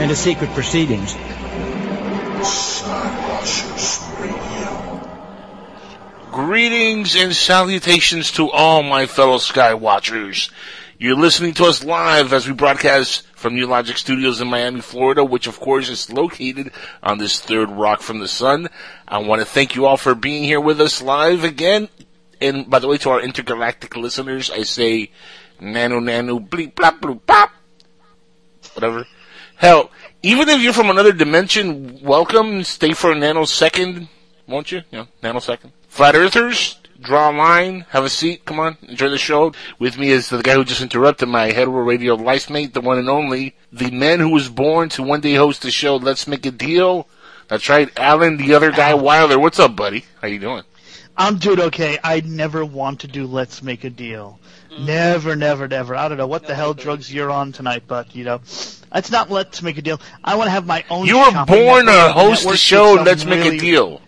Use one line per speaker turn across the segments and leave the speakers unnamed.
and to secret proceedings.
Greetings and salutations to all my fellow Skywatchers. You're listening to us live as we broadcast from New Logic Studios in Miami, Florida, which of course is located on this third rock from the sun. I want to thank you all for being here with us live again. And by the way, to our intergalactic listeners, I say nano nano bleep blop bloop pop. Whatever. Hell, even if you're from another dimension, welcome. Stay for a nanosecond, won't you? Yeah, nanosecond. Flat Earthers, draw a line, have a seat, come on, enjoy the show. With me is the guy who just interrupted my hetero radio life mate, the one and only, the man who was born to one day host the show Let's Make a Deal. That's right, Alan, the other guy, Wilder. What's up, buddy? How you doing?
I'm doing okay. I never want to do Let's Make a Deal. Never, never, never. I don't know what the hell drugs you're on tonight, but you know, it's not Let's Make a Deal. I want to have my own.
You were
shopping
born to host
a
show Let's Make a Deal.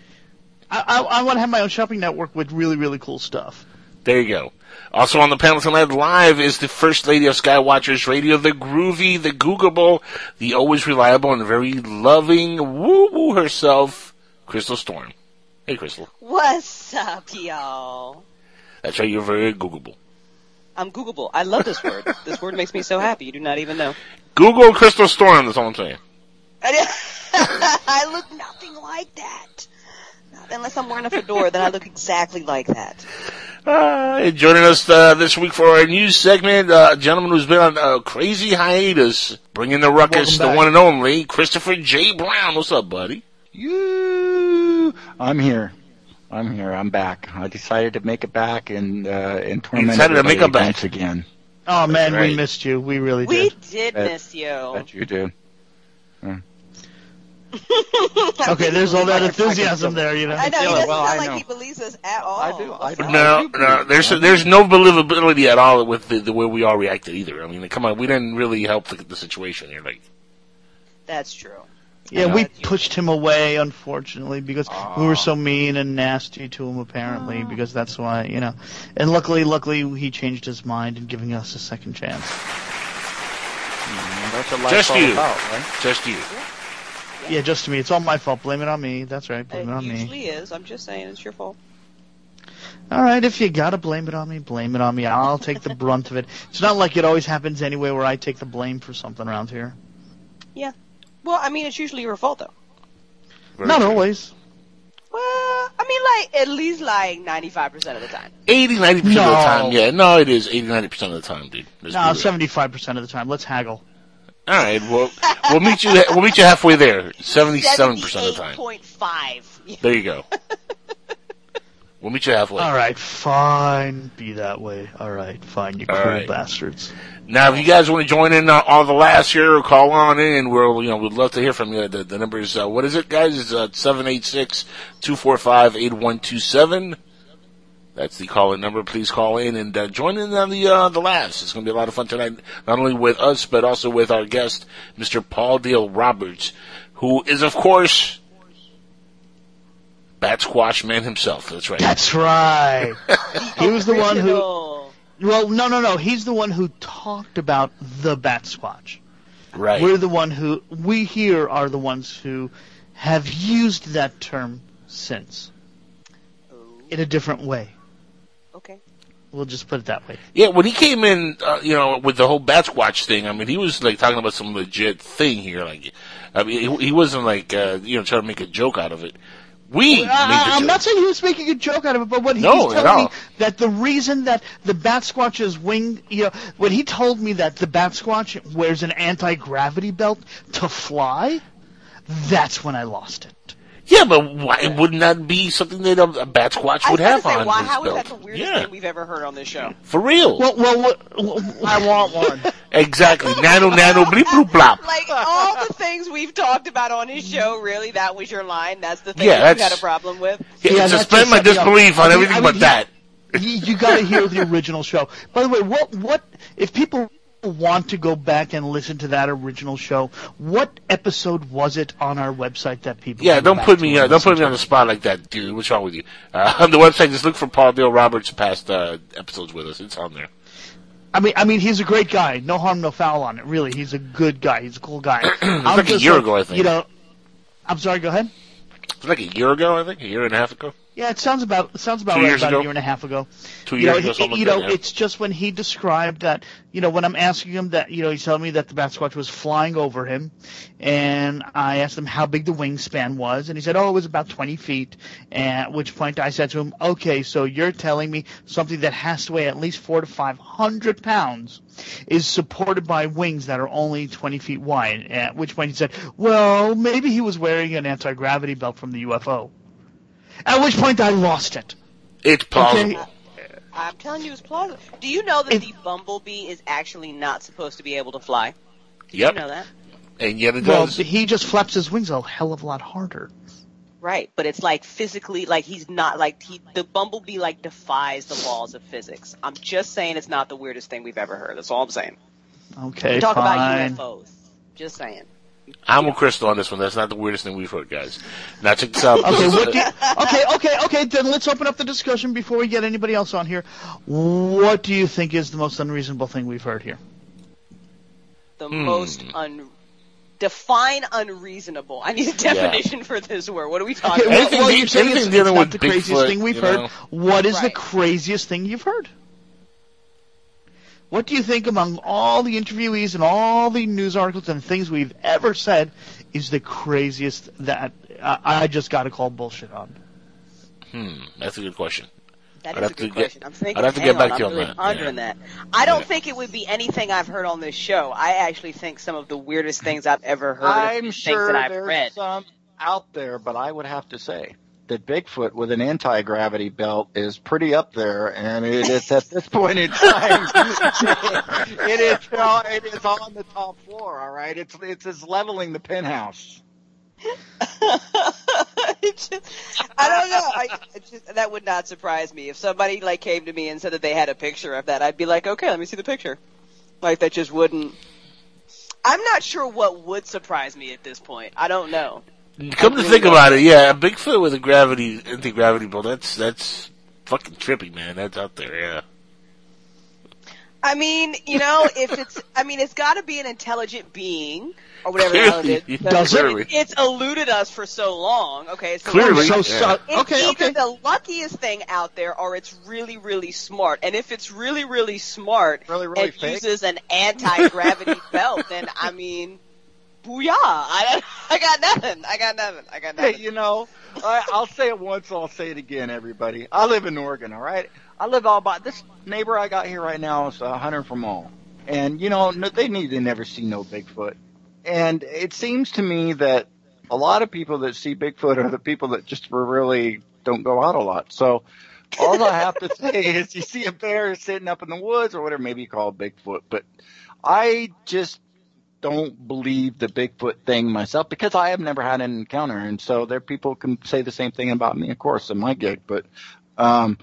I, I, I want to have my own shopping network with really, really cool stuff.
There you go. Also on the panel tonight live is the First Lady of Skywatchers Radio, the groovy, the Googleable, the always reliable and very loving woo-woo herself, Crystal Storm. Hey, Crystal.
What's up, y'all?
That's right, you're very Googleable.
I'm Googleable. I love this word. this word makes me so happy. You do not even know.
Google Crystal Storm, that's all I'm saying.
I look nothing like that. Not unless I'm wearing a fedora, then I look exactly like that.
Uh, joining us uh, this week for our news segment, uh, a gentleman who's been on a crazy hiatus, bringing the ruckus, the one and only, Christopher J. Brown. What's up, buddy?
You, I'm here. I'm here. I'm back. I decided to make it back and uh, and torment
decided to make
everybody
it back.
once again.
Oh man,
right.
we missed you. We really
We
did.
We did
Bet-
miss you.
Bet you do.
Okay, there's all that enthusiasm there, you know.
I know, he doesn't
well, I
sound like
know.
he believes us at all.
I do. I do.
No, no, there's there's no believability at all with the, the way we all reacted either. I mean, come on, we didn't really help the, the situation here. Like,
That's true.
Yeah, we pushed him away, unfortunately, because we were ah. so mean and nasty to him, apparently, ah. because that's why, you know. And luckily, luckily, he changed his mind in giving us a second chance.
Mm, that's what life's
just you,
about, right?
just you.
Yeah, just to me. It's all my fault. Blame it on me. That's right. Blame it
It
on me.
It usually is. I'm just saying, it's your fault.
All right, if you gotta blame it on me, blame it on me. I'll take the brunt of it. It's not like it always happens anyway where I take the blame for something around here.
Yeah. Well, I mean, it's usually your fault, though.
not always.
Well, I mean, like, at least like 95% of the time.
80, 90 percent of the time, yeah. No, it is 80, 90 percent of the time, dude. Let's be
No,
real.
seventy-five percent of the time. Let's haggle.
All right, well, we'll meet you. We'll meet you halfway there. Seventy-seven percent of the time.
78.5.
There you go. We'll meet you halfway.
All right, fine. Be that way. All right, fine. You
All
cool
right.
bastards.
Now, if you guys want to join in uh, on the last here, or call on in. We're, you know, we'd love to hear from you. The, the number is, uh, what is it, guys? It's, uh, 786-245-8127. That's the call-in number. Please call in and, uh, join in on the, uh, the last. It's gonna be a lot of fun tonight. Not only with us, but also with our guest, Mr. Paul Dale Roberts, who is, of course, Bat Squatch Man himself. That's right.
That's right. he was the one who.
Original.
Well, no, no, no. He's the one who talked about the bat squatch.
Right.
We're the one who we here are the ones who have used that term since in a different way.
Okay.
We'll just put it that way.
Yeah, when he came in, uh, you know, with the whole Bat Squatch thing, I mean, he was like talking about some legit thing here. Like, I mean, he, he wasn't like, uh, you know, trying to make a joke out of it. We
I, am not saying he was making a joke out of it, but when he
No,
was telling me that the reason that the bat squatch's wing, you know, when he told me that the bat squatch wears an anti gravity belt to fly, that's when I lost it.
Yeah, but why wouldn't that be something that a, a bat squatch would
was
have
gonna say,
on
why,
his
how is
belt?
that the weirdest
yeah,
thing we've ever heard on this show?
for real.
Well, well, well,
I want one.
exactly. Nano, nano, bleep, bloop, blop.
Like all the things we've talked about on his show, really, that was your line. That's the thing
Yeah,
that you had a problem with.
Yeah,
Yeah,
suspend my
set me
disbelief
I
on
mean-
everything
I
but
mean,
that.
you, you got to hear the original show. By the way, what what if people want to go back and listen to that original show? What episode was it on our website that people?
Yeah, don't put me uh, don't put me on the spot like that, dude. What's wrong with you? Uh, on the website, just look for Paul Dale Roberts' past uh, episodes with us. It's on there.
I mean, I mean, he's a great guy. No harm, no foul on it. Really, he's a good guy. He's a cool guy.
like a year ago, I think.
You know, I'm sorry. Go ahead.
It's like a year ago, I think, a year and a half ago.
Yeah, it sounds about it sounds about
Two
right about
ago?
a year and a half ago.
Two
you
years
know,
ago,
he- you know, it's just when he described that. You know, when I'm asking him that, you know, he's telling me that the bat squatch was flying over him, and I asked him how big the wingspan was, and he said, oh, it was about 20 feet. At which point I said to him, okay, so you're telling me something that has to weigh at least four to five hundred pounds is supported by wings that are only 20 feet wide. At which point he said, well, maybe he was wearing an anti-gravity belt from the UFO. At which point I lost it.
It's plausible.
Okay.
I'm telling you, it's plausible. Do you know that the bumblebee is actually not supposed to be able to fly? Do
Yep.
you know that?
And yet it
Well,
does.
he just flaps his wings a hell of a lot harder.
Right, but it's like physically, like he's not like he the bumblebee like defies the laws of physics. I'm just saying it's not the weirdest thing we've ever heard. That's all I'm saying.
Okay,
we talk
fine.
about UFOs. Just saying.
I'm with Crystal on this one. That's not the weirdest thing we've heard, guys. Now check this out.
Okay,
This
what do you, okay, okay, okay. Then let's open up the discussion before we get anybody else on here. What do you think is the most unreasonable thing we've heard here?
The
Hmm.
most un define unreasonable. I need a definition for this word. What are we talking
Okay,
about?
well,
Anything
well,
de-
you're saying
anything
it's
dealing
not
with
the craziest
Bigfoot,
thing we've heard.
know?
What is the craziest thing you've heard? What do you think among all the interviewees and all the news articles and things we've ever said is the craziest that uh, I just got to call bullshit on?
hmm, that's a good question.
That
I'd
is a
to
good
get-
question. I'm thinking.
I'd have to get back
on,
to you
I'm
on
really
that.
pondering
Yeah.
that. I don't
Yeah.
think it would be anything I've heard on this show. I actually think some of the weirdest things I've ever heard.
I'm
things
sure
that I've
there's
read.
some out there, but I would have to say that Bigfoot with an anti-gravity belt is pretty up there, and it is at this point in time, it is uh, it is on the top floor. All right, it's it's it's leveling the penthouse.
Just- I don't know. I, just, that would not surprise me if somebody like came to me and said that they had a picture of that. I'd be like, okay, let me see the picture. Like that just wouldn't. I'm not sure what would surprise me at this point. I don't know.
Come to think about it, yeah, a Bigfoot with a gravity anti-gravity belt. That's that's fucking trippy, man. That's out there, yeah.
I mean, you know, if it's, I mean, it's got to be an intelligent being or whatever the hell it is.
Clearly.
Does it?
It's eluded us for so long. Okay, so
Clearly.
so,
yeah.
It's
okay,
either
okay.
the luckiest thing out there or it's really, really smart. And if it's really, really smart
Really, really
and
fake?
uses an anti-gravity belt, then I mean, booyah! I, I got nothing. I got nothing. I got nothing.
Hey, you know, I, I'll say it once, I'll say it again, everybody. I live in Oregon, all right? I live all by this neighbor I got here right now is a hunter from all, and you know, no, they need to never see no Bigfoot. And it seems to me that a lot of people that see Bigfoot are the people that just really don't go out a lot. So all I have to say is you see a bear sitting up in the woods or whatever, maybe you call it Bigfoot, but I just don't believe the Bigfoot thing myself because I have never had an encounter, and so there people can say the same thing about me, of course, in my gig. But um,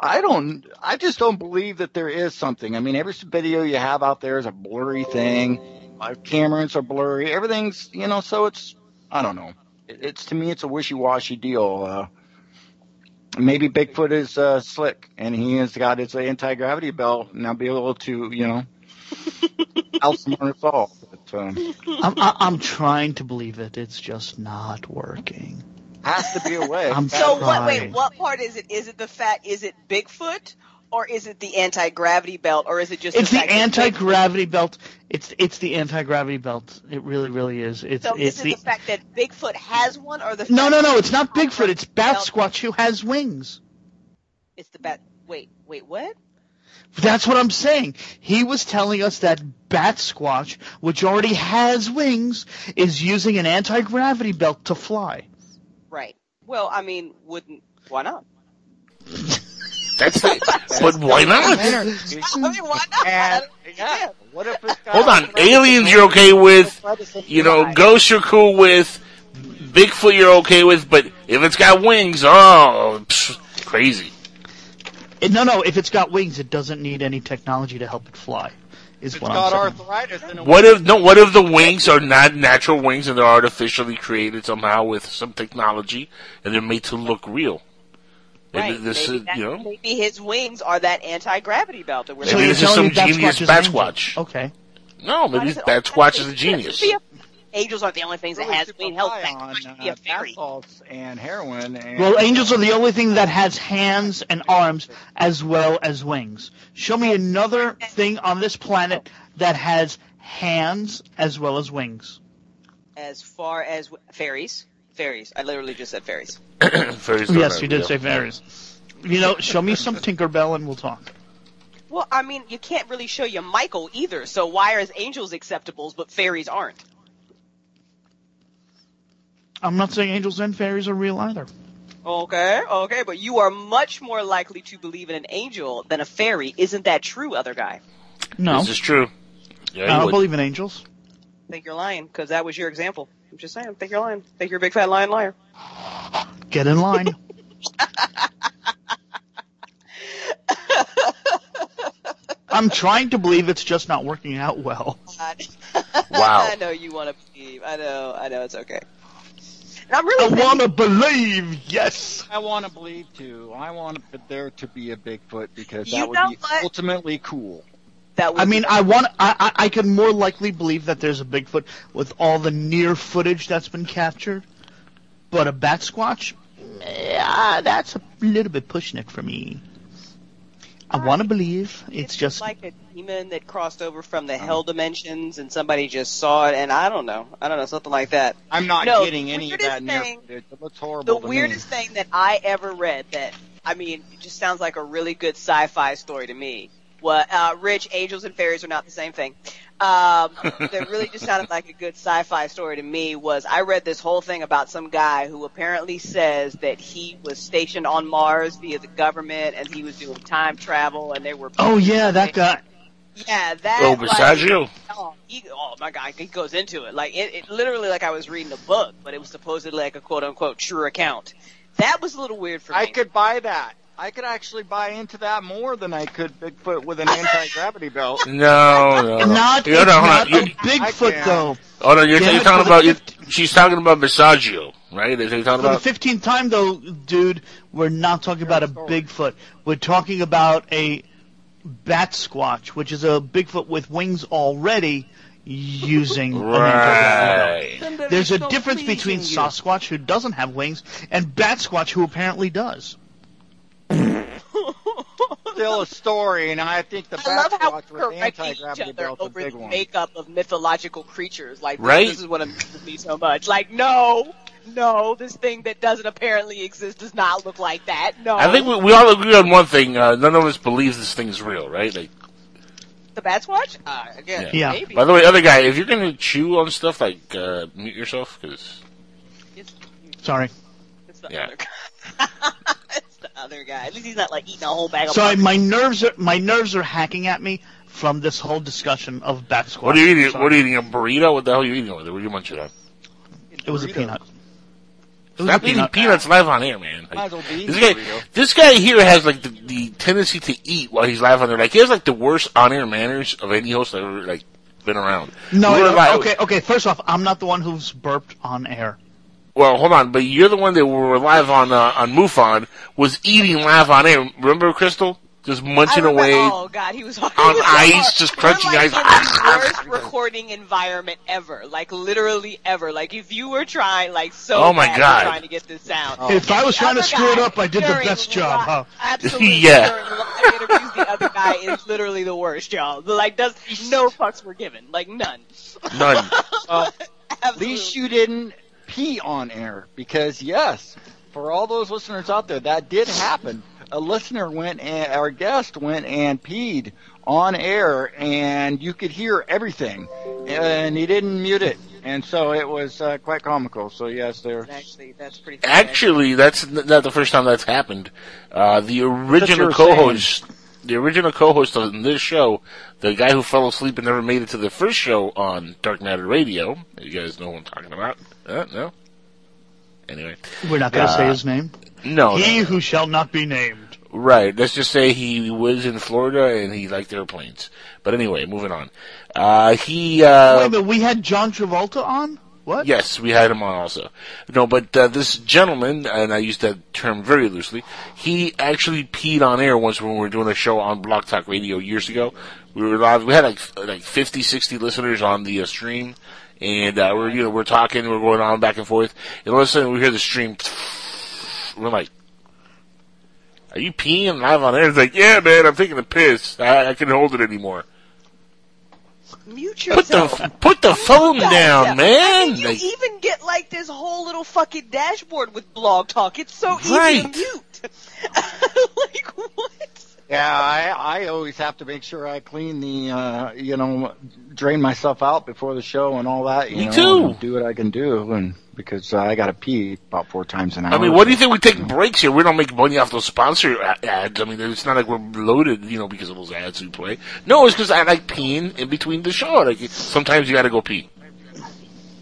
I don't, I just don't believe that there is something. I mean, every video you have out there is a blurry thing. My cameras are blurry. Everything's, you know, so it's, I don't know. It, it's to me, it's a wishy-washy deal. Uh, maybe Bigfoot is uh, slick, and he has got his anti-gravity belt, and I'll be able to, you know, outsmart us all. But, um,
I'm, I- I'm trying to believe it. It's just not working.
has to be a way.
I'm
So what? Wait, what part is it? Is it the fat? Is it Bigfoot, or is it the anti gravity belt, or is it just
It's the
fact that
anti gravity belt. It's it's the anti gravity belt. It really really is. It's
So
it's
is it
the
the fact that Bigfoot has one, or the fact
no no no. It's not Bigfoot. It's Bat Squatch who has wings.
It's the bat. Wait, wait, what?
That's what I'm saying. He was telling us that Bat Squatch, which already has wings, is using an anti gravity belt to fly.
Right. Well, I mean, wouldn't why not?
That's it. but why not?
I mean, why not?
And
yeah.
what if
Hold on, aliens you're okay with,
try to say
you know, ghosts you're cool with, Bigfoot you're okay with, but if it's got wings, oh, psh, crazy.
Eh, No, no. If it's got wings, it doesn't need any technology to help it fly. Is
It's
what
got
I'm saying.
arthritis and
What if no? What if the wings are not natural wings and they're artificially created somehow with some technology and they're made to look real?
Right.
And this,
maybe,
is,
that-
you know,
maybe his wings are that anti gravity belt that we're
Maybe
So you're
this is
telling me
some
Bat
genius
Squatch is
Bat
an angel.
Squatch.
Okay.
no, maybe
does it
Bat
all-
Squatch is a
It
genius.
should be a- Angels aren't the only things that has
super
wings. Hell,
high on
be a
uh,
fairy.
and heroin. And,
Well, angels are the only thing that has hands and arms as well as wings. Show me another thing on this planet that has hands as well as wings.
As far as w- fairies, fairies. I literally just said fairies.
Fairies
Yes, you did say fairies. You know, show me some Tinkerbell and we'll talk.
Well, I mean, you can't really show you Michael either. So why are angels acceptables but fairies aren't?
I'm not saying angels and fairies are real either.
Okay, okay, but you are much more likely to believe in an angel than a fairy. Isn't that true, other guy?
No,
This is true. Yeah,
I don't
would.
believe in angels.
I think you're lying because that was your example. I'm just saying. Think you're lying. Think you're a big fat lying liar.
Get in line. I'm trying to believe it's just not working out well.
Wow.
I know you want to believe. I know. I know it's okay. And I'm
I
really thinking-
want to believe, yes.
I want to believe too. I want there to be a Bigfoot because
You
that would be
what?
ultimately cool.
that.
I mean, I want. I, I I can more likely believe that there's a Bigfoot with all the near footage that's been captured, but a bat squatch, yeah, that's a little bit pushing it for me. I want to believe it's just
like a demon that crossed over from the hell dimensions, and somebody just saw it, and I don't know. I don't know something like that.
I'm not
No,
getting any of that near
thing-
footage. It looks horrible
The
to me.
weirdest thing that I ever read that I mean, it just sounds like a really good sci-fi story to me. Well, uh, Rich, angels and fairies are not the same thing. Um, that really just sounded like a good sci-fi story to me. Was I read this whole thing about some guy who apparently says that he was stationed on Mars via the government and he was doing time travel and they were.
Oh yeah, that guy.
Yeah, that.
Oh,
like,
you.
oh, he, oh my god, he goes into it like it, it. Literally, like I was reading a book, but it was supposedly like a quote unquote true account. That was a little weird for me.
I could buy that. I could actually buy into that more than I could Bigfoot with an anti-gravity belt.
No, no, no.
Not,
You know,
it's
hold on.
not
You-
a Bigfoot though.
Oh no, you're,
Damn
you're talking about. you
fifth-
she's talking about Bessaggio, right? Is that you're talking
For the fifteenth time though, dude, we're not talking about a Bigfoot. We're talking about a bat squatch, which is a Bigfoot with wings already using
Right.
anti-gravity. There's a difference between Sasquatch, who doesn't have wings, and Bat Squatch, who apparently does.
Still a story, and I think the
I love how
Bat
we're
Squatch with
each
anti-gravity
other
belt's
over
big
the
one.
makeup of mythological creatures. Like,
Right?
this is what amuses me so much. Like, no, no, this thing that doesn't apparently exist does not look like that. No.
I think we, we all agree on one thing. Uh, none of us believes this thing's real, right? Like,
the Bat Squatch? Uh, again,
Yeah.
maybe.
by the way, other guy, if you're gonna chew on stuff, like uh, mute yourself, because
Sorry.
it's the
Yeah.
other guy. it's the other guy. At least he's not like eating a whole bag of
Sorry,
popcorn.
my nerves are my nerves are hacking at me from this whole discussion of Bat Squatch.
what are you eating?
Sorry.
What are you eating? A burrito? What the hell are you eating over there? What are you munching on?
It up? It was a peanut. It
Stop eating
peanut.
peanuts live on air, man. Like,
well
this guy, this guy here has like the, the tendency to eat while he's live on there. Like he has like the worst on-air manners of any host I've ever like been around.
No,
We
no, okay, okay. First off, I'm not the one who's burped on air.
Well, hold on, but you're the one that were live on uh, on MUFON was eating live on air. Remember, Crystal? Just munching
remember-
away.
Oh god, he was
on
was
ice,
hard.
just crunching
like
ice.
In the worst recording environment ever, like literally ever. Like if you were trying, like so
Oh, my
bad,
God.
trying to get this sound.
If I was trying to screw it up, I did the
during
best job, huh?
Absolutely.
Yeah.
During live interviews the other guy is literally the worst, y'all. Like, does no fucks were given, like none.
None.
Uh, at least you didn't pee on air because yes, for all those listeners out there, that did happen. A listener went and our guest went and peed on air, and you could hear everything, and he didn't mute it, and so it was uh, quite comical. So yes, there.
Actually, that's pretty.
Actually, that's not the first time that's happened. Uh, the original co-host, the original co-host on this show, the guy who fell asleep and never made it to the first show on Dark Matter Radio. You guys know what I'm talking about? Uh, no. Anyway,
We're not going to
Uh,
say his name.
no,
He
no.
who shall not be named.
Right. Let's just say he was in Florida and he liked airplanes. But anyway, moving on. Uh, he, uh,
Wait a minute, we had John Travolta on? What?
Yes, we had him on also. No, but uh, this gentleman, and I use that term very loosely, he actually peed on air once when we were doing a show on Blog Talk Radio years ago. We were live. We had like like 50, 60 listeners on the uh, stream, and uh, we're you know we're talking, we're going on back and forth, and all of a sudden we hear the stream. We're like, "Are you peeing live on air?" It's like, "Yeah, man, I'm taking a piss. I, I can't hold it anymore."
Mute yourself.
Put the put the phone down,
yeah.
man.
I mean, you
Like-
even get like this whole little fucking dashboard with Blog Talk. It's so easy to mute. like what?
Yeah, I I always have to make sure I clean the uh you know drain myself out before the show and all that. You
Me
know,
too.
Do what I can do, and because uh, I got to pee about four times an hour.
I mean, what do you think we take breaks here? We don't make money off those sponsor ads. I mean, it's not like we're loaded, you know, because of those ads we play. No, it's because I like peeing in between the show. Like sometimes you got to go pee.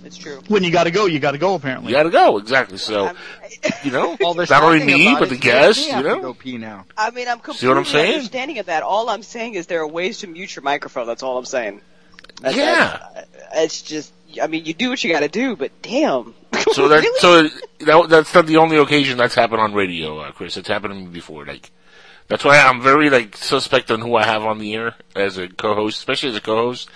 It's true.
When you got to go, you got to go. Apparently,
You got to go exactly. So you know,
All they're
not only me but the guests. You
have to
know,
go pee now.
I mean, I'm
See what I'm saying?
understanding of that. All I'm saying is there are ways to mute your microphone. That's all I'm saying. That's-
Yeah.
that's- It's just, I mean, you do what you got to do, but damn.
so that
Really?
so that, that's not the only occasion that's happened on radio, uh, Chris. It's happened to me before. Like that's why I'm very like suspect on who I have on the air as a co-host, especially as a co-host.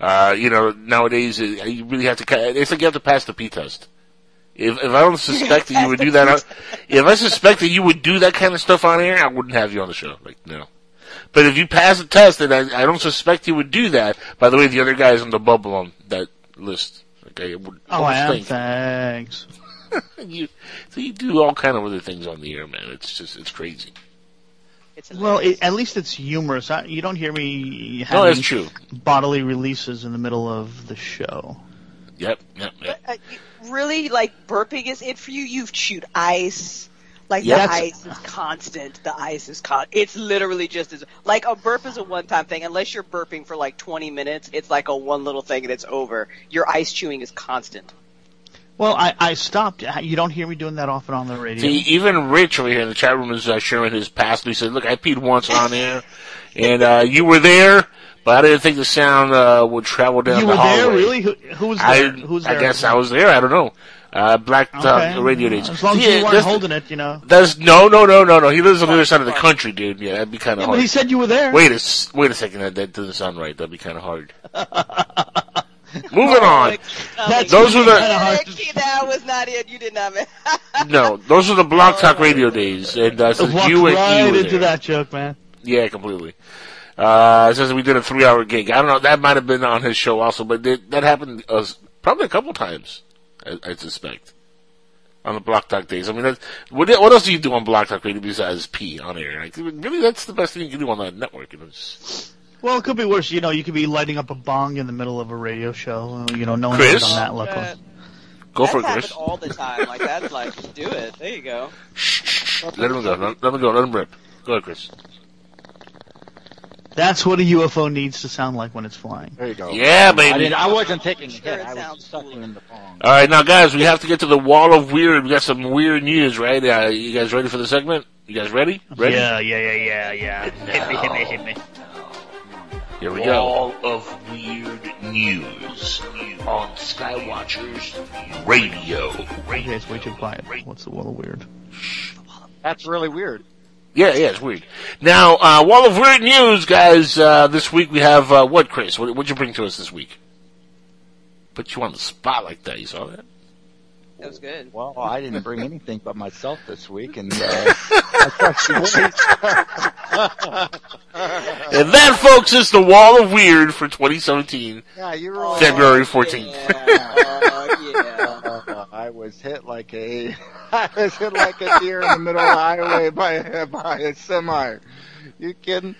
Uh, you know, nowadays uh, you really have to. It's like you have to pass the P test. If if I don't suspect that you would do that, on- if I suspect that you would do that kind of stuff on air, I wouldn't have you on the show. Like no. But if you pass the test, and I, I don't suspect you would do that. By the way, the other guy is on the bubble on that list. Okay, it would
Oh, I am.
think
Thanks.
you, so you do all kind of other things on the air, man. It's just it's crazy.
It's
Well, it, at least it's humorous. I, you don't hear me
No,
having
that's true.
bodily releases in the middle of the show.
Yep, yep, yep.
Uh, really, like burping is it for you? You've chewed ice. Like
Yeah,
the ice is constant. The ice is con. It's literally just as like a burp is a one-time thing. Unless you're burping for like 20 minutes, it's like a one little thing and it's over. Your ice chewing is constant.
Well, I, I stopped. You don't hear me doing that often on the radio.
See, even Rich over here in the chat room is uh, sharing his past. He said, "Look, I peed once on air, and uh, you were there, but I didn't think the sound uh, would travel down
you
the
were there, really? Who, who was
I,
there?
I guess I was there. I don't know. Uh, Black
Okay.
uh, Radio Days.
As long as you weren't holding it, you know.
That's no, no, no, no, no. He lives on the other side of the country, dude. Yeah, that'd be kind of
Yeah,
hard.
but he said you were there.
Wait a wait a second. That, that doesn't sound right. That'd be kind of hard. Moving on.
That's
Those were the
Ricky, that was not it. You did not. Make-
no. Those were the Blog Talk Radio days, and uh, since
Walked
you and
right
E were
into
there.
that joke, man.
Yeah, completely. Uh, it says we did a three-hour gig. I don't know. That might have been on his show also, but that, that happened uh, probably a couple times. I, I suspect on the Blog Talk days. I mean, that's, what what else do you do on Blog Talk Radio besides pee on air? Like, really, that's the best thing you can do on that network. You know, it's-
Well, it could be worse. You know, you could be lighting up a bong in the middle of a radio show. You know, no one's
Chris?
on that level.
Uh,
Go for it,
that's
Chris.
happened all the time. Like that's like, do it. There you go.
Shh, Let him go. Let, let him go. Let him rip. Go ahead, Chris.
That's what a UFO needs to sound like when it's flying.
There you go.
Yeah,
I,
baby.
didn't, I wasn't taking a
Sure, it
I was
sounds
sucking in the phone.
All right, now guys, we have to get to the wall of weird. We got some weird news, right? Uh, you guys ready for the segment? You guys ready? Ready?
Yeah, yeah, yeah, yeah, yeah. Hit me, hit me, hit me.
Here we
Wall
go.
of Weird News on Skywatchers Radio.
Okay, it's way too quiet. What's the wall of weird?
That's really weird.
Yeah, yeah, it's weird. Now, uh, wall of weird news, guys. Uh, this week we have uh, what, Chris? What, what'd you bring to us this week? Put you on the spot like that. You saw that?
That was good.
Well, I didn't bring anything but myself this week, and uh, I trust you.
And that, folks, is the Wall of Weird for 2017,
Yeah, you're right.
February 14th.
Uh, I was hit like a, I was hit like a deer in the middle of the highway by a, by a semi. You kidding?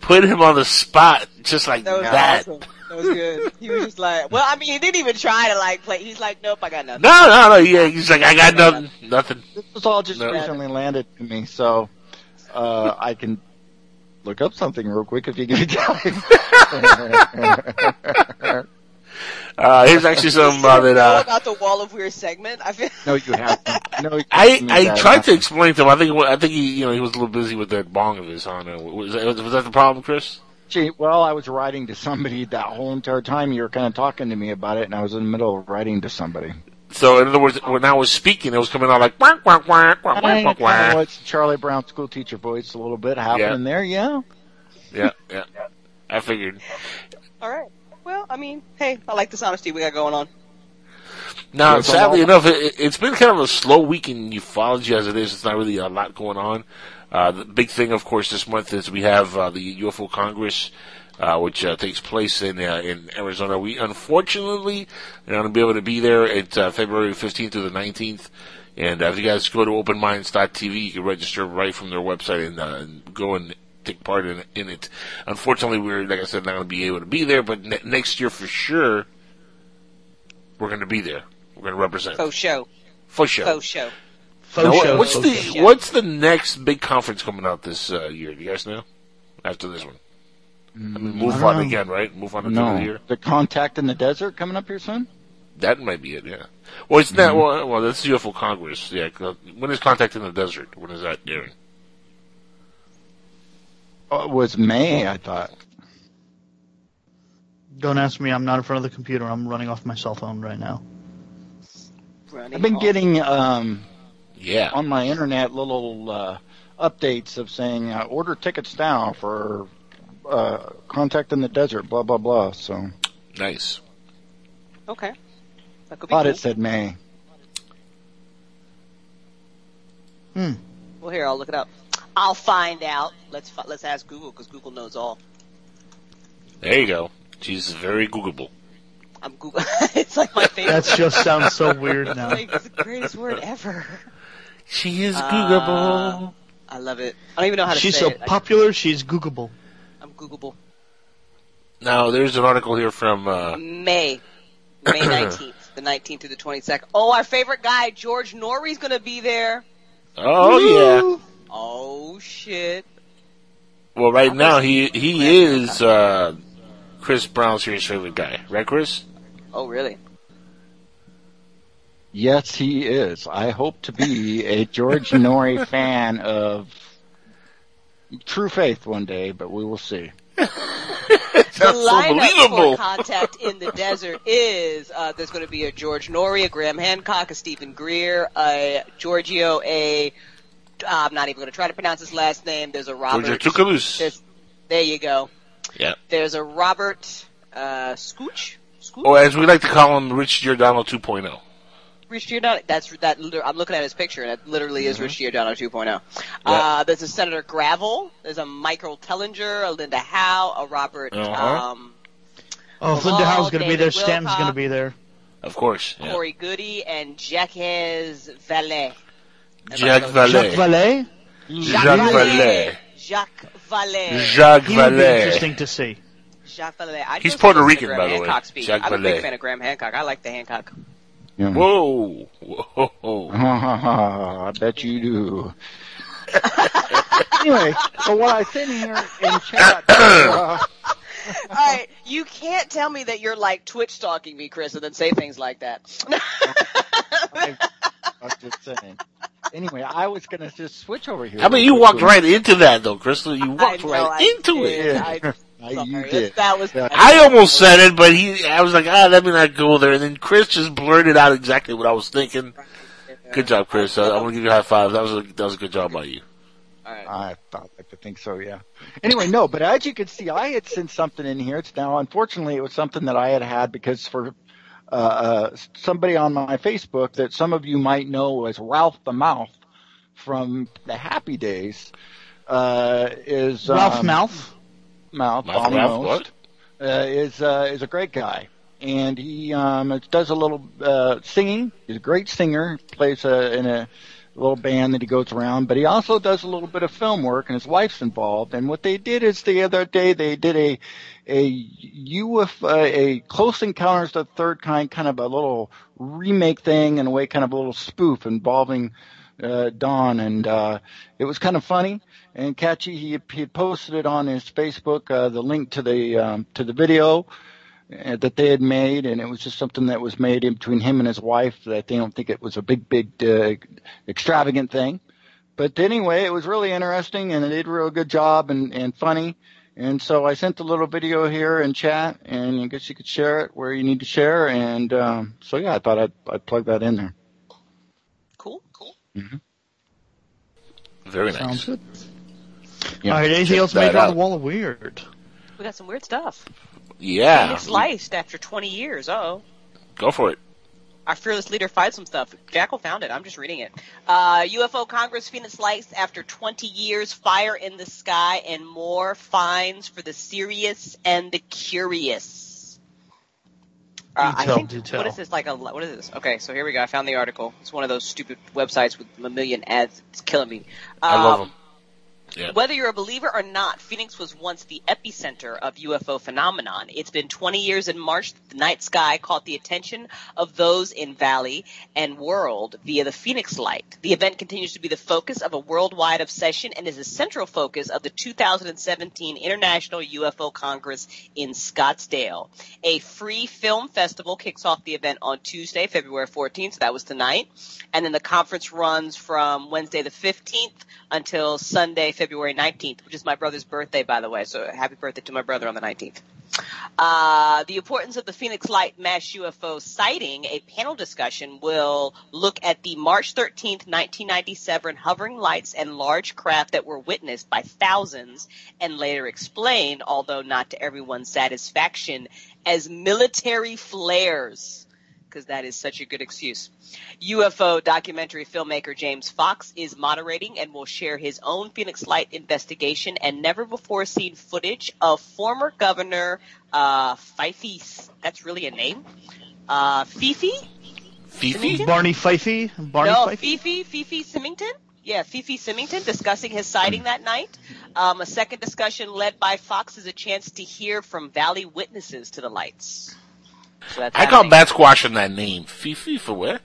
Put him on the spot just like
That was
that.
awesome. That was good. He was just like, well, I mean, he didn't even try to like play. He's like, nope, I got nothing.
No, no, no. Yeah, he's like, I got nothing, nothing.
This was all just
No.
recently landed to me, so uh, I can look up something real quick if you give me time.
Uh, here's actually some uh, that uh,
about the Wall of Weird segment. I feel
no, you haven't. No, you
I I tried
up.
to explain to him. I think I think he you know he was a little busy with that bong of his. I. Was that, was that the problem, Chris?
Gee, well, I was writing to somebody that whole entire time. You were kind of talking to me about it, and I was in the middle of writing to somebody.
So in other words, when I was speaking, it was coming out like quack quack quack quack quack quack. quack.
What's Charlie Brown school teacher voice a little bit happening there? Yeah.
Yeah, yeah. I figured.
all right. Well, I mean, hey, I like this honesty we got going on.
Now,
Yeah,
sadly enough, it, it's been kind of a slow week in ufology as it is. It's not really a lot going on. Uh, the big thing, of course, this month is we have uh, the UFO Congress, uh, which uh, takes place in uh, in Arizona. We unfortunately are not going to be able to be there. It's uh, February 15th to the 19th. And uh, if you guys go to openminds.tv, you can register right from their website and, uh, and go and take part in, in it. Unfortunately, we're, like I said, not going to be able to be there, but ne- next year for sure, we're going to be there. We're going to represent.
Faux show.
For sure.
Faux show.
Now,
show,
what's
faux
the
show.
what's the next big conference coming out this uh, year? Do you guys know? After this one, I mean, move
I
on
know.
again, right? Move on until the year.
the contact in the desert coming up here soon.
That might be it. Yeah. Well, it's not.
Mm-hmm.
Well, well, that's UFO Congress. Yeah. 'cause When is Contact in the Desert? When is that airing?
Oh, it was May, I thought.
Don't ask me. I'm not in front of the computer. I'm running off my cell phone right now.
Running
I've been
off.
getting um,
Yeah.
on my internet little uh, updates of saying uh, order tickets now for uh, Contact in the Desert, blah blah blah. So
Nice.
Okay. That could be
thought
cool.
it said May.
Hmm.
Well, here, I'll look it up. I'll find out. Let's let's ask Google because Google knows all.
There you go. She's very Googleable.
I'm Google. it's like my favorite.
That just sounds so weird now.
Like, it's the greatest word ever.
She is
Uh, I love it. I don't even know how to
She's
say
so
it. I-
popular. She's Googleable.
I'm Googleable.
Now, there's an article here from. Uh,
May. May 19th. The 19th through the 22nd. Oh, our favorite guy, George Noory's gonna be there.
oh yeah.
Oh, shit.
Well, right now he he is uh, Chris Brown's here, favorite guy, right, Chris?
Oh, really?
Yes, he is. I hope to be a George Noory fan of True Faith one day, but we will see.
The lineup
unbelievable.
for Contact in the Desert is uh, there's going to be a George Noory, a Graham Hancock, a Steven Greer, a Giorgio, a I'm not even going to try to pronounce his last name. There's a Robert. There's, there you go.
Yeah.
There's a Robert uh, Scooch. Scooch.
Or as we like to call him, Rich Giordano oh. 2.0.
Rich Giordano. That's that. I'm looking at his picture, and it literally is Rich Giordano 2.0.
Yeah.
Uh, there's a Senator Gravel. There's a Michael Tellinger, a Linda Howe, a Robert.
Uh-huh.
Um,
Oh, if
Malone,
Linda Howe's going to be there. Stanton's
Wilcock.
going to be there.
Of course. Yeah.
Corey Goody and Jacques Vallée.
Jacques
Jacques
Vallée.
Vallée.
Jacques Vallée.
Jacques Vallée.
Jacques
He would be
Vallée.
interesting to see.
Jacques Vallée. I'd
He's
go see
Puerto
the
Rican,
Graham
by the way.
Hancock speech.
Jacques
I'm a
Vallée.
big fan of Graham Hancock. I like the Hancock.
Yeah.
Whoa. Whoa.
I bet you do. anyway, so what I sent here in chat. Uh,
All right, you can't tell me that you're like Twitch stalking me, Chris, and then say things like that.
I, I'm just saying. Anyway, I was gonna just switch over here.
I mean, you walked right into that, though, Crystal. You walked
know,
right
I
into
did.
it.
I,
I, you did.
That was.
Yeah.
I almost said it, but he, I was like, ah, let me not go there. And then Chris just blurted out exactly what I was thinking. Good job, Chris. I'm gonna give you a high five. That was a, that was a good job by you.
All right.
I thought like to think so, yeah. Anyway, no, but as you can see, I had sent something in here. It's now, unfortunately, it was something that I had had because for uh, uh, somebody on my Facebook that some of you might know as Ralph the Mouth from the Happy Days uh, is
Ralph
um,
Mouth.
Mouth,
Mouth,
Bobby
Mouth,
Most, Uh, is uh, is a great guy, and he um, does a little uh, singing. He's a great singer. Plays uh, in a little band that he goes around, but he also does a little bit of film work, and his wife's involved. And what they did is the other day they did a a UFO, a Close Encounters of the Third Kind, kind of a little remake thing, in a way, kind of a little spoof involving uh, Don, and uh, it was kind of funny and catchy. He he posted it on his Facebook, uh, the link to the um, to the video that they had made, and it was just something that was made in between him and his wife. That they don't think it was a big, big, uh, extravagant thing. But anyway, it was really interesting, and they did a real good job and and funny. And so I sent a little video here in chat, and I guess you could share it where you need to share. And um, so yeah, I thought I'd I'd plug that in there.
Cool, cool.
Mm-hmm.
Very nice.
Sounds good.
Yeah,
All right, anything else
that
made on the wall of weird?
We got some weird stuff.
Yeah.
Phoenix Lights after 20 years. Oh.
Go for it.
Our fearless leader finds some stuff. Jackal found it. I'm just reading it. Uh, UFO Congress Phoenix Lights after 20 years. Fire in the sky and more fines for the serious and the curious. Uh, I
Detail,
think
detail.
what is this like a what is this? Okay, so here we go. I found the article. It's one of those stupid websites with a million ads. It's killing me.
I love
Um,
them. Yeah.
whether you're a believer or not, Phoenix was once the epicenter of UFO phenomenon. It's been 20 years in March that the night sky caught the attention of those in Valley and world via the Phoenix Light. The event continues to be the focus of a worldwide obsession and is a central focus of the 2017 International UFO Congress in Scottsdale. A free film festival kicks off the event on Tuesday, February 14th, so that was tonight. And then the conference runs from Wednesday the 15th until Sunday, February 19th, which is my brother's birthday, by the way. So happy birthday to my brother on the 19th. Uh, the importance of the Phoenix Light mass UFO sighting, a panel discussion will look at the March 13th, 1997 hovering lights and large craft that were witnessed by thousands and later explained, although not to everyone's satisfaction, as military flares because that is such a good excuse. UFO documentary filmmaker James Fox is moderating and will share his own Phoenix Light investigation and never before seen footage of former Governor uh, Fife. That's really a name. Uh, Fifi?
Fifi?
Barney Fifey? Barney
no,
Fife?
Fifi, Fifi Symington. Yeah, Fifi Symington discussing his sighting that night. Um, a second discussion led by Fox is a chance to hear from Valley witnesses to the lights. So that's
I call
happening.
bat squashing that name. Fifi for what?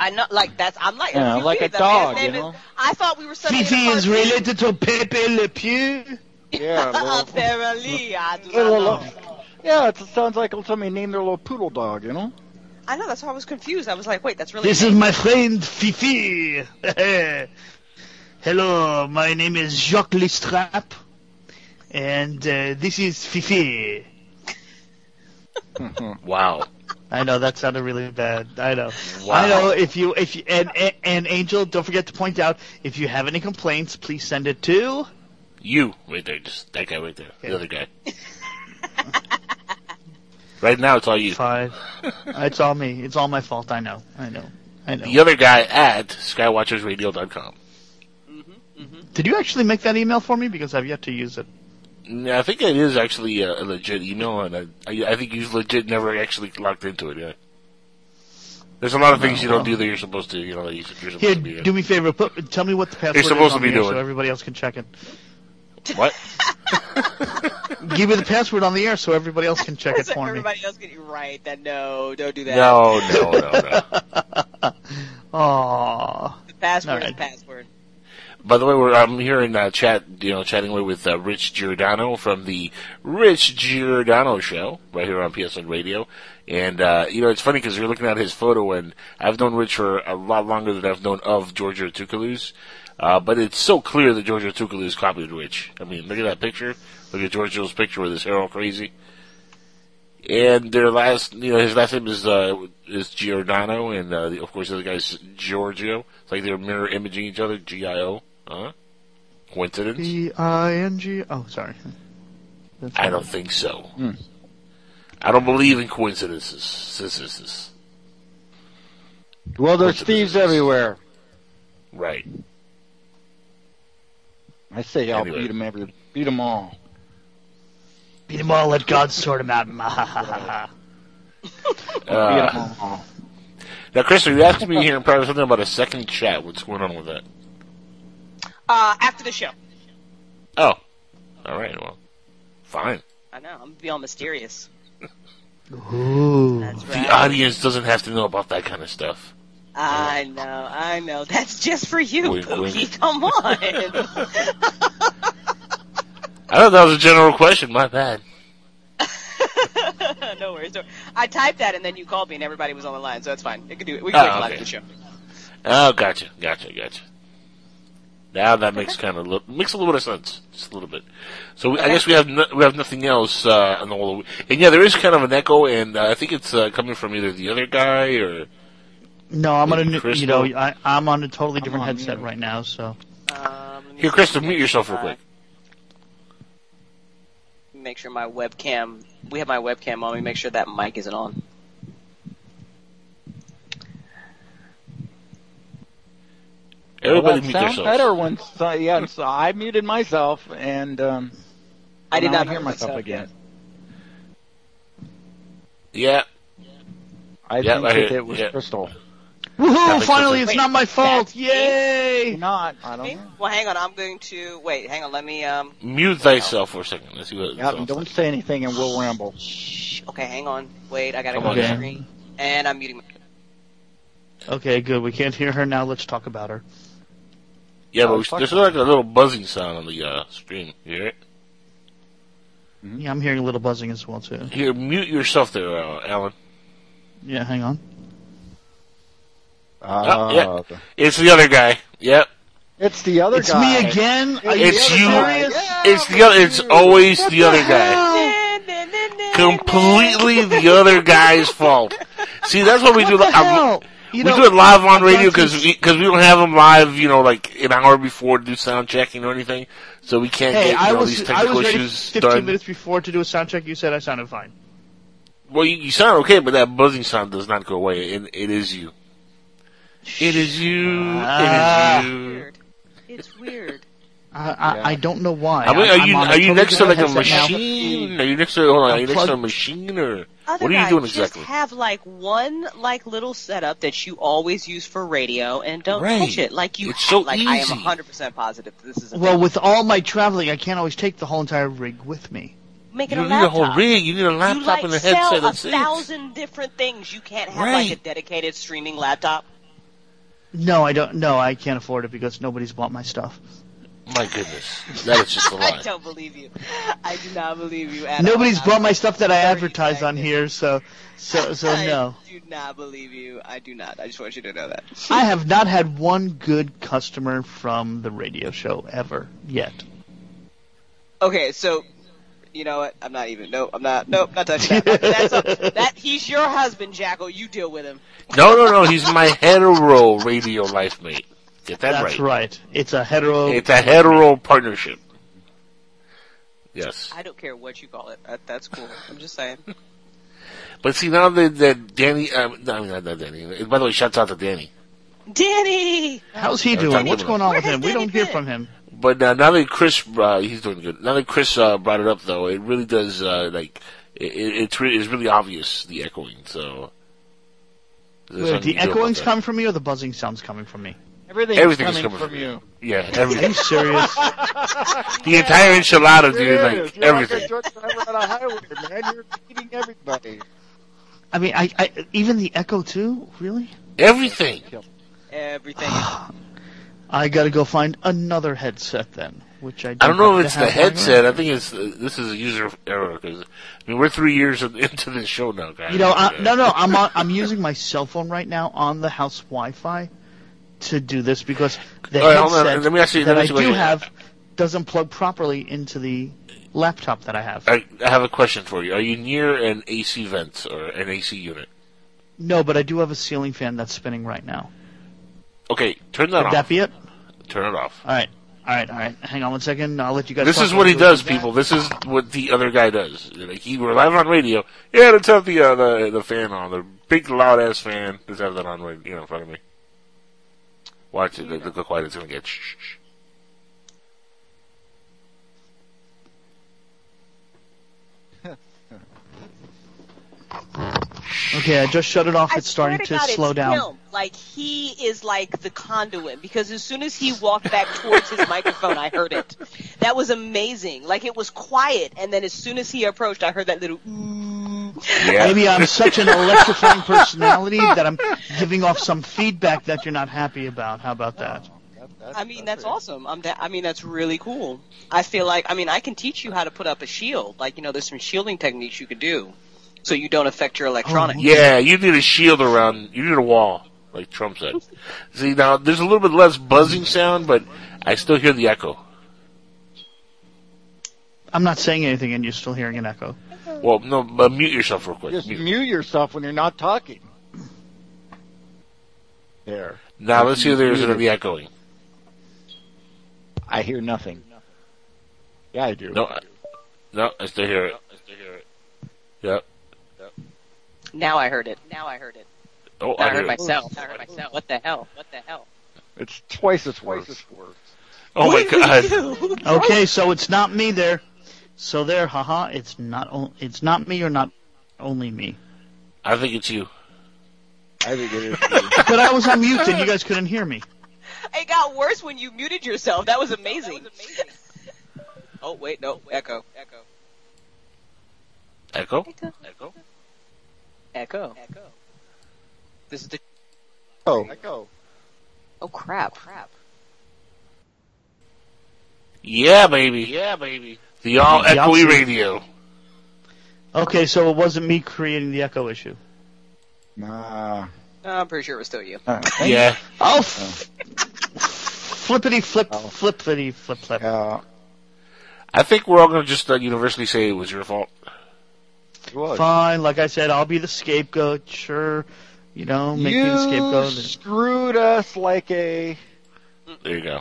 I know, like that's. I'm like,
Yeah,
you
like a dog, you know?
Is, I thought we were studying
Fifi is related to Pepe Le Pew.
Yeah, a little,
Apparently, I do
a
not
little-
know.
yeah, it sounds like somebody named their little poodle dog, you know.
I know. That's why I was confused. I was like, wait, that's really.
This
a
is my friend Fifi. Hello, my name is Jacques Lestrap, and uh, this is Fifi.
Wow.
I know that sounded really bad. I know.
Wow.
I know. If you, if you, and, and and Angel, don't forget to point out if you have any complaints, please send it to.
You, right there. Just that guy right there. The other guy. right now, it's all you.
Five. it's all me. It's all my fault. I know. I know. I know.
The other guy at skywatchersradio.com.
Did you actually make that email for me? Because I've yet to use it.
Yeah, I think it is actually a, a legit email, and I, I, I think you legit never actually logged into it. Yeah. There's a lot of things you don't do that you're supposed to. You know, that you're supposed
Here,
to be. doing.
do me a favor. Put, tell me what the password
You're supposed
is on
to be doing.
so everybody else can check it.
What?
Give me the password on the air so everybody else can check it
So
for me.
everybody else getting right. That no, don't do that.
No, no, no, no.
Aww.
The password
All
is
right.
password.
By the way, I'm here in uh, chat, you know, chatting away with uh, Rich Giordano from the Rich Giordano Show right here on PSN Radio. And uh, you know, it's funny because you're looking at his photo, and I've known Rich for a lot longer than I've known of Giorgio Tsoukalos. Uh, but it's so clear that Giorgio Tsoukalos copied Rich. I mean, look at that picture. Look at Giorgio's picture with his hair all crazy. And their last, you know, his last name is uh, is Giordano, and uh, of course the other guy's Giorgio. It's like they're mirror imaging each other. G I O. Huh? Coincidence?
B I N G. Oh, sorry. That's
I don't think so. I don't believe in coincidences. Coincidences.
Well, there's thieves everywhere.
Right.
I say I'll
Anyway.
beat them every, beat them all.
Beat them all, let God sort them out. Mahahaha.
beat
Uh,
'em all.
now, Chris, you asked me here in private something about a second chat. What's going on with that?
Uh, after the show.
Oh, all right. Well, fine.
I know. I'm gonna be all mysterious.
Ooh.
That's
The audience doesn't have to know about that kind of stuff.
I know. I know. That's just for you,
Wink, wink.
Come on.
I thought that was a general question. My bad.
no worries. No. I typed that and then you called me and everybody was on the line, so that's fine. We can do it. We can
Oh,
wait
okay.
after the show.
Oh, gotcha, gotcha, gotcha. Now that makes kind of li- makes a little bit of sense, just a little bit. So we, I guess we have no, we have nothing else uh, on the whole. And yeah, there is kind of an echo, and uh, I think it's uh, coming from either the other guy or
No, I'm on a new,
Crystal?
you know, I, I'm on a totally
I'm
different headset
mute.
right now, so.
Um,
here,
see.
Krista, mute yourself real quick.
Make sure my webcam. We have my webcam on. Let me make sure that mic isn't on.
Everybody
well,
mute
sounds
themselves.
better when so, yeah. So I muted myself, and um,
I did
now
not
hear myself
myself
again.
Yeah,
I
Yeah,
think
I hear-
it was
yeah.
Crystal.
Woohoo!
makes
Finally, it's
Wait,
not my fault!
that's
Yay!
Not. I don't know.
Well, hang on. I'm going to wait. Hang on. Let me. Um.
mute thyself for a second. Let's see what.
Yeah,
sounds
don't say anything, and we'll ramble.
Shh. Okay. Hang on. Wait. I gotta
Come
go
on,
to the screen. And I'm muting. My-
Okay, good. We can't hear her now. Let's talk about her.
Yeah, but
Oh,
we, there's like a little buzzing sound on the uh, screen. You hear it?
Yeah, I'm hearing a little buzzing as well too.
Here, mute yourself there, uh, Alan.
Yeah, hang on.
Uh,
yeah. It's the other guy. Yep.
It's the other
It's
guy.
me again. Are
It's
you
you.
Yeah,
It's the other. It's always the other guy. Completely the other guy's fault. See, that's what we do.
What the hell? You
we
know,
do it live on
I've
radio
got
because we, cause we don't have them live, you know, like an hour before to do sound checking or anything. So we can't
Hey,
get you
I
know,
was
these
I
technical
was ready
issues
15
done.
minutes before to do a sound check. You said I sounded fine.
Well, you, you sound okay, but that buzzing sound does not go away, and it is you. It is you.
Ah.
it is you.
Weird. It's weird.
I, I,
Yeah.
I don't know why.
I mean, are
I'm
you are you next to like a
different headset now.
machine? Are you next to hold on? Are you next to a machine or
Other
what are you
guy,
doing
just have like one like little setup that you always use for radio and don't
Right.
touch it. Like you,
It's so
like I am hundred percent positive that this is a
Well,
thing.
with all my traveling, I can't always take the whole entire rig with me.
make
You
it a
don't need a whole rig. You need a
you
laptop
like
and a headset.
sell
headset.
a
That's it.
thousand different things. You can't have
Right.
like a dedicated streaming laptop.
No, I don't. No, I can't afford it because nobody's bought my stuff.
My goodness, that is just a
I
lie.
I don't believe you. I do not believe you at
Nobody's
all.
bought my stuff that I
Very
advertise on here, so so so no.
I do not believe you. I do not. I just want you to know that.
I have not had one good customer from the radio show ever yet.
Okay, so you know what? I'm not even. No, I'm not. Nope, not touching that. That's a, that. He's your husband, Jackal. You deal with him.
No, no, no. He's my hetero radio life mate. Get that
That's
right.
right. It's a hetero.
It's a hetero partnership. Yes,
I don't care what you call it. That's cool. I'm just saying.
but see now that that Danny, no, I mean not, not Danny. By the way, shouts out to Danny.
Danny.
How's he doing?
time
What's going on
Where
with
has
him? We don't hear
been?
from him.
But uh, now that Chris, uh, he's doing good. Now that Chris uh, brought it up, though, it really does uh, like it, it, it's re- it's really obvious the echoing. So
Wait, the
you can do about
echoing's
that.
coming from me, or the buzzing sounds coming from me?
Everything's,
Everything is
coming,
coming
from
from
you.
Yeah, everything.
Are you serious?
the entire enchilada, dude.
It
Like.
You're
everything.
like a truck driver on a highway, man. You're eating everybody.
I mean, I, I even the echo too. Really?
Everything.
Everything.
I got to go find another headset then, which I
I don't know if it's the
have right
headset. I think it's uh, this is a user error because I mean we're three years into this show now, guys.
You know, I,
Uh,
no, no, I'm on, I'm using my cell phone right now on the house Wi-Fi to do this because the
right,
headset
Let me ask you-
that I
ask you
do have doesn't plug properly into the laptop that I have.
I, I have a question for you. Are you near an AC vent or an AC unit?
No, but I do have a ceiling fan that's spinning right now.
Okay, turn that
Would
off.
that be it?
turn it off.
All right, all right, all right. Hang on one second. I'll let you guys.
This is what he does,
do
people. This is what the other guy does. Like he, we're live on radio. Yeah, let's have the uh, the the fan on, the big loud ass fan. Let's have that on right, you know, in front of me. Watch it. Look, look how quiet it's going to get. Shh, shh.
Okay, I just shut it off.
I
it's starting to,
God,
slow down.
Him. Like he is like the conduit because as soon as he walked back towards his microphone, I heard it. That was amazing. Like it was quiet, and then as soon as he approached, I heard that little. Ooh
Maybe I'm such an electrifying personality that I'm giving off some feedback that you're not happy about. How about that?
I mean, that's awesome. I'm da- I mean, that's really cool. I feel like, I mean, I can teach you how to put up a shield. Like, you know, there's some shielding techniques you could do, so you don't affect your electronics.
Oh, yeah, you need a shield around. You need a wall, like Trump said. See, now there's a little bit less buzzing sound, but I still hear the echo.
I'm not saying anything, and you're still hearing an echo.
Well, no, but mute yourself real quick.
Just
Mute.
mute yourself when you're not talking. There.
Now let's see if there's
Muted.
any echoing.
I hear nothing. Yeah, I do.
No, I- no, I still hear it. I still hear it. Yep. yep.
Now I heard it. Now I heard it.
Oh,
I,
I
heard
hear it.
myself. I heard myself. What the hell? What the hell?
It's twice as worse.
Oh my
What did we
god.
Okay, so it's not me there. So there, haha. It's not. O- it's not me or not only me.
I think it's you.
I think it is.
But I was on mute, and you guys couldn't hear me.
It got worse when you muted yourself. That was amazing. oh wait, no, echo, echo,
Echo?
echo, echo, echo. This is the.
Oh, echo.
Oh crap! Crap.
Yeah, baby. Yeah, baby. The all
The
echoey
opposite.
radio.
Okay, so it wasn't me creating the echo issue.
Nah.
No, I'm pretty sure it was still you.
Uh,
Yeah.
Oh, f- flippity flip, flippity flip flip.
Yeah.
I think we're all going to just uh, universally say it was your fault.
It was.
Fine, like I said, I'll be the scapegoat. Sure, you know, make me the
you
scapegoat.
screwed us like a.
There you go.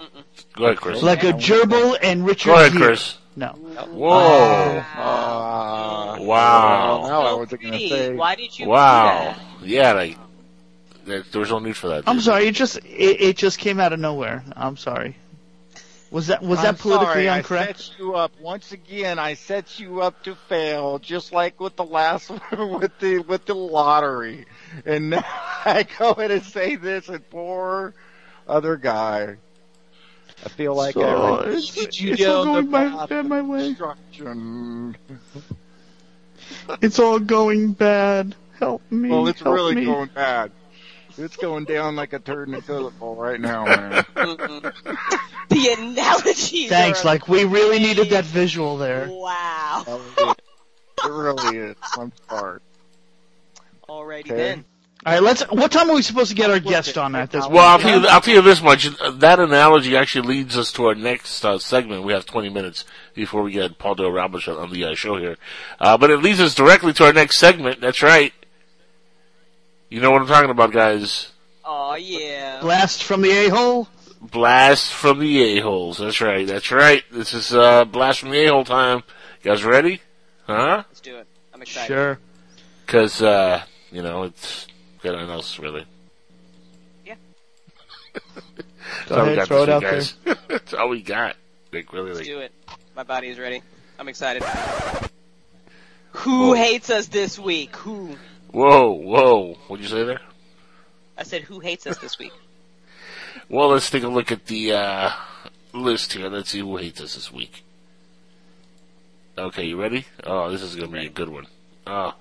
Go ahead, Chris.
Like a gerbil and Richard
Go ahead,
Gere.
Chris.
No.
Whoa.
Ah.
Wow.
Now I wasn't going to say.
Why did you?
Wow. Yeah, like, there, there was no need for that.
I'm sorry. It just it, it just came out of nowhere. I'm sorry. Was that was
I'm
that politically
sorry,
incorrect?
I set you up once again. I set you up to fail, just like with the last one with the with the lottery. And now I go in and say this, and poor other guy. I feel like
So,
I uh,
it's-
lead you
it's all going
the
my-
path
bad my way. It's all going bad. Help me.
Well, it's
help
really
me.
going bad. It's going down like a turd in a toilet bowl right now, man.
The analogies.
Thanks.
are
Like we really needed that visual there.
Wow.
It really is. I'm sorry.
Alrighty
Okay.
then.
All right. Let's. What time are we supposed to get our guest on at this?
Well, I'll tell you, I'll tell you this much. That analogy actually leads us to our next uh, segment. We have 20 minutes before we get Paul Del Ramos on the uh, show here. Uh, but it leads us directly to our next segment. That's right. You know what I'm talking about, guys.
Oh yeah.
Blast from the a hole.
Blast from the a-holes. That's right. That's right. This is uh, Blast from the a-hole time. You guys ready? Huh?
Let's do it. I'm excited.
Sure.
Because, uh, you know, it's got nothing else, really.
Yeah.
That's
Go
all we
ahead,
got
throw
this
it out
guys. That's all we got. Like, really,
Let's
like,
do it. My body is ready. I'm excited. Who
Whoa.
hates us this week? Who?
whoa, whoa. What'd you say there?
I said who hates us this week?
Well, let's take a look at the uh, list here. Let's see who hates us this week. Okay, you ready? Oh, this is going to be a good one. Oh.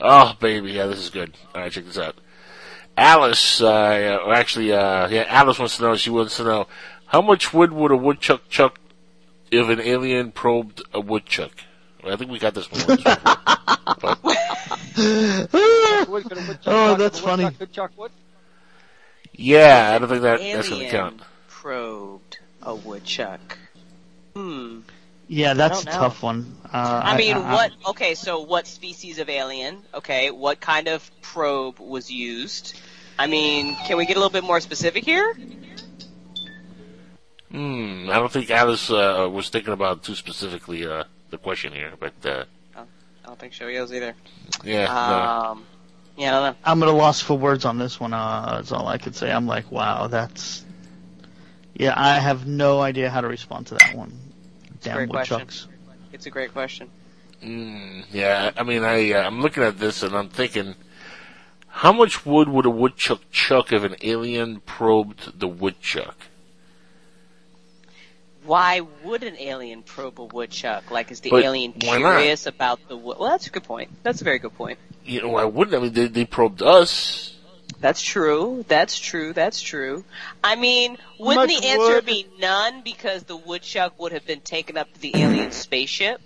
Oh, baby. Yeah, this is good. All right, check this out. Alice, uh, or actually, uh, yeah, Alice wants to know, she wants to know, how much wood would a woodchuck chuck if an alien probed a woodchuck? Well, I think we got this one once before. But-
oh, that's funny.
yeah, I don't think that, that's going to count.
probed a woodchuck. Hmm.
Yeah, that's a
know.
tough one. Uh,
I mean, what? Okay, so what species of alien? Okay, what kind of probe was used? I mean, can we get a little bit more specific here?
Hmm, I don't think Alice uh, was thinking about too specifically uh, the question here, but uh,
I don't think so is either.
yeah,
Um, yeah, I don't know.
I'm at a loss for words on this one. Uh, that's all I could say. I'm like, wow, that's. Yeah, I have no idea how to respond to that one.
A
Damn
great question.
woodchucks.
It's a great question.
Mm, yeah, I mean, I uh, I'm looking at this and I'm thinking, how much wood would a woodchuck chuck if an alien probed the woodchuck?
Why would an alien probe a woodchuck? Like, is the
But
alien
why not?
curious about the wood? Well, that's a good point. That's a very good point.
You know, why wouldn't I mean they, they probed us?
That's true. That's true. That's true. I mean, wouldn't
much
the answer
wood-
be none because the woodchuck would have been taken up to the alien spaceship?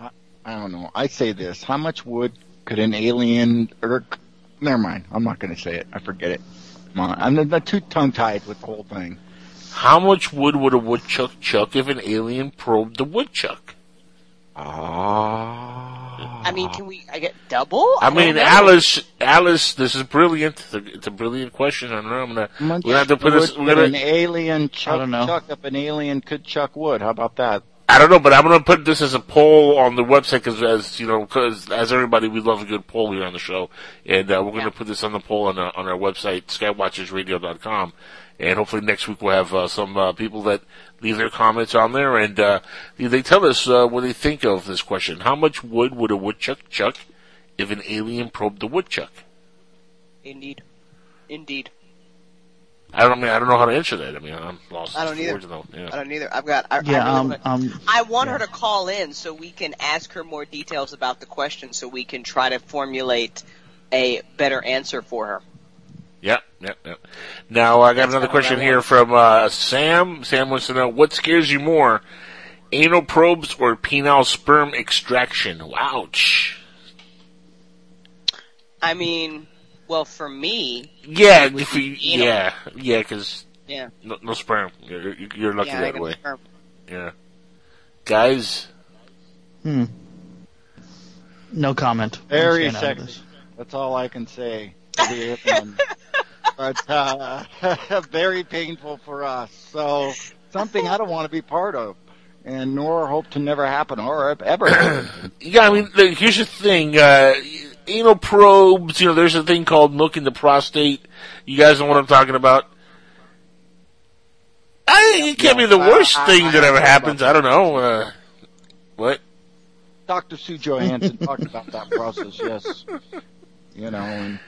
I don't know. I say this: How much wood could an alien? Or never mind. I'm not going to say it. I forget it. Come on. I'm not too tongue tied with the whole thing.
How much wood would a woodchuck chuck if an alien probed the woodchuck?
Ah.
I mean, can we? I get double?
I
don't
mean. Alice, Alice, this is brilliant. It's a, it's a brilliant question. I don't know. I'm gonna,
How
we're have to put this.
could
We're
an
gonna,
alien chuck,
don't know.
chuck if an alien could chuck wood. How about that?
I don't know, but I'm gonna put this as a poll on the website because, as you know, because as everybody, we love a good poll here on the show, and uh, we're gonna put this on the poll on, our on our website, skywatchersradio.com, and hopefully next week we'll have uh, some uh, people that leave their comments on there, and uh, they- they tell us uh, what they think of this question. How much wood would a woodchuck chuck if an alien probed the woodchuck?
Indeed. Indeed.
I don't I mean I don't know how to answer that. I mean I'm lost.
I don't either.
though. Yeah.
I don't either. I've got. I,
Yeah,
I,
um,
really,
um,
I want her to call in so we can ask her more details about the question, so we can try to formulate a better answer for her.
Yep, yep, yep. Now I got
That's
another question here
want.
from uh, Sam. Sam wants to know what scares you more, anal probes or penile sperm extraction? Ouch.
I mean, well, for me,
Yeah,
it
if you, yeah, yeah, because
Yeah.
no, no sperm. You're, you're- you're lucky
yeah, I
that
got
way.
sperm.
Yeah, guys.
Hmm. No comment.
Very
staying out of
sexy. That's all I can say. The but uh, very painful for us. So something I don't want to be part of, and nor hope to never happen or ever.
Yeah, I mean, look, here's the thing. Uh, anal probes, you know, there's a thing called milking the prostate. You guys know what I'm talking about? I think it can't be the worst
I-
thing
I
that ever happens. I don't know. Uh, what?
Dr. Sue Johanson talked about that process. Yes, you know, and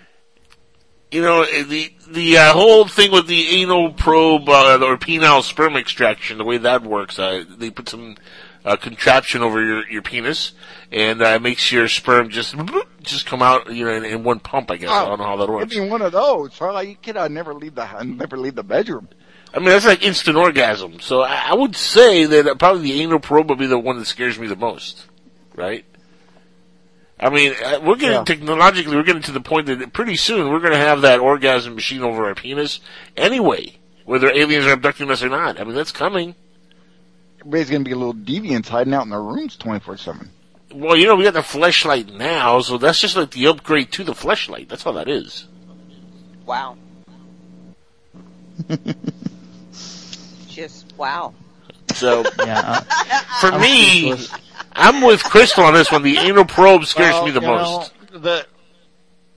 You know, the the uh, whole thing with the anal probe uh, or penile sperm extraction, the way that works, uh, they put some uh, contraption over your, your penis, and uh, makes your sperm just just come out, you know, in, in one pump. I guess I don't know how that works.
Give me one of those. Huh? You kid, I never leave the I never leave the bedroom.
I mean, that's like instant orgasm. So I, I would say that probably the anal probe would be the one that scares me the most, right? I mean, uh, we're getting
Yeah.
technologically, we're getting to the point that pretty soon we're going to have that orgasm machine over our penis anyway, whether aliens are abducting us or not. I mean, that's coming.
Everybody's gonna be a little deviants hiding out in their rooms twenty four seven.
Well, you know, we got the fleshlight now, so that's just like the upgrade to the fleshlight. That's all that is.
Wow. Just wow.
So,
Yeah. Uh,
for me,
speechless.
I'm with Crystal on this one. The anal probe scares
Well,
me the most.
know, the,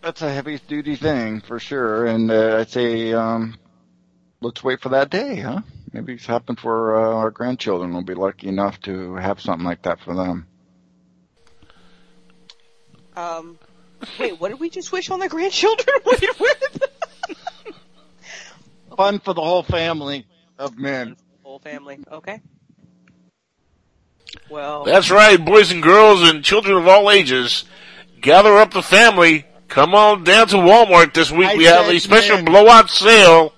that's a heavy duty thing for sure, and uh, I'd say um, let's wait for that day, huh? Maybe it's happened for uh, our grandchildren. We'll be lucky enough to have something like that for them.
Um, wait, what did we just wish on the grandchildren? Wait, where did the
Fun for the whole family of men.
whole family? Okay. Well,
That's right, boys and girls and children of all ages. Gather up the family. Come on down to Walmart this week.
I
we have a special
men.
blowout sale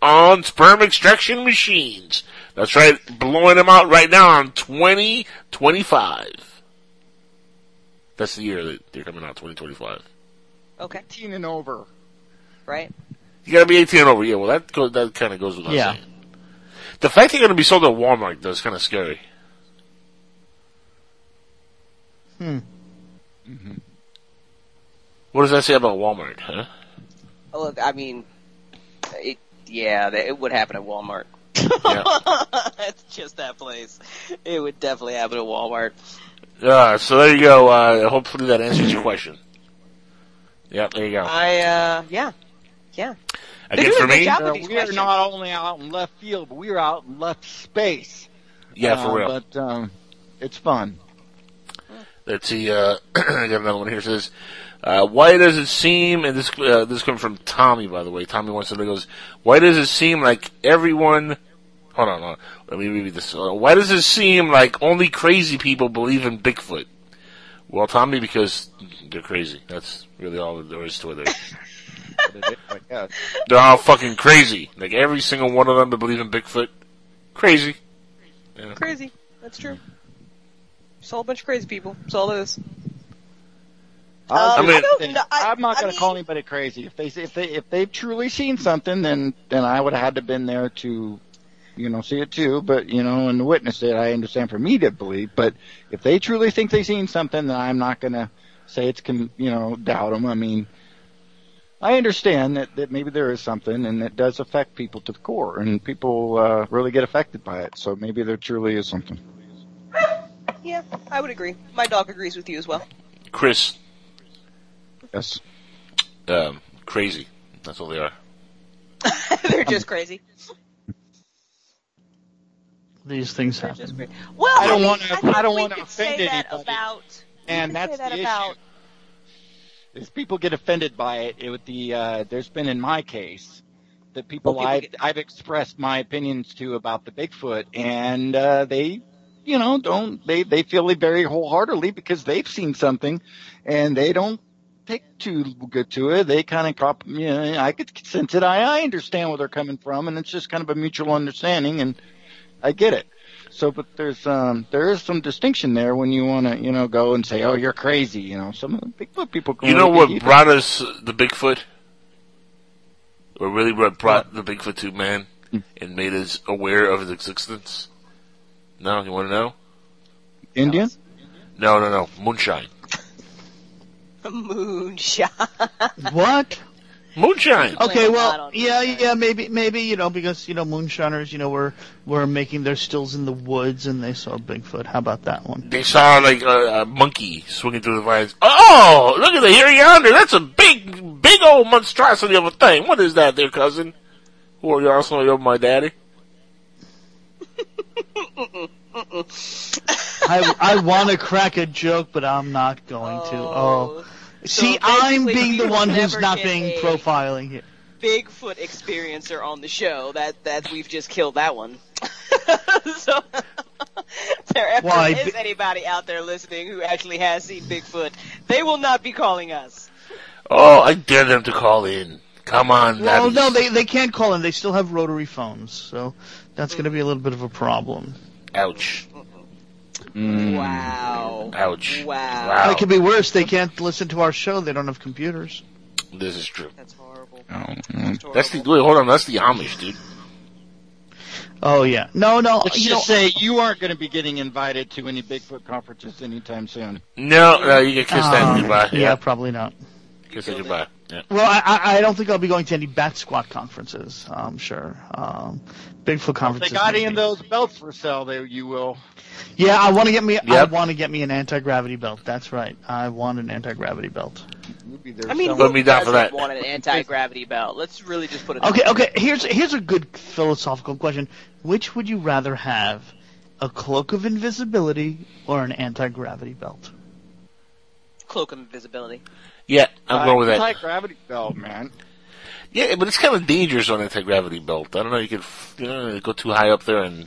on sperm extraction machines. That's right, blowing them out right now on 2025. That's the year that they're coming out, 2025.
okay,
18 and over.
right?
You gotta be 18 and over. Yeah, well that goes, that kind of goes without
Yeah.
saying. The fact they're gonna be sold at Walmart though is kind of scary.
Hmm.
What does that say about Walmart, huh?
Oh, Look, I mean, it, yeah, it would happen at Walmart.
Yeah.
it's just that place. It would definitely happen at Walmart.
Uh, so there you go. Uh, hopefully that answers your question. Yeah, there you go.
I, uh, yeah, yeah.
Again, for me.
Uh,
with these
we are not only out in left field, but we are out in left space.
yeah,
Uh,
for real.
But um, it's fun.
Let's see. Uh, I got another one here. It says, uh, "Why does it seem?" And this uh, this comes from Tommy, by the way. Tommy wants to know. he Goes, "Why does it seem like everyone?" Hold on, hold on. Let me read this. Uh, why does it seem like only crazy people believe in Bigfoot? Well, Tommy, because they're crazy. That's really all there is to it. They're all fucking crazy. Like every single one of them that believe in Bigfoot, crazy. Yeah.
Crazy. That's true. Just a whole bunch of crazy people. That's all it is.
I
Um,
mean,
I don't know. I-
I'm not going to call anybody crazy. If they if they if they've truly seen something, then then I would have had to been there to, you know, see it too. But you know, and witness it. I understand for me to believe. But if they truly think they've seen something, then I'm not going to say it's con you know doubt them. I mean, I understand that that maybe there is something, and it does affect people to the core, and people uh, really get affected by it. So maybe there truly is something.
Yeah, I would agree. My dog agrees with you as well.
Chris,
Yes.
um, crazy. That's all they are.
They're just crazy.
These things
They're just
happen.
crazy. Well,
I don't
mean,
wanna-
think
I don't
we
wanna
could
offend
say that
anybody.
about.
And
we could
that's
say that
the
about.
issue. Is people get offended by it. It would the uh, there's been in my case that people,
Well, people
I've,
get-
I've expressed my opinions to about the Bigfoot, and uh, they, you know, don't they they feel it very wholeheartedly because they've seen something, and they don't take too good to it. They kind of cop, you know, I could sense it. I I understand where they're coming from, and it's just kind of a mutual understanding, and I get it. So, but there's um there is some distinction there when you want to you know go and say, oh, you're crazy. You know, some of the Bigfoot people. Can
You know what brought us the Bigfoot? Or really what brought the Bigfoot to man and made us aware of its existence? No, you want to know?
Indian?
No, no, no. Moonshine.
Moonshine.
What?
Moonshine.
Okay, well, yeah, yeah, maybe, maybe you know, because you know, moonshiners, you know, were were making their stills in the woods, and they saw Bigfoot. How about that one?
They saw like a, a monkey swinging through the vines. Oh, look at the here yonder. That's a big, big old monstrosity of a thing. What is that, there, cousin? Who are you also you're my daddy?
I I want to crack a joke, but I'm not going to. Oh, oh.
So
see, I'm being the one who's not being profiling here.
Bigfoot experiencer on the show. That that we've just killed that one. so there ever
Why,
is anybody out there listening who actually has seen Bigfoot, they will not be calling us.
Oh, I dare them to call in. Come on,
Well, no, they they can't call in. They still have rotary phones, so that's going to be a little bit of a problem.
Ouch. Mm.
Wow.
Ouch.
Wow.
Wow.
It could be worse. They can't listen to our show. They don't have computers.
This is true.
That's horrible.
Oh,
That's mm. the wait. Hold on. That's the Amish, dude.
Oh yeah, no, no.
Let's
you
just
know,
say uh, you aren't going to be getting invited to any Bigfoot conferences anytime soon.
No, no, you get kissed
uh, oh.
that goodbye.
yeah,
Yeah,
probably not.
kiss that goodbye. Yeah.
Well, I, I I don't think I'll be going to any Bat Squatch conferences. I'm sure. Um, Bigfoot
If they got any of those belts for sale, they you will.
Yeah, I want to get me. I want to get me an anti gravity belt. That's right. I want an anti gravity belt.
You'll be there
I mean,
selling-
Put
who
me down for
doesn't
that.
want an anti-gravity belt? Let's really just put it.
Okay, okay. Here's here's a good philosophical question. Which would you rather have, a cloak of invisibility or an anti gravity belt?
Cloak of invisibility.
Yeah, I'm going with that.
Anti gravity belt, man.
Yeah, but it's kind of dangerous on anti gravity belt. I don't know. You could, you know, go too high up there and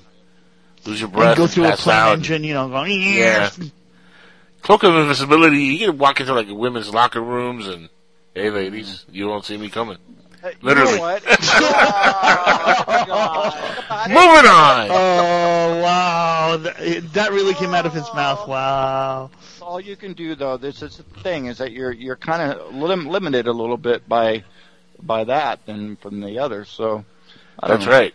lose your breath.
and go through a
pass
plane
out.
engine, you know, going.
Yeah. Cloak of invisibility. You can walk into like women's locker rooms and, hey, ladies, you won't see me coming. Literally.
You know what?
Oh,
Moving on.
Oh wow, Th- that really came out of his mouth. Wow.
All you can do though, this is the thing, is that you're you're kind of lim- limited a little bit by by that than from the other. So I don't
That's
know.
right.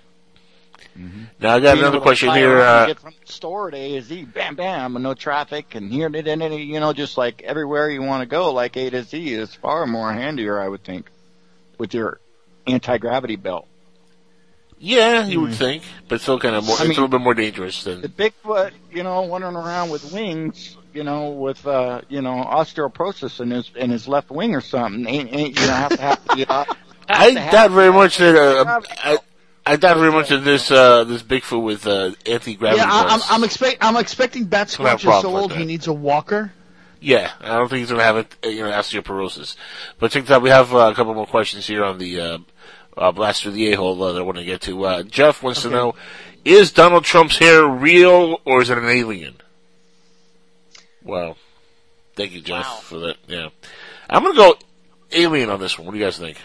Now I got
Being
another question
fly
here.
around and
Uh,
get from store to A to Z, bam, bam, and no traffic, and here and then, you know, just like everywhere you want to go, like A to Z is far more handier, I would think, with your anti gravity belt.
yeah, you would think, but still kind of more.
I
it's
mean-
a little bit more dangerous than The.
Bigfoot, you know, wandering around with wings, you know, with uh, you know, osteoporosis in his in his left wing or something, ain't, ain't you know have to have the, uh, have
I
to
doubt very much that. Uh, I. I doubt very much that this uh, this Bigfoot with uh, anti gravity
Yeah, I, I'm. I'm, expect, I'm expecting Bat
It's not
Squatch is so old
with
he needs a walker.
Yeah, I don't think he's going to have it, you know, osteoporosis. But check that. We have uh, a couple more questions here on the uh, uh, blast through the a-hole uh, that I want to get to. Uh, Jeff wants to know: Is Donald Trump's hair real or is it an alien? Well, thank you, Jeff, for that. Yeah, I'm going to go alien on this one. What do you guys think?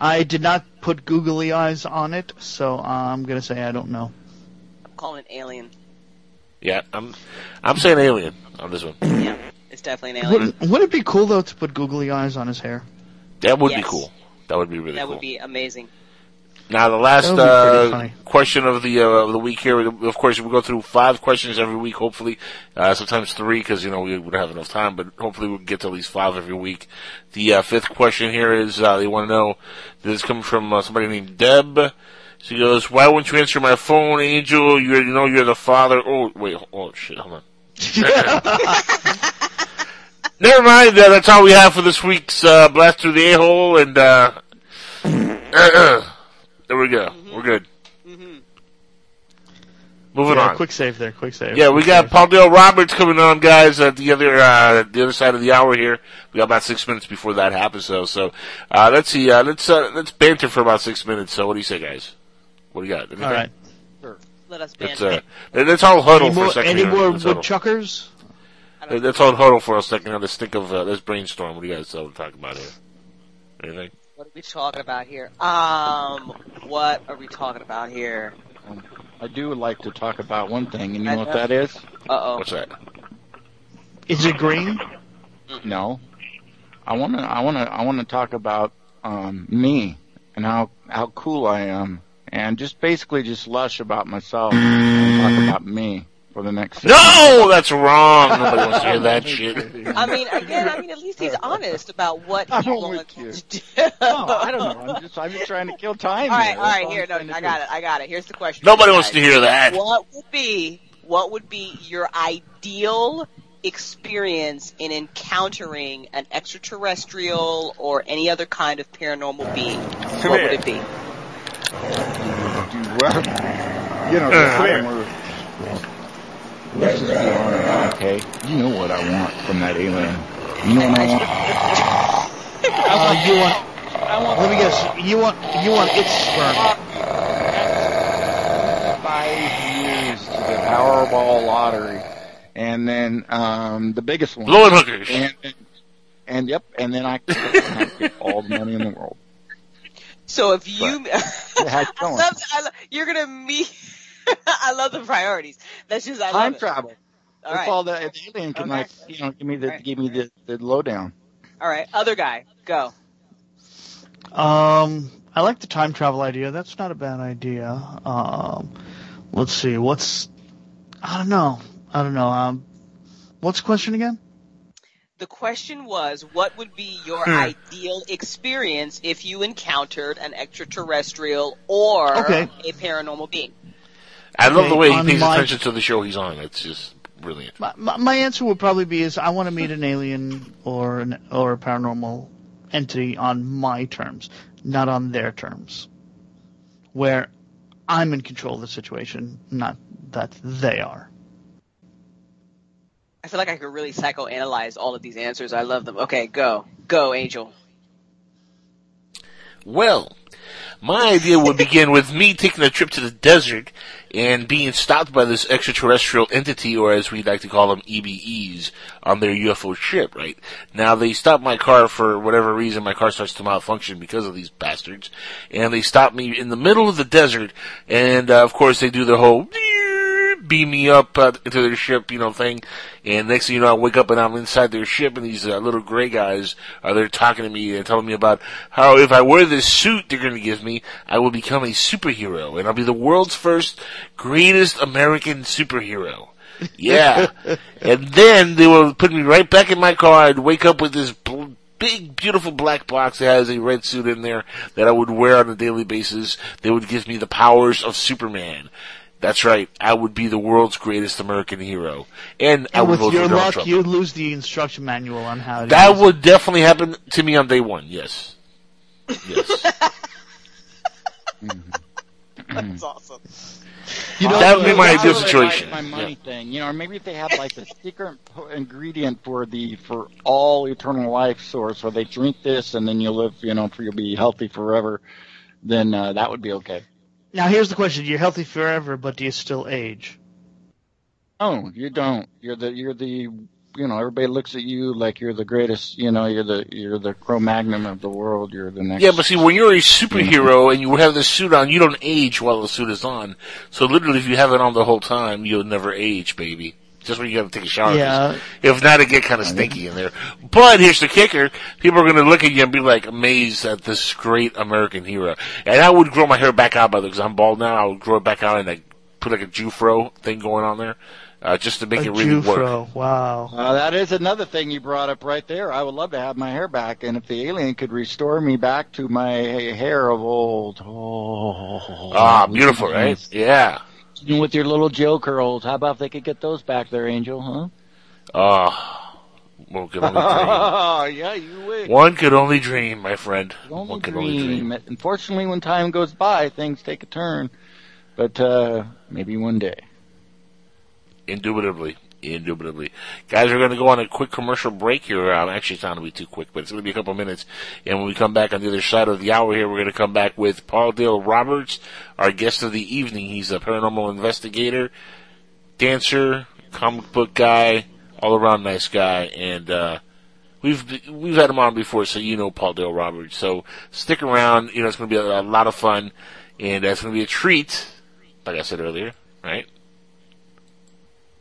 I did not put googly eyes on it, so I'm gonna say I don't know.
I'm calling it alien.
Yeah, I'm I'm saying alien on this one.
Yeah, it's definitely an alien.
Would, would it be cool though to put googly eyes on his hair?
That would be cool. That would be really
that
cool.
That would be amazing.
Now the last
That would be pretty
uh, question of the uh, of the week here. Of course, we go through five questions every week. Hopefully, uh, sometimes three because you know we would have enough time. But hopefully, we'll get to at least five every week. The uh, fifth question here is uh, they want to know. This is coming from uh, somebody named Deb. She goes, "Why won't you answer my phone, Angel? You you know you're the father." Oh wait, oh shit, hold on. Never mind. Uh, that's all we have for this week's uh, blast through the a hole, and uh, there we go. We're good. Moving
Yeah,
on.
Quick save there. Quick save.
Yeah, we
Quick
got
save.
Paul Dale Roberts coming on, guys, at the other uh, the other side of the hour here. We got about six minutes before that happens, though. So uh, let's see. Uh, let's uh, let's banter for about six minutes. So what do you say, guys? What do you got? Anything?
All right.
Let us
Let's uh, let's all huddle
Any
for a
more,
second.
any
here.
more
Let's
woodchuckers?
Let's all huddle for a second Let's think of uh, this brainstorm. What do you guys uh, talk about here? Anything?
What are we talking about here? Um, what are we talking about here?
I do like to talk about one thing, and you
I
know what that is?
Uh oh.
What's that?
Is it green?
No. I want to. I want to. I want to talk about um, me and how how cool I am, and just basically just lush about myself and talk about me for the next. six
No, that's wrong. Nobody wants to hear that shit.
I mean, again, I mean, at least he's honest about what he
I'm
wants to do.
No, I don't know. I'm just. I'm just trying to kill time.
All right,
here.
all
That's
right.
all
Here,
I'm
no,
trying to
I
do.
got it. I got it. Here's the question.
Nobody wants to hear that.
What would be what would be your ideal experience in encountering an extraterrestrial or any other kind of paranormal being?
Come
what
here.
would it be?
Well. You know,
Uh,
come here. Let's just be honest, okay? You know what I want from that alien. You know what I want?
Uh, you want? Let me guess. You want? You want its sperm?
Five years to the Powerball lottery, and then um the biggest one.
Blowing hookers.
And, and, and yep, and then I can get all the money in the world.
So if you,
Yeah, how's
I love, I love, you're gonna meet. I love the priorities. That's just I love
Time
it.
travel.
All
That's
right,
all the, the alien can
Okay.
like, you know, give me the
Right.
give me the the lowdown.
all right. Other guy, go.
Um, I like the time travel idea. That's not a bad idea. Um, let's see. What's? I don't know. I don't know. Um, what's the question again?
The question was, what would be your
Hmm.
ideal experience if you encountered an extraterrestrial or
Okay.
a paranormal being?
I love the way he pays
my-
attention to the show he's on. It's just brilliant.
My, my, my answer would probably be is I want to meet an alien or an or a paranormal entity on my terms, not on their terms, where I'm in control of the situation, not that they are.
I feel like I could really psychoanalyze all of these answers. I love them. Okay, go. Go, Angel.
Well, my idea would begin with me taking a trip to the desert and being stopped by this extraterrestrial entity, or as we like to call them, EBEs, on their UFO ship, right? Now, they stop my car for whatever reason. My car starts to malfunction because of these bastards. And they stop me in the middle of the desert, and uh, of course they do the whole beam me up uh, into their ship, you know, thing. And next thing you know, I wake up and I'm inside their ship, and these uh, little gray guys are there talking to me and telling me about how if I wear this suit they're going to give me, I will become a superhero, and I'll be the world's first greatest American superhero. Yeah. and then they will put me right back in my car. I'd wake up with this bl- big, beautiful black box that has a red suit in there that I would wear on a daily basis. They would give me the powers of Superman. That's right. I would be the world's greatest American hero. And, I
And
would
with
vote
your
for Donald
luck,
Trump.
you'd lose the instruction manual on how to.
That
use it.
would definitely happen to me on day one, yes. Yes.
That's awesome.
You know,
That would be my ideal
really
situation.
like my money thing, you know, or maybe if they have like the secret ingredient for the for all eternal life source, where they drink this and then you'll live, you know, for you'll be healthy forever, then uh, that would be okay.
Now here's the question: You're healthy forever, but do you still age?
Oh, you don't. You're the you're the you know everybody looks at you like you're the greatest. You know, you're the you're the Cro-Magnon of the world. You're the next.
Yeah, but see, when you're a superhero mm-hmm. and you have the suit on, you don't age while the suit is on. So literally, if you have it on the whole time, you'll never age, baby. Just when you gotta take a shower.
Yeah.
If not, it get kind of stinky in there. But here's the kicker: people are gonna look at you and be like amazed at this great American hero. And I would grow my hair back out by the because I'm bald now. I would grow it back out and like put like a Jufro thing going on there, uh, just to make
a
it really work.
Jufro. Wow.
Uh, that is another thing you brought up right there. I would love to have my hair back, and if the alien could restore me back to my hair of old, oh,
Ah, beautiful, right? Yeah.
With your little Joe curls, how about if they could get those back there, Angel? Huh?
Ah, one could only dream.
yeah, you wish.
One could only dream, my friend.
Only
One could only dream.
dream. Unfortunately, when time goes by, things take a turn. But uh, maybe one day.
Indubitably. Indubitably. Guys, we're going to go on a quick commercial break here. Um, actually, it's not going to be too quick, but it's going to be a couple minutes. And when we come back on the other side of the hour here, we're going to come back with Paul Dale Roberts, our guest of the evening. He's a paranormal investigator, dancer, comic book guy, all around nice guy. And, uh, We've we've had him on before, so you know Paul Dale Roberts. So stick around. You know it's going to be a, a lot of fun, and it's going to be a treat. Like I said earlier, right?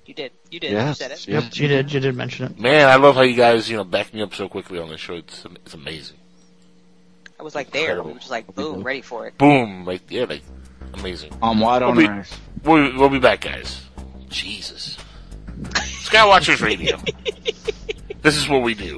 You did. You did.
Yes,
You said it.
yes.
You did. You did mention it.
Man, I love how you guys, you know, back me up so quickly on the show. It's, it's amazing.
I was like there. We
Incredible.
were just like boom, ready for it.
Boom, like yeah, like amazing.
Um, I'm wide on
We'll be-
rice.
We'll, we'll be back, guys. Jesus, Skywatchers Radio. this is what we do.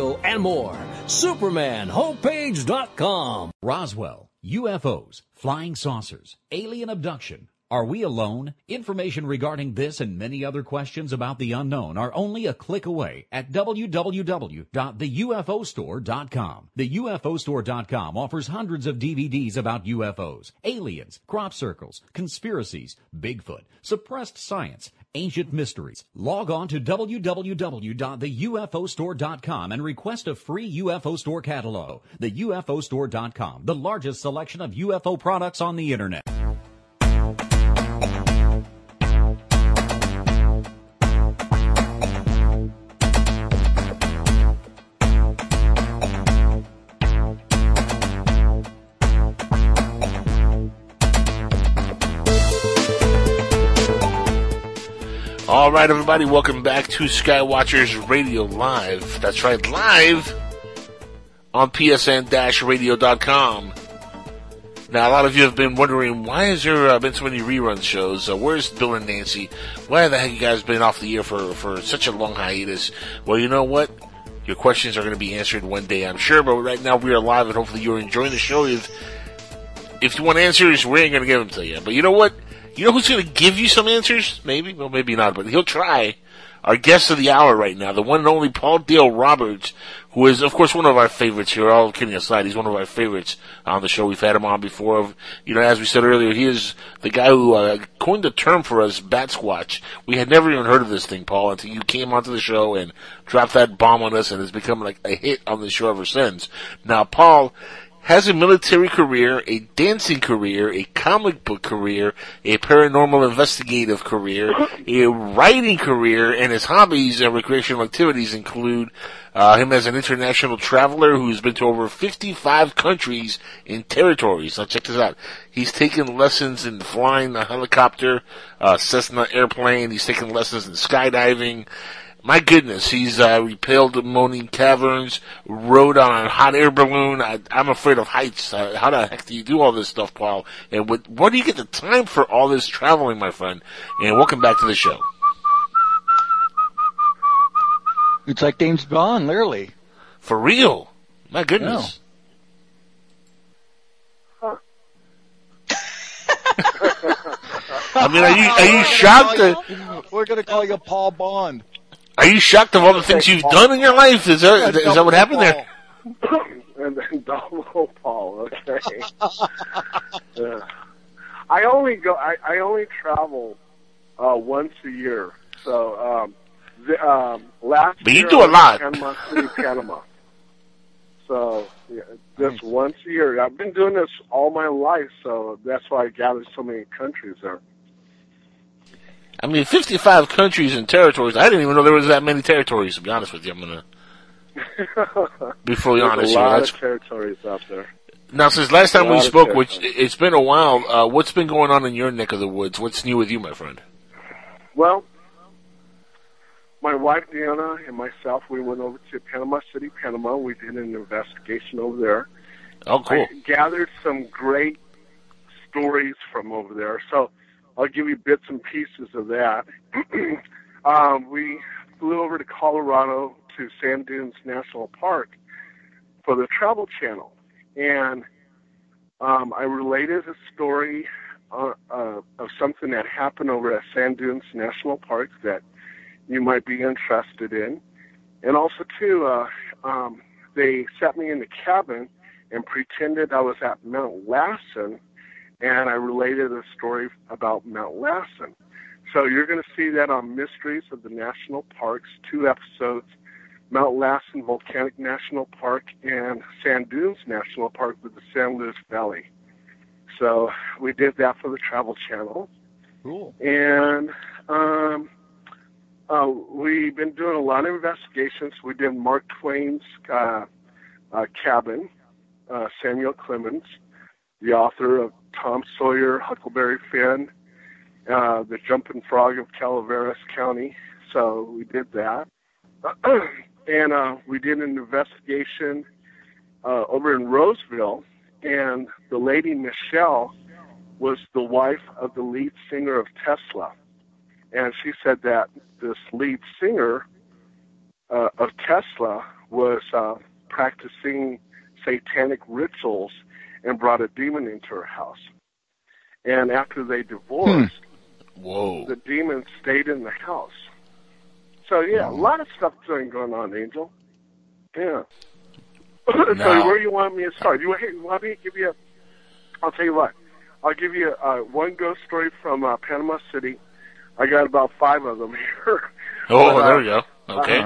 and more. SupermanHomepage.com.
Roswell, UFOs, flying saucers, alien abduction. Are we alone? Information regarding this and many other questions about the unknown are only a click away at www.theufostore.com. The UFOstore.com offers hundreds of DVDs about UFOs, aliens, crop circles, conspiracies, Bigfoot, suppressed science, ancient mysteries. Log on to www.theufostore.com and request a free UFO store catalog. The UFOstore.com, the largest selection of UFO products on the internet.
All right, everybody, welcome back to Skywatchers Radio Live. That's right, live on psn-radio.com. Now, a lot of you have been wondering why has there uh, been so many rerun shows? Uh, where's Bill and Nancy? Why the heck you guys been off the air for for such a long hiatus? Well, you know what? Your questions are going to be answered one day, I'm sure. But right now, we are live, and hopefully, you're enjoying the show. If if you want answers, we ain't going to give them to you. But you know what? You know who's going to give you some answers? Maybe, well, maybe not, but he'll try. Our guest of the hour right now, the one and only Paul Dale Roberts, who is, of course, one of our favorites here. All kidding aside, he's one of our favorites on the show. We've had him on before. You know, as we said earlier, he is the guy who uh, coined the term for us, Bat Squatch. We had never even heard of this thing, Paul, until you came onto the show and dropped that bomb on us, and it's become like a hit on the show ever since. Now, Paul has a military career, a dancing career, a comic book career, a paranormal investigative career, a writing career, and his hobbies and recreational activities include uh, him as an international traveler who's been to over 55 countries and territories. Now check this out. He's taken lessons in flying a helicopter, uh, Cessna airplane. He's taken lessons in skydiving. My goodness, he's uh, repelled the moaning caverns, rode on a hot air balloon. I, I'm afraid of heights. Uh, how the heck do you do all this stuff, Paul? And what, where do you get the time for all this traveling, my friend? And welcome back to the show.
It's like James Bond, literally.
For real? My goodness. I mean, are you are you shocked? That,
We're gonna call you Paul Bond.
Are you shocked of all the things you've done in your life? Is that is that what happened there?
and then double Paul. Okay. Yeah. I only go. I, I only travel uh, once a year. So um, the, um, last
But you
year
do a lot.
in Panama City, Panama. So yeah, just once a year. I've been doing this all my life, so that's why I gathered so many countries there.
I mean, 55 countries and territories. I didn't even know there was that many territories. To be honest with you, I'm gonna be fully
There's
honest
a lot
That's
of territories out there.
Now, since last time we spoke, which it's been a while, uh, what's been going on in your neck of the woods? What's new with you, my friend?
Well, my wife Deanna and myself, we went over to Panama City, Panama. We did an investigation over there.
Oh, cool.
I gathered some great stories from over there. So I'll give you bits and pieces of that. um, we flew over to Colorado to Sand Dunes National Park for the Travel Channel. And um, I related a story uh, uh, of something that happened over at Sand Dunes National Park that you might be interested in. And also, too, uh, um, they set me in the cabin and pretended I was at Mount Lassen, and I related a story about Mount Lassen. So you're going to see that on Mysteries of the National Parks, two episodes, Mount Lassen Volcanic National Park and Sand Dunes National Park with the San Luis Valley. So we did that for the Travel Channel.
Cool.
And um, uh, we've been doing a lot of investigations. We did Mark Twain's uh, uh, cabin, uh, Samuel Clemens, the author of Tom Sawyer, Huckleberry Finn, uh, The Jumping Frog of Calaveras County. So we did that. and uh, we did an investigation uh, over in Roseville, and the lady Michelle was the wife of the lead singer of Tesla. And she said that this lead singer uh, of Tesla was uh, practicing satanic rituals and brought a demon into her house. And after they divorced,
Whoa.
the demon stayed in the house. So yeah, a lot of stuff going going on, Angel. Yeah. so
Now-
where do you want me to start? You, want me to give you? A, I'll tell you what. I'll give you uh, one ghost story from uh, Panama City. I got about five of them here.
Oh,
But, uh,
there we go. Okay.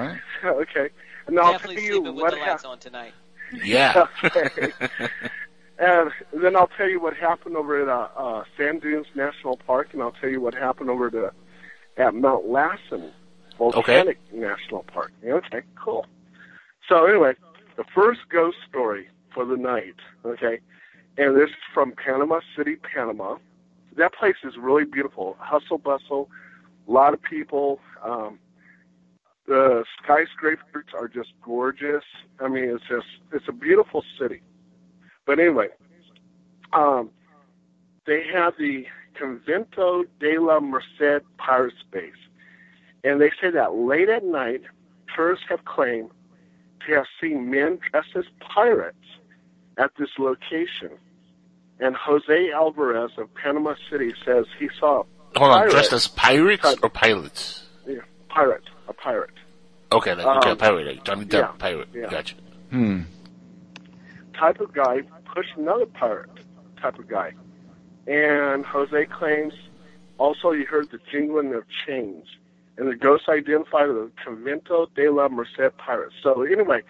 uh, okay. And I'll
Definitely
tell you
sleeping with
what
the lights
happened.
on tonight.
Yeah.
okay. And then I'll tell you what happened over at uh, uh, Sand Dunes National Park, and I'll tell you what happened over to at Mount Lassen Volcanic National Park. Okay, cool. So anyway, the first ghost story for the night. Okay, and this is from Panama City, Panama. That place is really beautiful. Hustle bustle, a lot of people. Um, the skyscrapers are just gorgeous. I mean, it's just it's a beautiful city. But anyway, um, they have the Convento de la Merced pirate space, and they say that late at night, tourists have claimed to have seen men dressed as pirates at this location. And Jose Alvarez of Panama City says he saw a
Hold on,
pirate-
dressed as pirates or pilots?
yeah, pirate, a pirate.
Okay, like, okay,
Um,
pirate, like Johnny Depp,
yeah,
pirate.
yeah.
Gotcha.
Hmm.
Type of guy push another pirate type of guy. And Jose claims also he heard the jingling of chains. And the ghost identified the Convento de la Merced pirates. So anyway,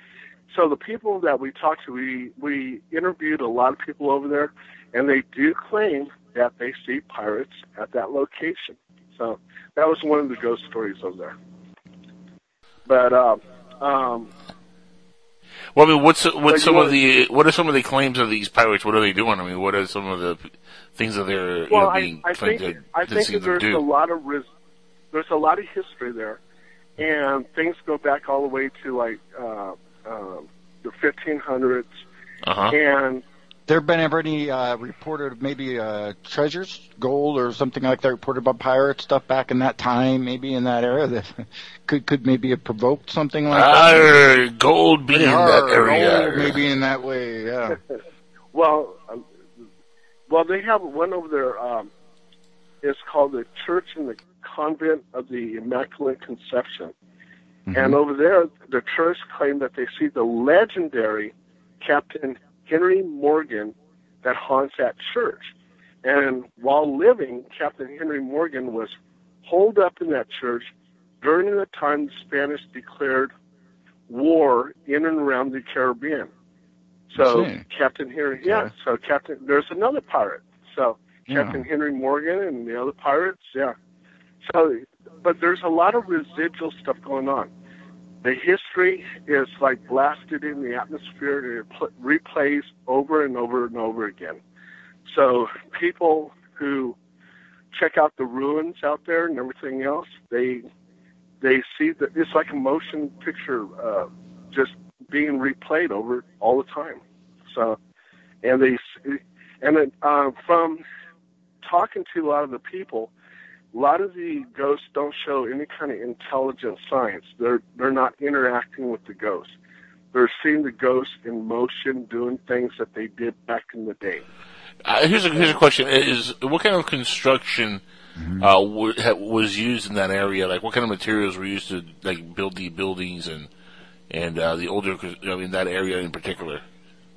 so the people that we talked to, we, we interviewed a lot of people over there, and they do claim that they see pirates at that location. So that was one of the ghost stories over there. But um, um,
Well, I mean, what's what's some of the what are some of the claims of these pirates? What are they doing? I mean, what are some of the things that they're you
well,
know,
I,
being
I
claimed
think
to,
I think
see
that
them
there's
do?
a lot of ris- there's a lot of history there, and things go back all the way to like uh, um, the 1500s,
Uh-huh.
and
There been ever any uh, reported maybe uh, treasures, gold or something like that reported about pirate stuff back in that time, maybe in that area that could could maybe have provoked something like that?
Arr, gold being in that area.
gold maybe in that way, yeah.
well, uh, well, they have one over there. Um, it's called the Church in the Convent of the Immaculate Conception. And over there, the tourists claim that they see the legendary Captain Henry Morgan that haunts that church. And while living, Captain Henry Morgan was holed up in that church during the time the Spanish declared war in and around the Caribbean. So Captain Henry, yeah. So Captain, there's another pirate. So
Yeah.
Captain Henry Morgan and the other pirates, yeah. So, but there's a lot of residual stuff going on. The history is like blasted in the atmosphere and it pl- replays over and over and over again. So people who check out the ruins out there and everything else, they they see that it's like a motion picture uh, just being replayed over all the time. So, and they and it, uh, from talking to a lot of the people, a lot of the ghosts don't show any kind of intelligent science. They're they're not interacting with the ghosts. They're seeing the ghosts in motion, doing things that they did back in the day.
Uh, here's a here's a question: Is what kind of construction uh, w- ha- was used in that area? Like, what kind of materials were used to like build the buildings and and uh, the older, cons- I mean, that area in particular?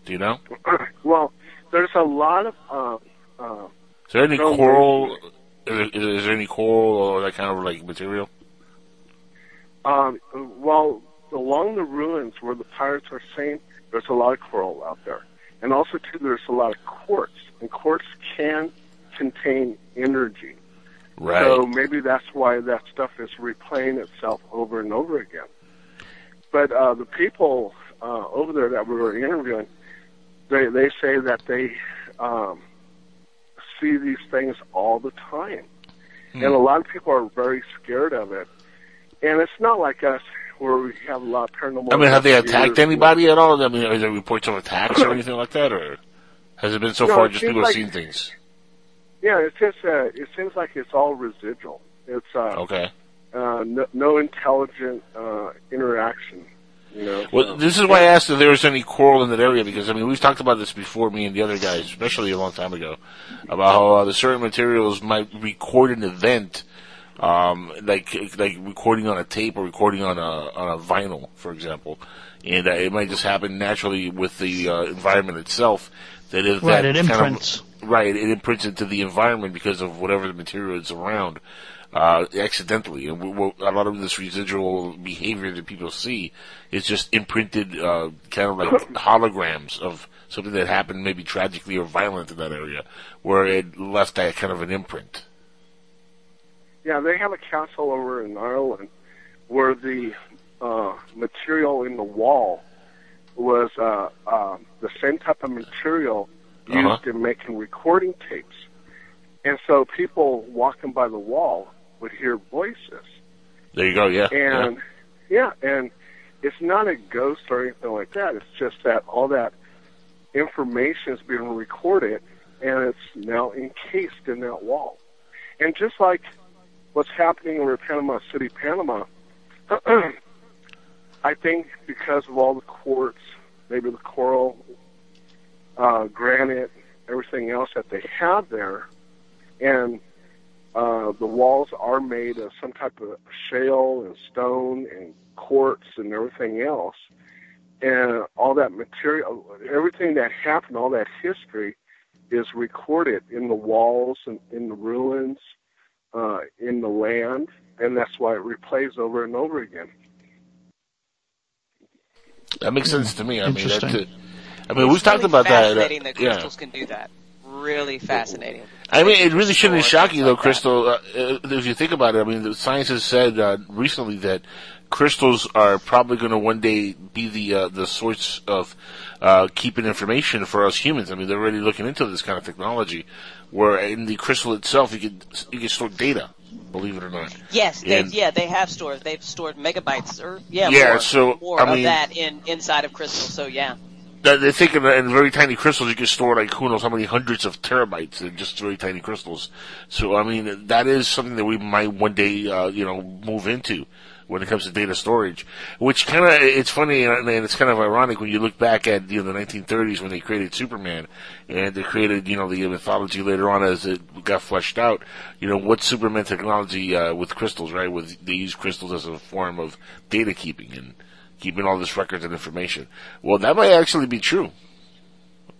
Do you know?
well, there's a lot of uh, uh,
Is there any
stone
coral? Is, is there any coral or that kind of like material?
Um, well, along the ruins where the pirates are saying, there's a lot of coral out there, and also too, there's a lot of quartz, and quartz can contain energy.
Right.
So maybe that's why that stuff is replaying itself over and over again. But uh, the people uh, over there that we were interviewing, they they say that they um, see these things all the time,
Hmm.
and a lot of people are very scared of it. And it's not like us where we have a lot of paranormal.
I mean, have they attacked anybody at all? I mean, are there reports of attacks or anything like that, or has it been so
No,
far just people
like-
seen things?
Yeah, it's just uh, it seems like it's all residual. It's uh,
Okay.
uh, no, no intelligent uh, interaction. You know.
Well, this is why I asked if there was any coral in that area because I mean we've talked about this before, me and the other guys, especially a long time ago, about how uh, the certain materials might record an event, um, like like recording on a tape or recording on a on a vinyl, for example, and uh, it might just happen naturally with the uh, environment itself. That if
Right,
that
it
kind of-
imprints.
right, it imprints into the environment because of whatever the material is around. Uh, accidentally. And we, we, a lot of this residual behavior that people see is just imprinted, uh, kind of like holograms of something that happened maybe tragically or violent in that area, where it left that kind of an imprint.
Yeah, they have a castle over in Ireland where the uh, material in the wall was uh, uh, the same type of material used
Uh-huh.
in making recording tapes. And so people walking by the wall would hear voices.
There you go. Yeah.
And yeah. and it's not a ghost or anything like that. It's just that all that information is being recorded and it's now encased in that wall. And just like what's happening over Panama City, Panama, I think because of all the quartz, maybe the coral, uh, granite, everything else that they have there, and uh, the walls are made of some type of shale and stone and quartz and everything else. And all that material, everything that happened, all that history is recorded in the walls and in the ruins, uh, in the land, and that's why it replays over and over again.
That makes sense to me. I mean, that's it. I mean, we've
It's
talked
really
about that. uh,
Fascinating that
yeah.
crystals can do that. Really fascinating.
I mean, it really shouldn't
Store
shock you, though,
like.
Crystal. Uh, uh, if you think about it, I mean, the science has said uh, recently that crystals are probably going to one day be the uh, the source of uh, keeping information for us humans. I mean, they're already looking into this kind of technology, where in the crystal itself, you can you can store data. Believe it or not.
Yes, they,
And-
yeah, they have stored. They've stored megabytes or yeah,
Yeah,
more,
so,
more
I
of
mean-
that in inside of crystals. So yeah,
They think in, in very tiny crystals you can store like who knows how many hundreds of terabytes in just very tiny crystals. So I mean that is something that we might one day uh, you know move into when it comes to data storage. Which kind of it's funny and and it's kind of ironic when you look back at you know the 1930s when they created Superman and they created you know the mythology later on as it got fleshed out. You know what Superman technology uh, with crystals right? With they use crystals as a form of data keeping and keeping all this records and information. Well, that might actually be true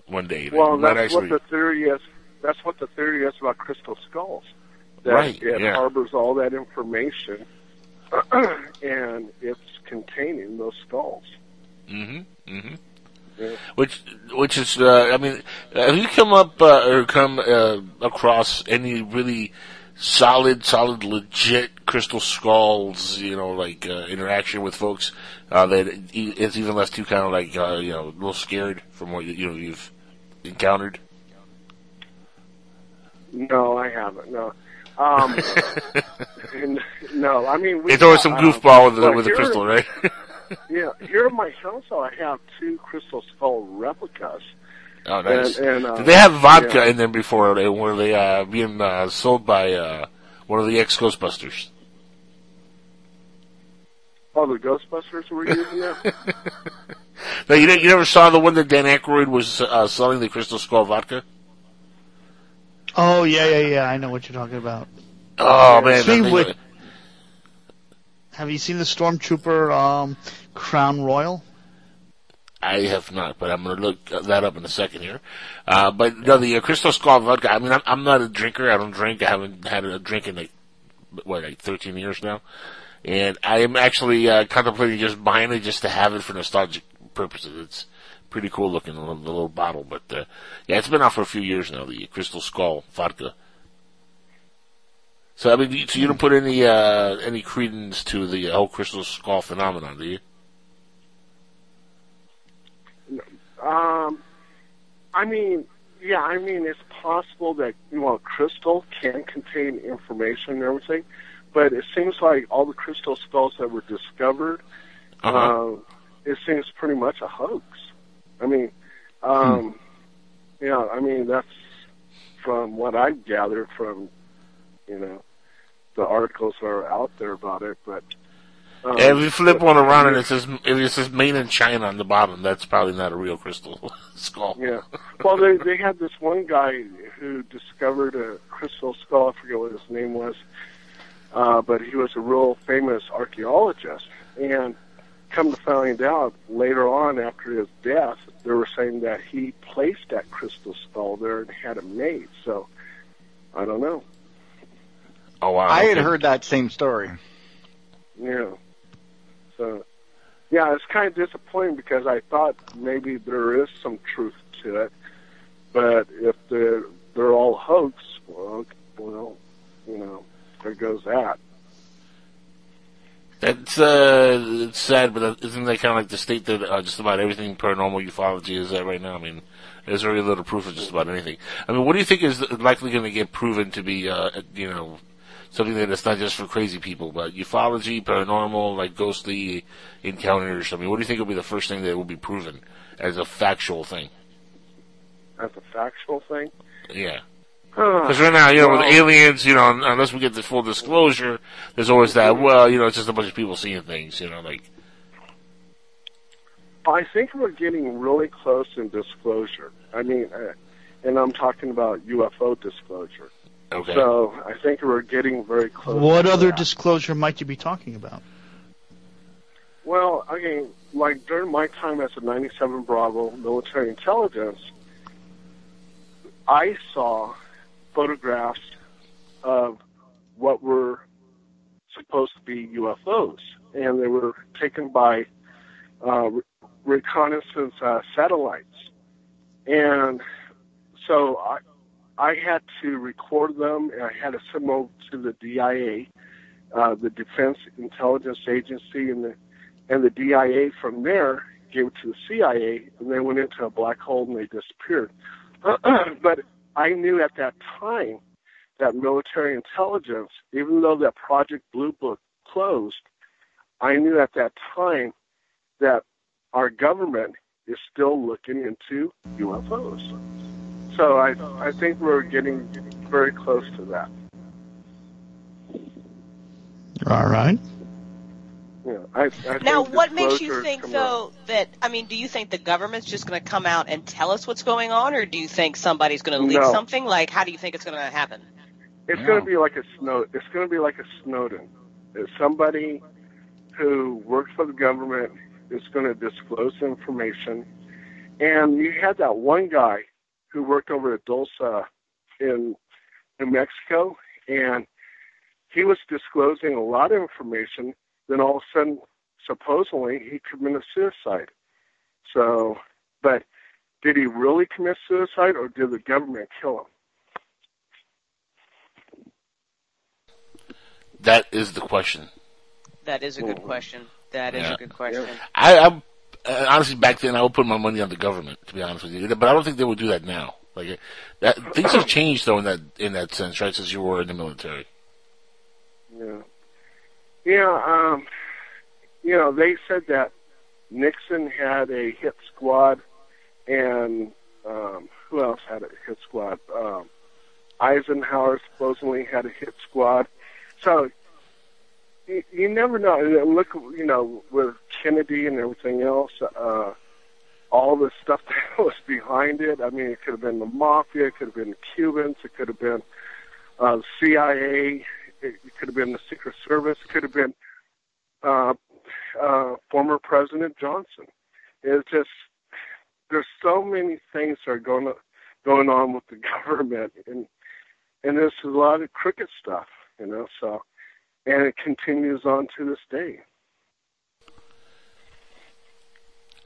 one day.
Well, that's
actually,
what the theory is. That's what the theory is about crystal skulls. That
Right,
it
yeah.
harbors all that information, and it's containing those skulls.
hmm hmm
Yeah.
Which, which is, uh, I mean, have you come up uh, or come uh, across any really solid, solid, legit crystal skulls? You know, like uh, interaction with folks uh, that it's even left you kind of like uh, you know a little scared from what you, you know you've encountered.
No, I haven't. No. Um, and- no, I mean, we
It's always some
um,
goofball with the with the
here-
crystal, right?
yeah, here in my house, I have two crystal skull replicas.
Oh, nice.
And, and, uh,
Did they have vodka
yeah.
in them before? They were they uh, being uh, sold by uh, one of the ex Ghostbusters?
Oh, the Ghostbusters were using that?
No, you, didn't- you never saw the one that Dan Aykroyd was uh, selling the Crystal Skull vodka.
Oh yeah, yeah, yeah. I know what you're talking about.
Oh man,
Speaking
thing-
with- have you seen the Stormtrooper um, Crown Royal?
I have not, but I'm going to look that up in a second here. Uh, but no, the uh, Crystal Skull vodka. I mean, I'm, I'm not a drinker. I don't drink. I haven't had a drink in like what, like 13 years now, and I am actually uh, contemplating just buying it just to have it for nostalgic purposes. It's pretty cool looking, the little, little bottle. But uh, yeah, it's been out for a few years now. The Crystal Skull vodka. So I mean, so you don't put any uh, any credence to the whole Crystal Skull phenomenon, do you?
Um, I mean, yeah, I mean, it's possible that you know, crystal can contain information and everything, but it seems like all the crystal skulls that were discovered,
Uh-huh.
uh, it seems pretty much a hoax. I mean, um, yeah, I mean that's from what I gathered from, you know, the articles that are out there about it, but. Um,
Yeah, if you flip one around and it says if it says made in China on the bottom, that's probably not a real crystal skull.
Yeah. Well, they they had this one guy who discovered a crystal skull. I forget what his name was, uh, but he was a real famous archaeologist. And come to find out later on, after his death, they were saying that he placed that crystal skull there and had it made. So I don't know.
Oh wow!
I had heard that same story.
Yeah. So, yeah, it's kind of disappointing because I thought maybe there is some truth to it, but if they're they're all hoax, well, well, you know, there goes that.
That's uh, it's sad, but isn't that kind of like the state that uh, just about everything paranormal ufology is at right now? I mean, there's very little proof of just about anything. I mean, what do you think is likely going to get proven to be, uh, you know, something that is not just for crazy people, but ufology, paranormal, like ghostly encounters? I mean, what do you think will be the first thing that will be proven as a factual thing?
As a factual thing.
Yeah. Because right now, you know, with aliens, you know, unless we get the full disclosure, there's always that. Well, you know, it's just a bunch of people seeing things. You know, like
I think we're getting really close in disclosure. I mean, uh, and I'm talking about UFO disclosure.
Okay.
So I think we're getting very close.
What
to
other
that.
disclosure might you be talking about?
Well, I mean, like during my time as a 97 Bravo military intelligence, I saw photographs of what were supposed to be UFOs, and they were taken by uh, reconnaissance uh, satellites. And so I, I had to record them, and I had to send them to the DIA, uh, the Defense Intelligence Agency, and the and the DIA from there gave it to the CIA, and they went into a black hole and they disappeared. but I knew at that time that military intelligence, even though that Project Blue Book closed, I knew at that time that our government is still looking into UFOs. So I I think we're getting very close to that.
All right.
Yeah, I, I
Now, what makes you think,
come
though, that I mean, do you think the government's just going to come out and tell us what's going on, or do you think somebody's going to leak
No.
something? Like, how do you think it's going to happen?
It's going to be like a Snow. It's going to be like a Snowden. It's somebody who works for the government is going to disclose information. And you had that one guy who worked over at Dulce in New Mexico, and he was disclosing a lot of information. Then all of a sudden, supposedly, he committed suicide. So, but did he really commit suicide, or did the government kill him?
that is the question.
That is a good question. That is
Yeah.
a good question.
I, I'm uh, honestly back then I would put my money on the government to be honest with you, but I don't think they would do that now. Like uh, that, things have changed though in that in that sense, right? Since you were in the military.
Yeah. Yeah, um, you know, they said that Nixon had a hit squad and um, who else had a hit squad? Um, Eisenhower supposedly had a hit squad. So you, you never know. Look, you know, with Kennedy and everything else, uh, all the stuff that was behind it. I mean, it could have been the mafia, it could have been the Cubans, it could have been uh, CIA, it, it could have been the Secret Service, it could have been uh, uh, former President Johnson. It's just there's so many things that are going going on with the government, and and there's a lot of crooked stuff, you know. So, and it continues on to this day.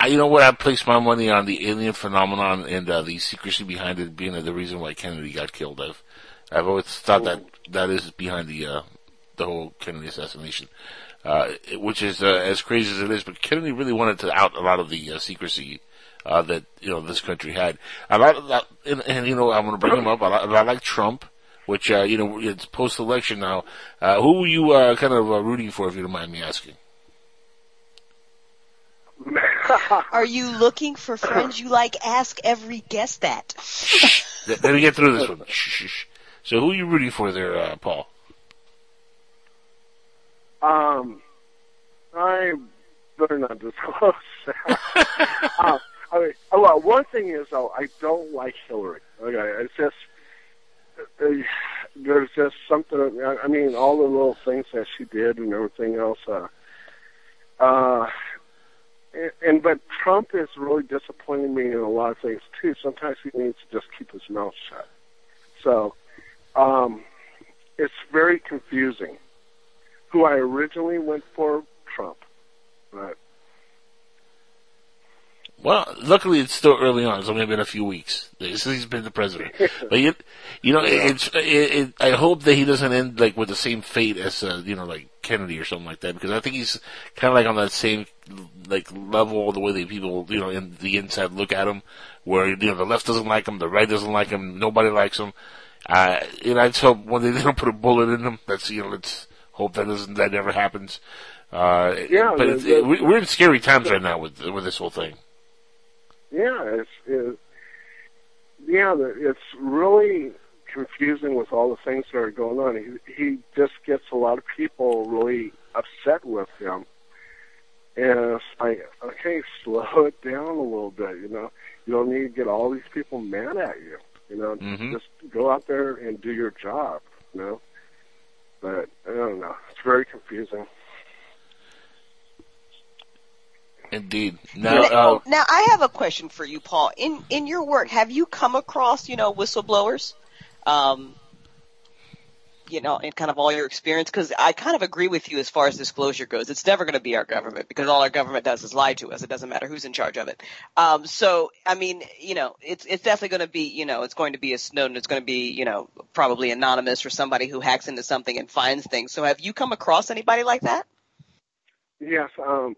You know what? I placed my money on the alien phenomenon and uh, the secrecy behind it being the reason why Kennedy got killed. I've I've always thought that that is behind the uh, the whole Kennedy assassination, uh, which is uh, as crazy as it is. But Kennedy really wanted to out a lot of the uh, secrecy uh, that you know this country had. A lot of that, and, and you know I'm going to bring him up. I, I like Trump, which uh, you know it's post election now. Uh, who are you uh, kind of uh, rooting for, if you don't mind me asking?
Are you looking for friends you like? Ask every guest that.
Let let me get through this one. Shh, shh, shh. So who are you rooting for there, uh, Paul?
Um, I better not disclose that. uh, I mean, oh, well, one thing is though, I don't like Hillary. Okay, it's just there's just something. I- mean, all the little things that she did and everything else. Uh, uh, and, and but Trump is really disappointing me in a lot of things too. Sometimes he needs to just keep his mouth shut. So, um, it's very confusing. Who I originally went for, Trump, but
Well, luckily it's still early on. It's only been a few weeks since he's been the president. but you, you know, it's. It, it, I hope that he doesn't end like with the same fate as uh, you know, like Kennedy or something like that, because I think he's kind of like on that same like level the way that people you know in the inside look at him, where you know the left doesn't like him, the right doesn't like him, nobody likes him. Uh, and I just hope when they don't put a bullet in him, that's you know, let's hope that doesn't that never happens. Uh,
Yeah,
but
the- the-
we- we're in scary times right now with with this whole thing.
Yeah, it's it, yeah, it's really confusing with all the things that are going on. He he just gets a lot of people really upset with him, and it's like, okay, slow it down a little bit. You know, you don't need to get all these people mad at you. You know,
Mhm.
just go out there and do your job. You know, but I don't know. It's very confusing.
Indeed. Now,
now,
uh,
now, I have a question for you, Paul. In in your work, have you come across, you know, whistleblowers? Um, you know, in kind of all your experience, because I kind of agree with you as far as disclosure goes. It's never going to be our government because all our government does is lie to us. It doesn't matter who's in charge of it. Um, so, I mean, you know, it's it's definitely going to be, you know, it's going to be a Snowden. It's going to be, you know, probably anonymous or somebody who hacks into something and finds things. So, have you come across anybody like that?
Yes. Um,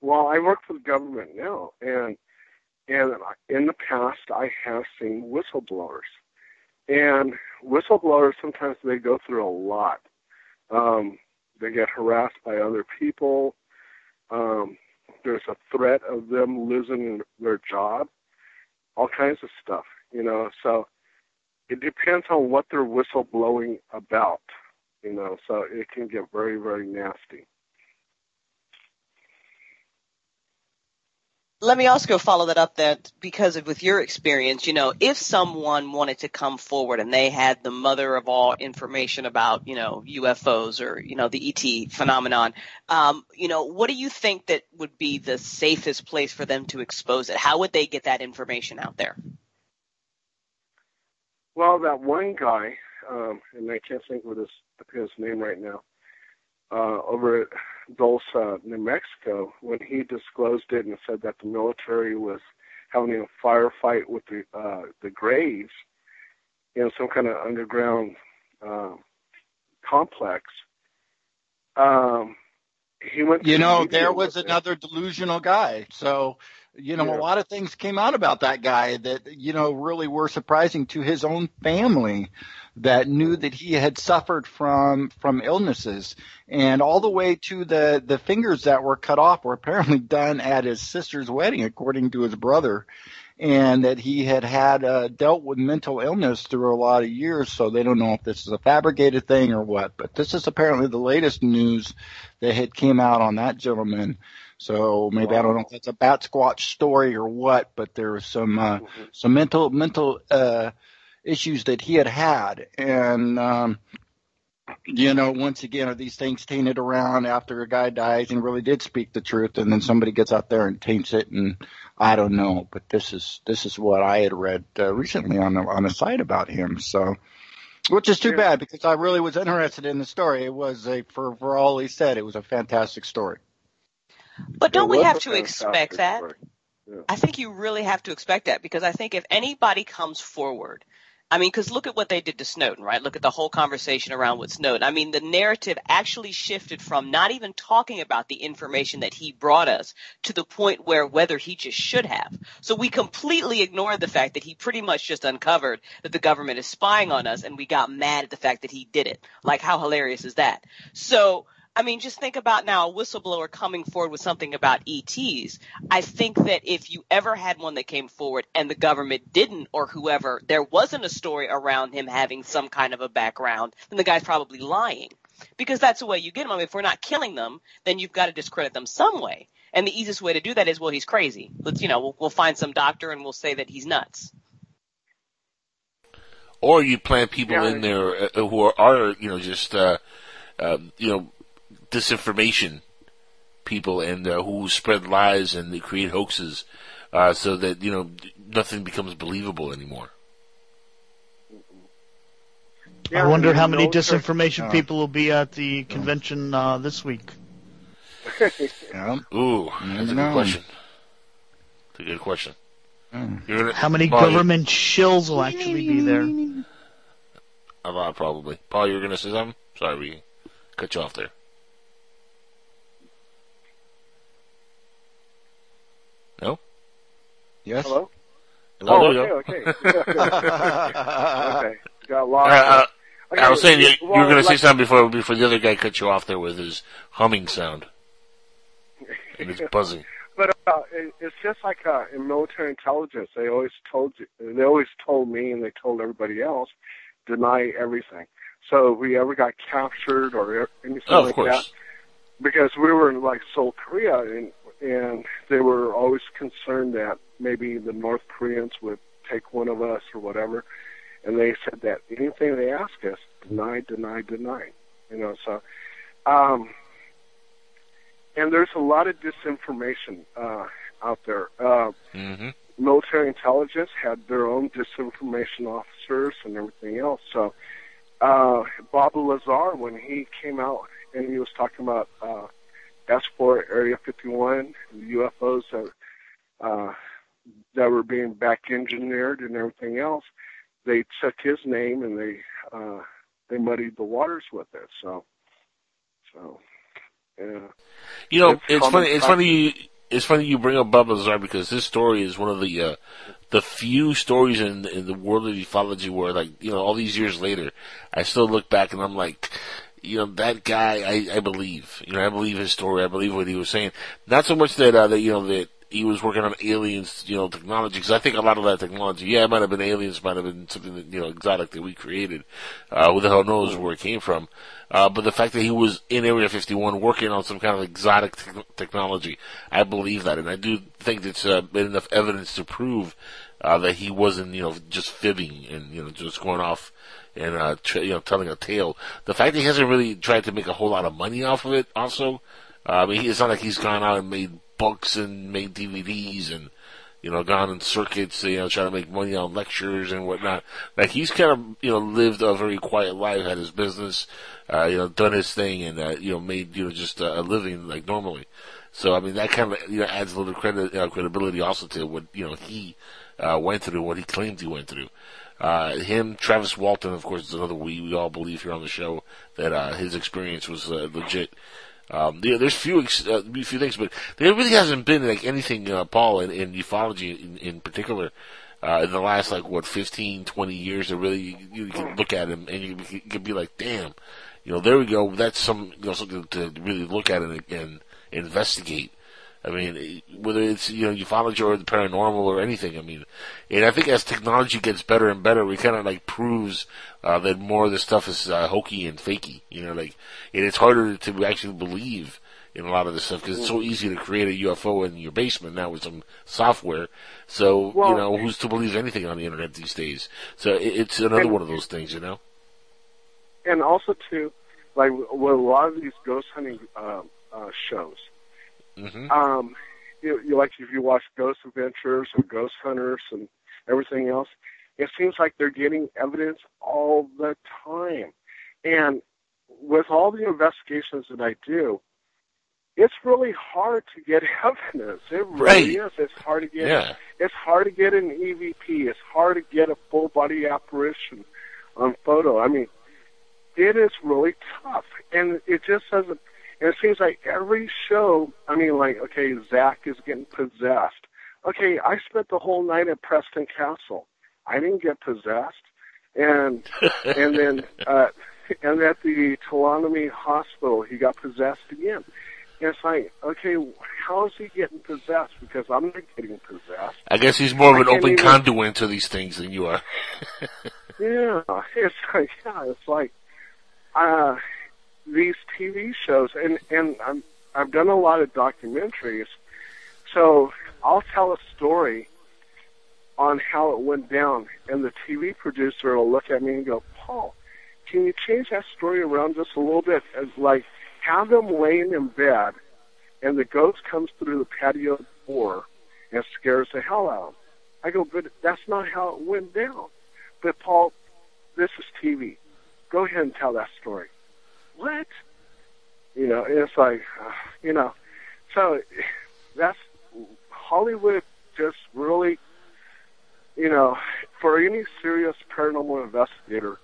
well, I work for the government now, and and in the past, I have seen whistleblowers, and whistleblowers sometimes they go through a lot. Um, they get harassed by other people. Um, there's a threat of them losing their job. All kinds of stuff, you know. So it depends on what they're whistleblowing about, you know. So it can get very, very nasty.
Let me also follow that up that because of with your experience, you know, if someone wanted to come forward and they had the mother of all information about, you know, UFOs or, you know, the ET phenomenon, um, you know, what do you think that would be the safest place for them to expose it? How would they get that information out there?
Well, that one guy, um, and I can't think of his his name right now, uh, over at Dulce, New Mexico, when he disclosed it and said that the military was having a firefight with the uh, the Grays in some kind of underground uh, complex. Um, he went.
You know, there was another delusional guy. So, you know,
Yeah.
a lot of things came out about that guy that, you know, really were surprising to his own family that knew that he had suffered from, from illnesses and all the way to the, the fingers that were cut off were apparently done at his sister's wedding, according to his brother. And that he had had uh, dealt with mental illness through a lot of years, so they don't know if this is a fabricated thing or what. But this is apparently the latest news that had came out on that gentleman. So maybe I don't know if that's a bat squatch story or what, but there was some uh, some mental mental uh, issues that he had had, and um, you know, once again, are these things tainted around after a guy dies and really did speak the truth, and then somebody gets out there and taints it, and I don't know, but this is this is what I had read uh, recently on a, on a site about him, so. Which is too bad because I really was interested in the story. It was a, for for all he said, it was a fantastic story.
But don't we have to expect that?
story.
I think you really have to expect that because I think if anybody comes forward, I mean, because look at what they did to Snowden, right? Look at the whole conversation around with Snowden. I mean, the narrative actually shifted from not even talking about the information that he brought us to the point where whether he just should have. So we completely ignored the fact that he pretty much just uncovered that the government is spying on us and we got mad at the fact that he did it. Like, how hilarious is that? So, I mean, just think about now a whistleblower coming forward with something about ETs. I think that if you ever had one that came forward and the government didn't, or whoever, there wasn't a story around him having some kind of a background, then the guy's probably lying. Because that's the way you get them. I mean, if we're not killing them, then you've got to discredit them some way. And the easiest way to do that is, well, he's crazy. Let's, you know, we'll, we'll find some doctor and we'll say that he's nuts.
or you plant people in there uh, who are, are you know just uh, uh, you know disinformation people and uh, who spread lies and they create hoaxes uh, so that you know nothing becomes believable anymore.
Yeah,
I wonder how many disinformation
uh,
people will be at the convention uh, this week.
Yeah.
Ooh, that's a good question. That's a good question.
Mm.
Gonna,
How many
Paul,
government shills will actually be there?
A lot, probably. Paul, you were going to say something? Sorry, we cut you off there. No?
Yes.
Hello.
No,
oh,
there
okay, okay. okay, got
Uh,
lost.
uh,
Okay,
I was saying you, you were going to say
like-
something before before the other guy cut you off there with his humming sound and his buzzing.
But uh, it, it's just like uh, in military intelligence, they always told you, they always told me, and they told everybody else, deny everything. So if we ever got captured or anything
Oh, of
like
course.
that, because we were in like Seoul, Korea, and and they were always concerned that maybe the North Koreans would take one of us or whatever, and they said that anything they ask us, deny, deny, deny. You know, so. um and there's a lot of disinformation uh, out there. Uh,
Mm-hmm.
military intelligence had their own disinformation officers and everything else. So uh, Bob Lazar, when he came out and he was talking about uh, S4 Area 51, the UFOs that uh, that were being back engineered and everything else, they took his name and they uh, they muddied the waters with it. So so yeah.
You know,
It's
it's, funny. It's funny. You, it's funny you bring up Bob Lazar because this story is one of the uh, the few stories in in the world of ufology where, like, you know, all these years later, I still look back and I'm like, you know, that guy, I, I believe. You know, I believe his story. I believe what he was saying. Not so much that uh, that you know that he was working on aliens, you know, technology. Because I think a lot of that technology, yeah, it might have been aliens, might have been something that you know exotic that we created. Uh, who the hell knows where it came from? Uh, but the fact that he was in Area 51 working on some kind of exotic te- technology, I believe that, and I do think it's uh, been enough evidence to prove uh, that he wasn't, you know, just fibbing and you know just going off and uh, tr- you know telling a tale. The fact that he hasn't really tried to make a whole lot of money off of it, also, uh, I mean, it's not like he's gone out and made books and made DVDs and you know, gone in circuits, you know, trying to make money on lectures and whatnot. Like he's kind of, you know, lived a very quiet life, had his business, uh, you know, done his thing and, uh, you know, made, you know, just uh, a living like normally. So, I mean, that kind of, you know, adds a little credit, uh, credibility also to what, you know, he, uh, went through, what he claimed he went through. Uh, him, Travis Walton, of course, is another we, we all believe here on the show that, uh, his experience was, uh, legit. Um, know, there's few ex- uh, few things, but there really hasn't been like anything, uh, Paul, in, in ufology in, in particular, uh, in the last like what 15, 20 years that really you, you can look at him and you, you can be like, damn, you know, there we go. That's some you know something to really look at and, and investigate. I mean, whether it's you know ufology or the paranormal or anything. I mean, and I think as technology gets better and better, we kind of like proves uh, that more of this stuff is uh, hokey and fakey. You know, like and it's harder to actually believe in a lot of this stuff because it's so easy to create a UFO in your basement now with some software. So you know, who's to believe anything on the internet these days? So it, it's another
And-
one of those things, you know.
and also too, like with a lot of these ghost hunting uh, uh, shows,
Mm-hmm.
um, you, you like if you watch Ghost Adventures or Ghost Hunters and everything else, it seems like they're getting evidence all the time. And with all the investigations that I do, it's really hard to get evidence. It really
Right.
is. It's hard to get.
Yeah.
It's hard to get an EVP. It's hard to get a full body apparition on photo. I mean, it is really tough, and it just doesn't. And it seems like every show. I mean, like okay, Zach is getting possessed. Okay, I spent the whole night at Preston Castle. I didn't get possessed, and and then uh, and at the Tuolumne Hospital, he got possessed again. And it's like, okay, how is he getting possessed? Because I'm not getting possessed.
I guess he's more of an open
even-
conduit to these things than you are.
Yeah, it's like yeah, it's like uh, these TV shows, and and I'm I've done a lot of documentaries, so I'll tell a story on how it went down, and the TV producer will look at me and go, Paul, can you change that story around just a little bit? As like have them laying in bed, and the ghost comes through the patio door and scares the hell out of them. I go, but that's not how it went down. But Paul, this is TV. go ahead and tell that story. What? You know, it's like, uh, you know, so that's Hollywood just really, you know, for any serious paranormal investigator,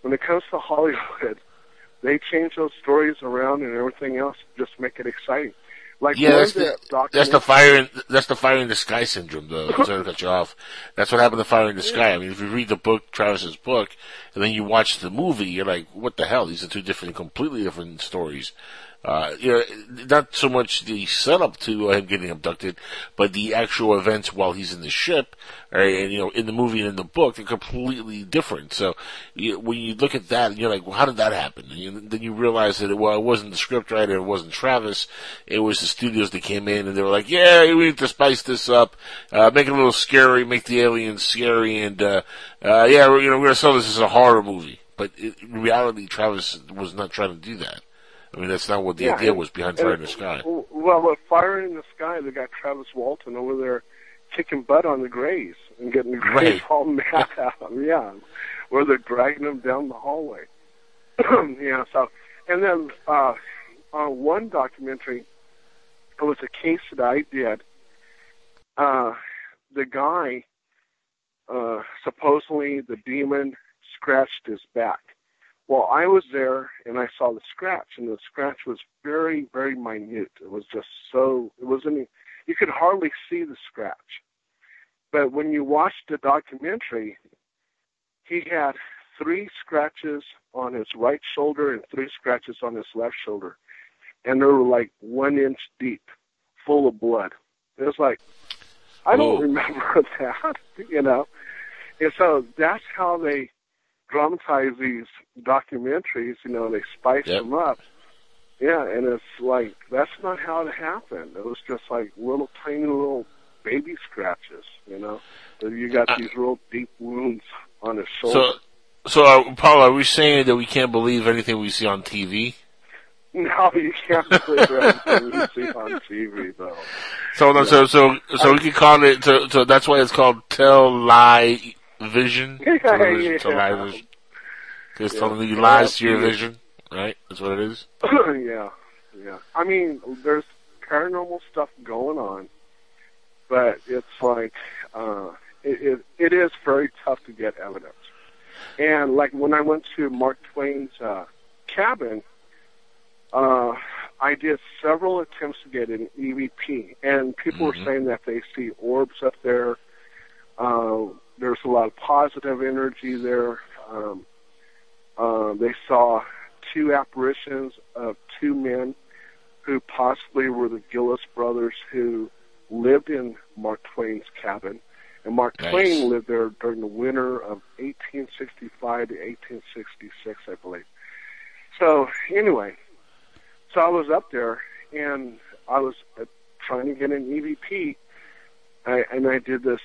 when it comes to Hollywood, they change those stories around and everything else just make it exciting. Like
yeah, that's the,
the
that's the fire in, that's the fire in the sky syndrome though. Sorry to cut you off. That's what happened to Fire in the Sky. I mean, if you read the book, Travis's book, and then you watch the movie, you're like, what the hell? These are two different, completely different stories. Uh, you know, not so much the setup to him getting abducted, but the actual events while he's in the ship, right, and you know, in the movie and in the book, they're completely different. So, you, when you look at that, you're like, well, how did that happen? And you, then you realize that, well, it wasn't the scriptwriter, it wasn't Travis, it was the studios that came in and they were like, yeah, we need to spice this up, uh, make it a little scary, make the aliens scary, and, uh, uh, yeah, we're, you know, we're gonna sell this as a horror movie. But it, in reality, Travis was not trying to do that. I mean, that's not what the
Yeah,
idea
and-
was behind Fire in the Sky.
Well, with Fire in the Sky, they got Travis Walton over there kicking butt on the Greys and getting the Greys
Right.
all mad at him. Yeah, where they're dragging him down the hallway. yeah. So, and then uh, on one documentary, it was a case that I did. Uh, the guy, uh, supposedly the demon scratched his back. Well, I was there and I saw the scratch, and the scratch was very, very minute. It was just so, it wasn't, you could hardly see the scratch. But when you watched the documentary, he had three scratches on his right shoulder and three scratches on his left shoulder. And they were like one inch deep, full of blood. It was like, I don't
Whoa.
remember that, you know. And so that's how they dramatize these documentaries, you know, they spice
Yep.
them up. Yeah, and it's like that's not how it happened. It was just like little tiny little baby scratches, you know. You got these real deep wounds on his shoulder.
So, so uh, Paul, are we saying that we can't believe anything we see on TV?
no, you can't believe everything you see on TV, though.
So, no, so, so, so we could call it. So, so that's why it's called tell lie vision. Television,
yeah.
Tell lie vision. 'Cause it's
Yeah.
telling you
Yeah,
lies to your vision, right? That's what it is.
yeah, yeah. I mean, there's paranormal stuff going on, but it's like uh, it, it it is very tough to get evidence. And like when I went to Mark Twain's uh, cabin, uh, I did several attempts to get an EVP, and people were saying that they see orbs up there. Uh, there's a lot of positive energy there. Um, uh, they saw two apparitions of two men who possibly were the Gillis brothers who lived in Mark Twain's cabin. And Mark
Nice.
Twain lived there during the winter of 1865 to 1866, I believe. So, anyway, so I was up there and I was uh, trying to get an EVP, I, and I did this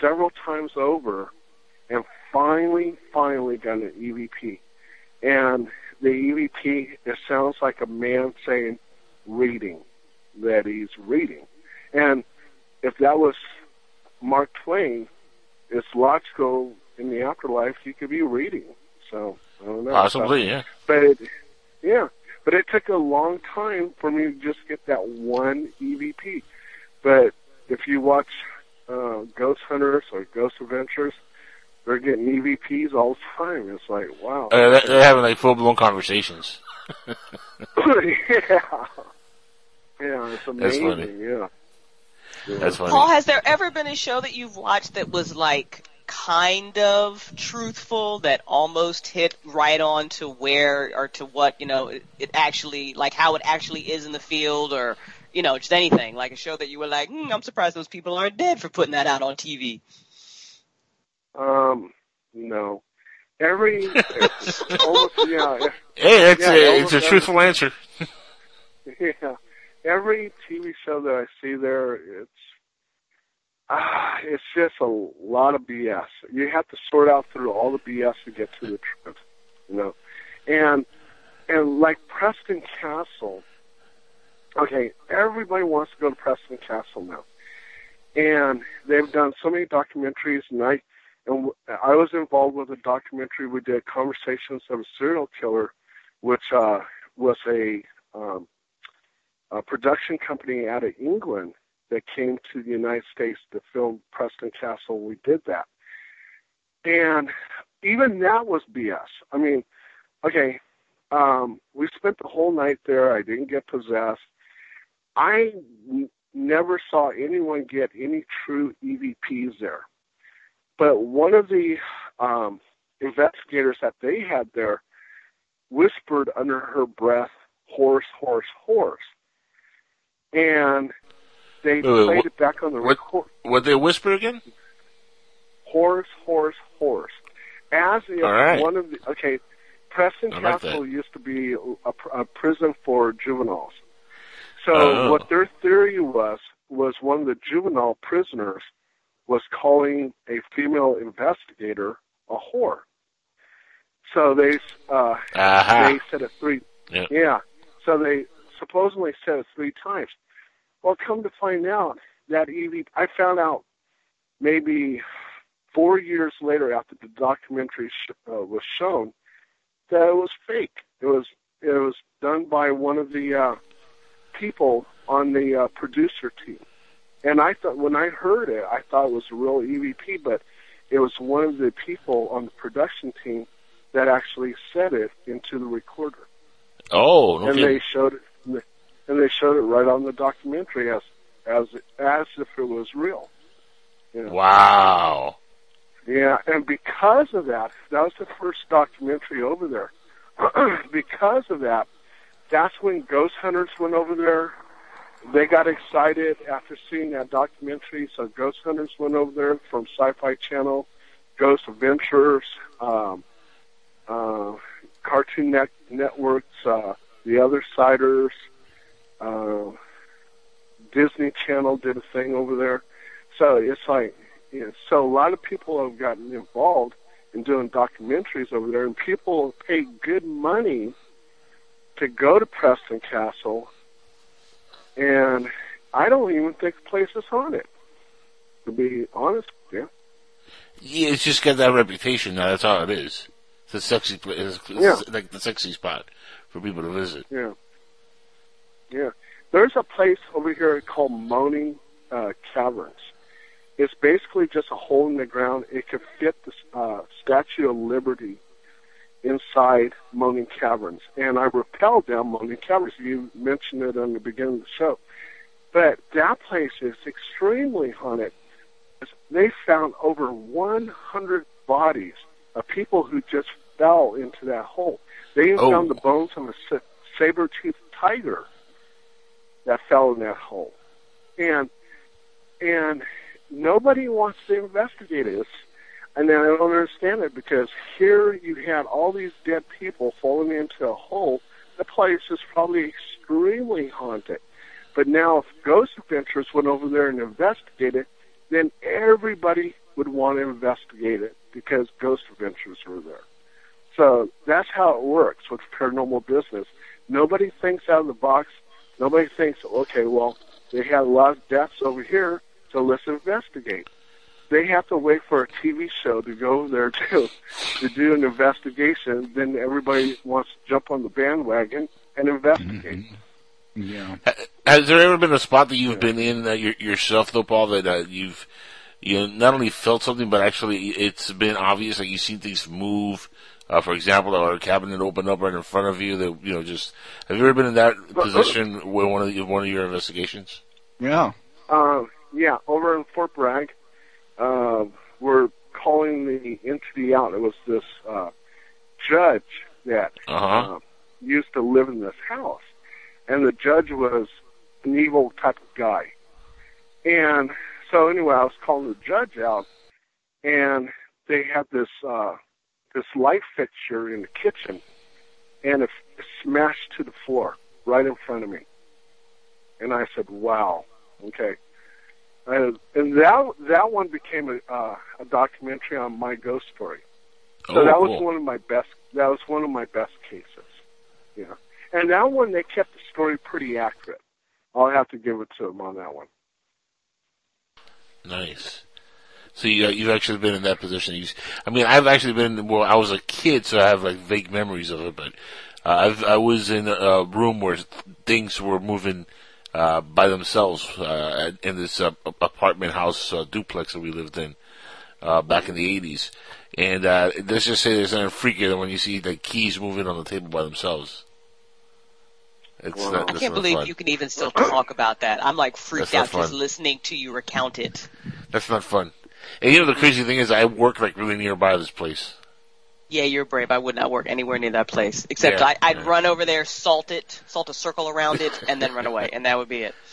several times over, and finally, finally got an EVP. And the EVP, it sounds like a man saying, reading, that he's reading. And if that was Mark Twain, it's logical in the afterlife he could be reading. So, I don't know.
Possibly,
So-
yeah.
But, it, yeah, but it took a long time for me to just get that one EVP. But if you watch uh, Ghost Hunters or Ghost Adventures, they're getting EVPs all the time. It's like, wow.
Uh, they're, they're having like full blown conversations.
yeah. Yeah, it's
That's
amazing.
funny.
Yeah. Yeah.
That's funny.
Paul, has there ever been a show that you've watched that was like kind of truthful that almost hit right on to where or to what, you know, it, it actually, like how it actually is in the field or, you know, just anything, like a show that you were like, hmm, I'm surprised those people aren't dead for putting that out on TV.
Um, no. Every, almost, yeah.
Hey, it's
yeah,
a, it's a
every-
truthful answer.
Yeah. Every TV show that I see there, it's ah, it's just a lot of BS. You have to sort out through all the BS to get to the truth, you know. And and like Preston Castle, okay, everybody wants to go to Preston Castle now, and they've done so many documentaries, and I and I was involved with a documentary we did, Conversations of a Serial Killer, which uh, was a, um, a production company out of England that came to the United States to film Preston Castle. We did that, and even that was BS. I mean, okay, um, we spent the whole night there. I didn't get possessed. I n- never saw anyone get any true EVPs there. But one of the um, investigators that they had there whispered under her breath, horse, horse, horse. And they
Wait, wait,
played
what-
it back on the
what-
record.
What they whisper again?
Horse, horse, horse. As if
All right.
one of the, okay, Preston
like
Castle
that.
used to be a, a prison for juveniles. So
Oh.
what their theory was was one of the juvenile prisoners was calling a female investigator a whore. So they uh,
Aha.
they said it three.
Yeah.
Yeah. So they supposedly said it three times. Well, come to find out that EV, I found out maybe four years later after the documentary sh- uh, was shown that it was fake. It was it was done by one of the uh, people on the uh, producer team. And I thought when I heard it, I thought it was a real EVP, but it was one of the people on the production team that actually said it into the recorder
Oh, no
and they showed it, and they showed it right on the documentary as as as if it was real. You know?
Wow.
Yeah, and because of that, that was the first documentary over there. because of that, that's when Ghost Hunters went over there. They got excited after seeing that documentary, so Ghost Hunters went over there from Sci-Fi Channel, Ghost Adventures, um, uh, Cartoon Net- Networks, uh, The Other Siders, uh, Disney Channel did a thing over there. So it's like, you know, so a lot of people have gotten involved in doing documentaries over there, and people pay good money to go to Preston Castle, and I don't even think the place is haunted. To be honest, yeah.
Yeah, it's just got that reputation now. That's all it is. It's a sexy place. It's, it's
Yeah.
like the sexy spot for people to visit.
Yeah. Yeah. There's a place over here called Moaning uh, Caverns. It's basically just a hole in the ground. It could fit the uh, Statue of Liberty inside Moaning Caverns. And I rappelled down Moaning Caverns. You mentioned it on the beginning of the show. But that place is extremely haunted. They found over 100 bodies of people who just fell into that hole. They even
Oh.
found the bones of a saber-toothed tiger that fell in that hole. And and nobody wants to investigate it. It's- And then I don't understand it because here you had all these dead people falling into a hole. The place is probably extremely haunted. But now if Ghost Adventures went over there and investigated, then everybody would want to investigate it because Ghost Adventures were there. So that's how it works with paranormal business. Nobody thinks out of the box. Nobody thinks, okay, well, they had a lot of deaths over here, so let's investigate. They have to wait for a TV show to go there to to do an investigation. Then everybody wants to jump on the bandwagon and investigate.
Yeah.
Has there ever been a spot that you've been in uh, your, yourself, though, Paul, that uh, you've you know, not only felt something, but actually it's been obvious, like you've seen things move? Uh, for example, or a cabinet open up right in front of you. That you know, just have you ever been in that position with one of the, one of your investigations?
Yeah.
Uh, yeah, over in Fort Bragg, uh, we're calling the entity out. It was this uh, judge that
Uh-huh.
uh, used to live in this house, and the judge was an evil type of guy. And so anyway, I was calling the judge out, and they had this uh, this light fixture in the kitchen, and it smashed to the floor right in front of me. And I said, "Wow, okay." And, and that that one became a uh, a documentary on my ghost story. So
Oh,
that was
cool.
one of my best. That was one of my best cases. Yeah, and that one they kept the story pretty accurate. I'll have to give it to them on that one.
Nice. So you, you've actually been in that position. You, I mean, I've actually been, well, I was a kid, so I have like vague memories of it, but, uh, I've, I was in a room where things were moving, uh, by themselves, uh, in this, uh, apartment house, uh, duplex that we lived in, uh, back in the 80s. And, uh, let's just say there's something freaky when you see the keys moving on the table by themselves. It's
Wow.
not,
I can't believe
fun.
you can even still talk about that. I'm like freaked out just listening to you recount it.
That's not fun. And you know the crazy thing is I work like really nearby this place.
Yeah, you're brave. I would not work anywhere near that place. Except
Yeah,
I, I'd
yeah.
run over there, salt it, salt a circle around it, and then run away, and that would be it.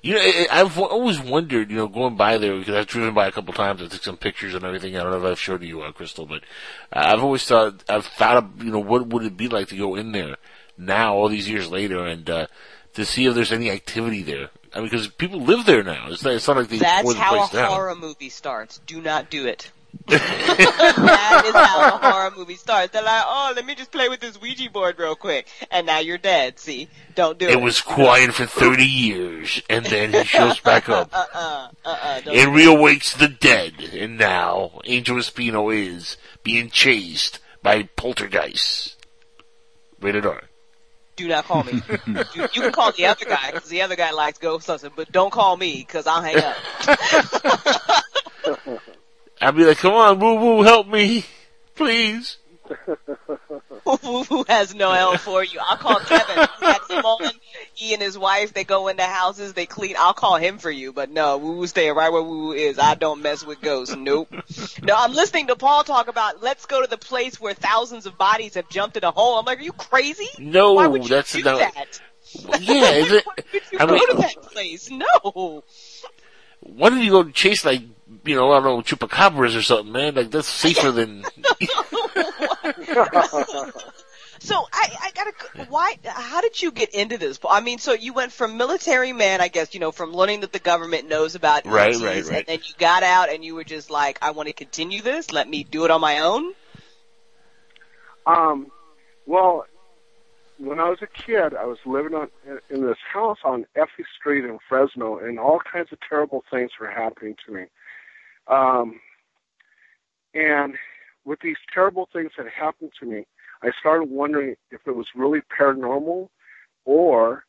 You know, I've always wondered, you know, going by there because I've driven by a couple times. I took some pictures and everything. I don't know if I've showed you, uh, Crystal, but uh, I've always thought, I've thought of, you know, what would it be like to go in there now, all these years later, and uh, to see if there's any activity there. I mean, because people live there now. It's not, it's not like they
That's how a
down.
horror movie starts. Do not do it. that is how a horror movie starts. They're like, oh, let me just play with this Ouija board real quick, and now you're dead. See, don't do it.
It was quiet for 30 years, and then he shows back up.
Uh uh uh uh. Don't
and reawakes the dead, and now Angel Espino is being chased by poltergeists. Rated R.
do not call me. you, you can call the other guy because the other guy likes Ghostbusters, but don't call me because I'll hang up.
I'd be like, come on, woo woo, help me, please.
who, who has no help for you. I'll call Kevin. Him on. He and his wife, they go into houses, they clean. I'll call him for you, but no, Woo Woo stay right where Woo Woo is. I don't mess with ghosts. Nope. No, I'm listening to Paul talk about let's go to the place where thousands of bodies have jumped in a hole. I'm like, are you crazy?
No,
Why would you
that's
do
not.
that?
Yeah, is it?
Why would You
I
go
mean,
to that place. No.
why did you go to chase like, you know, I don't know, chupacabras or something, man? Like that's safer than.
So I, I gotta, why, how did you get into this? I mean, so you went from military man, I guess, you know, from learning that the government knows about
Right,
EMTs,
right, right.
and then you got out and you were just like, I want to continue this, let me do it on my own?
Um, well, when I was a kid, I was living on in this house on Effie Street in Fresno, and all kinds of terrible things were happening to me. Um, and with these terrible things that happened to me, I started wondering if it was really paranormal or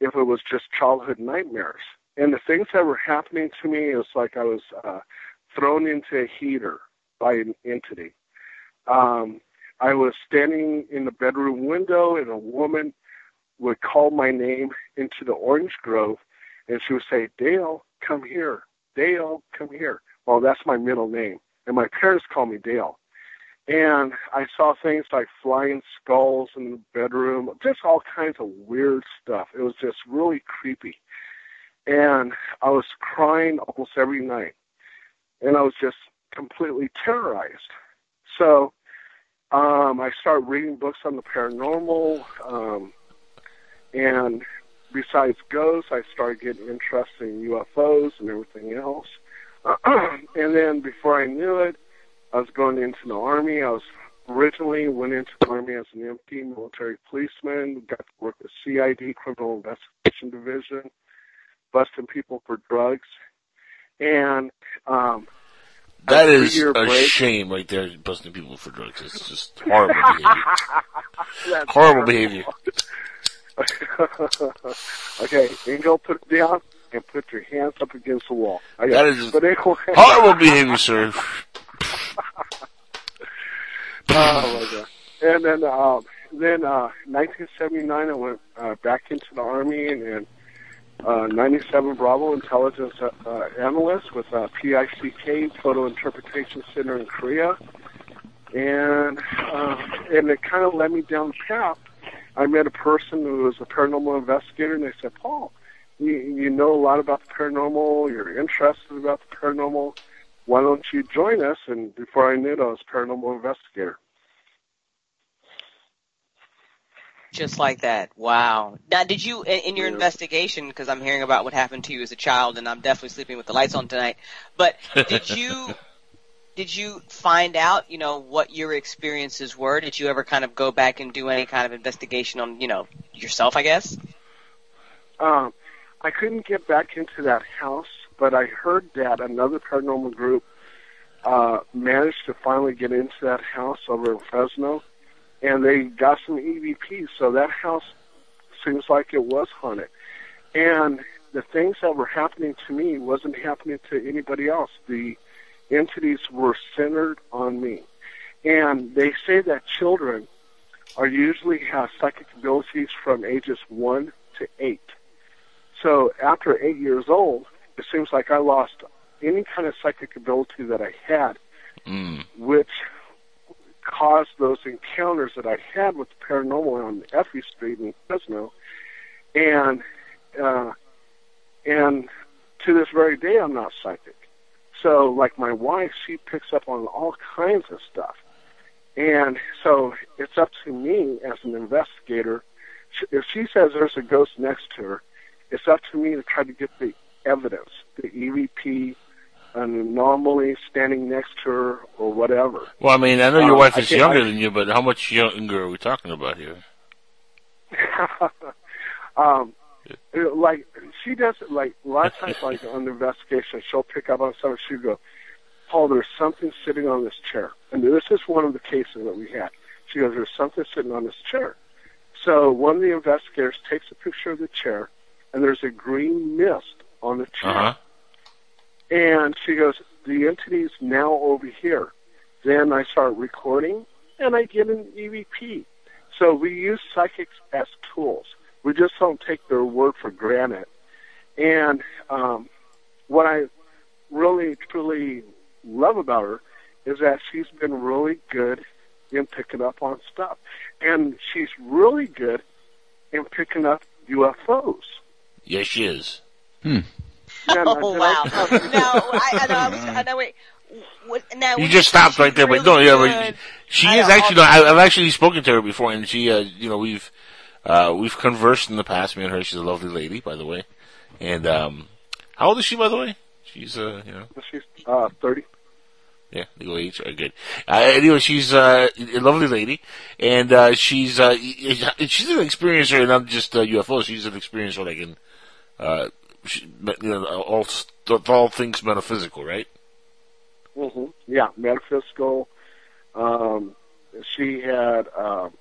if it was just childhood nightmares. And the things that were happening to me is like I was uh, thrown into a heater by an entity. Um, I was standing in the bedroom window, and a woman would call my name into the orange grove, and she would say, Dale, come here. Dale, come here. Well, that's my middle name. And my parents call me Dale. And I saw things like flying skulls in the bedroom, just all kinds of weird stuff. It was just really creepy. And I was crying almost every night. And I was just completely terrorized. So um, I started reading books on the paranormal. Um, and besides ghosts, I started getting interested in UFOs and everything else. and then before I knew it, I was going into the army. I was originally went into the army as an MP, military policeman. Got to work with CID, Criminal Investigation Division, busting people for drugs. And um,
That
a
a shame right there, busting people for drugs. It's just horrible behavior. Horrible behavior.
okay, Angel, put it down and put your hands up against the wall. Okay.
That is horrible behavior, sir.
oh my god! And then, um, then, uh, 1979, I went uh, back into the army and. and uh, 97 Bravo intelligence uh, uh, analyst with uh, PICK Photo Interpretation Center in Korea, and uh, and it kind of led me down the path. I met a person who was a paranormal investigator, and they said, "Paul, you you know a lot about the paranormal. You're interested about the paranormal. Why don't you join us?" And before I knew it, I was a paranormal investigator.
Just like that. Wow. Now, did you, in, in your investigation, because I'm hearing about what happened to you as a child, and I'm definitely sleeping with the lights on tonight, but did you, did you find out, you know, what your experiences were? Did you ever kind of go back and do any kind of investigation on, you know, yourself, I guess?
Um, I couldn't get back into that house, but I heard that another paranormal group uh, managed to finally get into that house over in Fresno, and they got some EVPs. So that house seems like it was haunted, and the things that were happening to me wasn't happening to anybody else. The entities were centered on me, and they say that children are usually have psychic abilities from ages one to eight. So after eight years old, it seems like I lost any kind of psychic ability that I had,
Mm.
which caused those encounters that I had with the paranormal on Effie Street in Fresno, and uh, and to this very day, I'm not psychic. So, like my wife, she picks up on all kinds of stuff, and so it's up to me as an investigator. If she says there's a ghost next to her, it's up to me to try to get the evidence, the EVP, an anomaly standing next to her, or whatever.
Well, I mean, I know your
Um,
wife is younger
I-
than you, but how much younger are we talking about here?
um, like she does it like a lot of times like on the investigation she'll pick up on something she'll go paul there's something sitting on this chair and this is one of the cases that we had she goes there's something sitting on this chair so one of the investigators takes a picture of the chair and there's a green mist on the chair
Uh huh.
and she goes, the entity's now over here. Then I start recording, and I get an EVP. So we use psychics as tools. We just don't take their word for granted. And um, what I really, truly love about her is that she's been really good in picking up on stuff. And she's really good in picking up UFOs.
Yes, she is.
Yeah, now,
Oh wow!
I-
no, I, I know. I was. I know. Wait. What, now
You just
say
stopped right
she's
there, but no,
really
yeah, but
good,
she is
know,
actually.
all-
No, I, I've actually spoken to her before, and she, uh, you know, we've uh, we've conversed in the past. Me and her. She's a lovely lady, by the way. And um, how old is she, by the way? She's, uh, you know,
She's uh, 30.
yeah, legal age. Uh, good. Uh, anyway, she's uh, a lovely lady, and uh, she's uh, she's an experiencer, not just uh, UFOs. She's an experiencer, like in uh, she, you know, all all things metaphysical, right?
hmm Yeah, metaphysical. Um, she had um,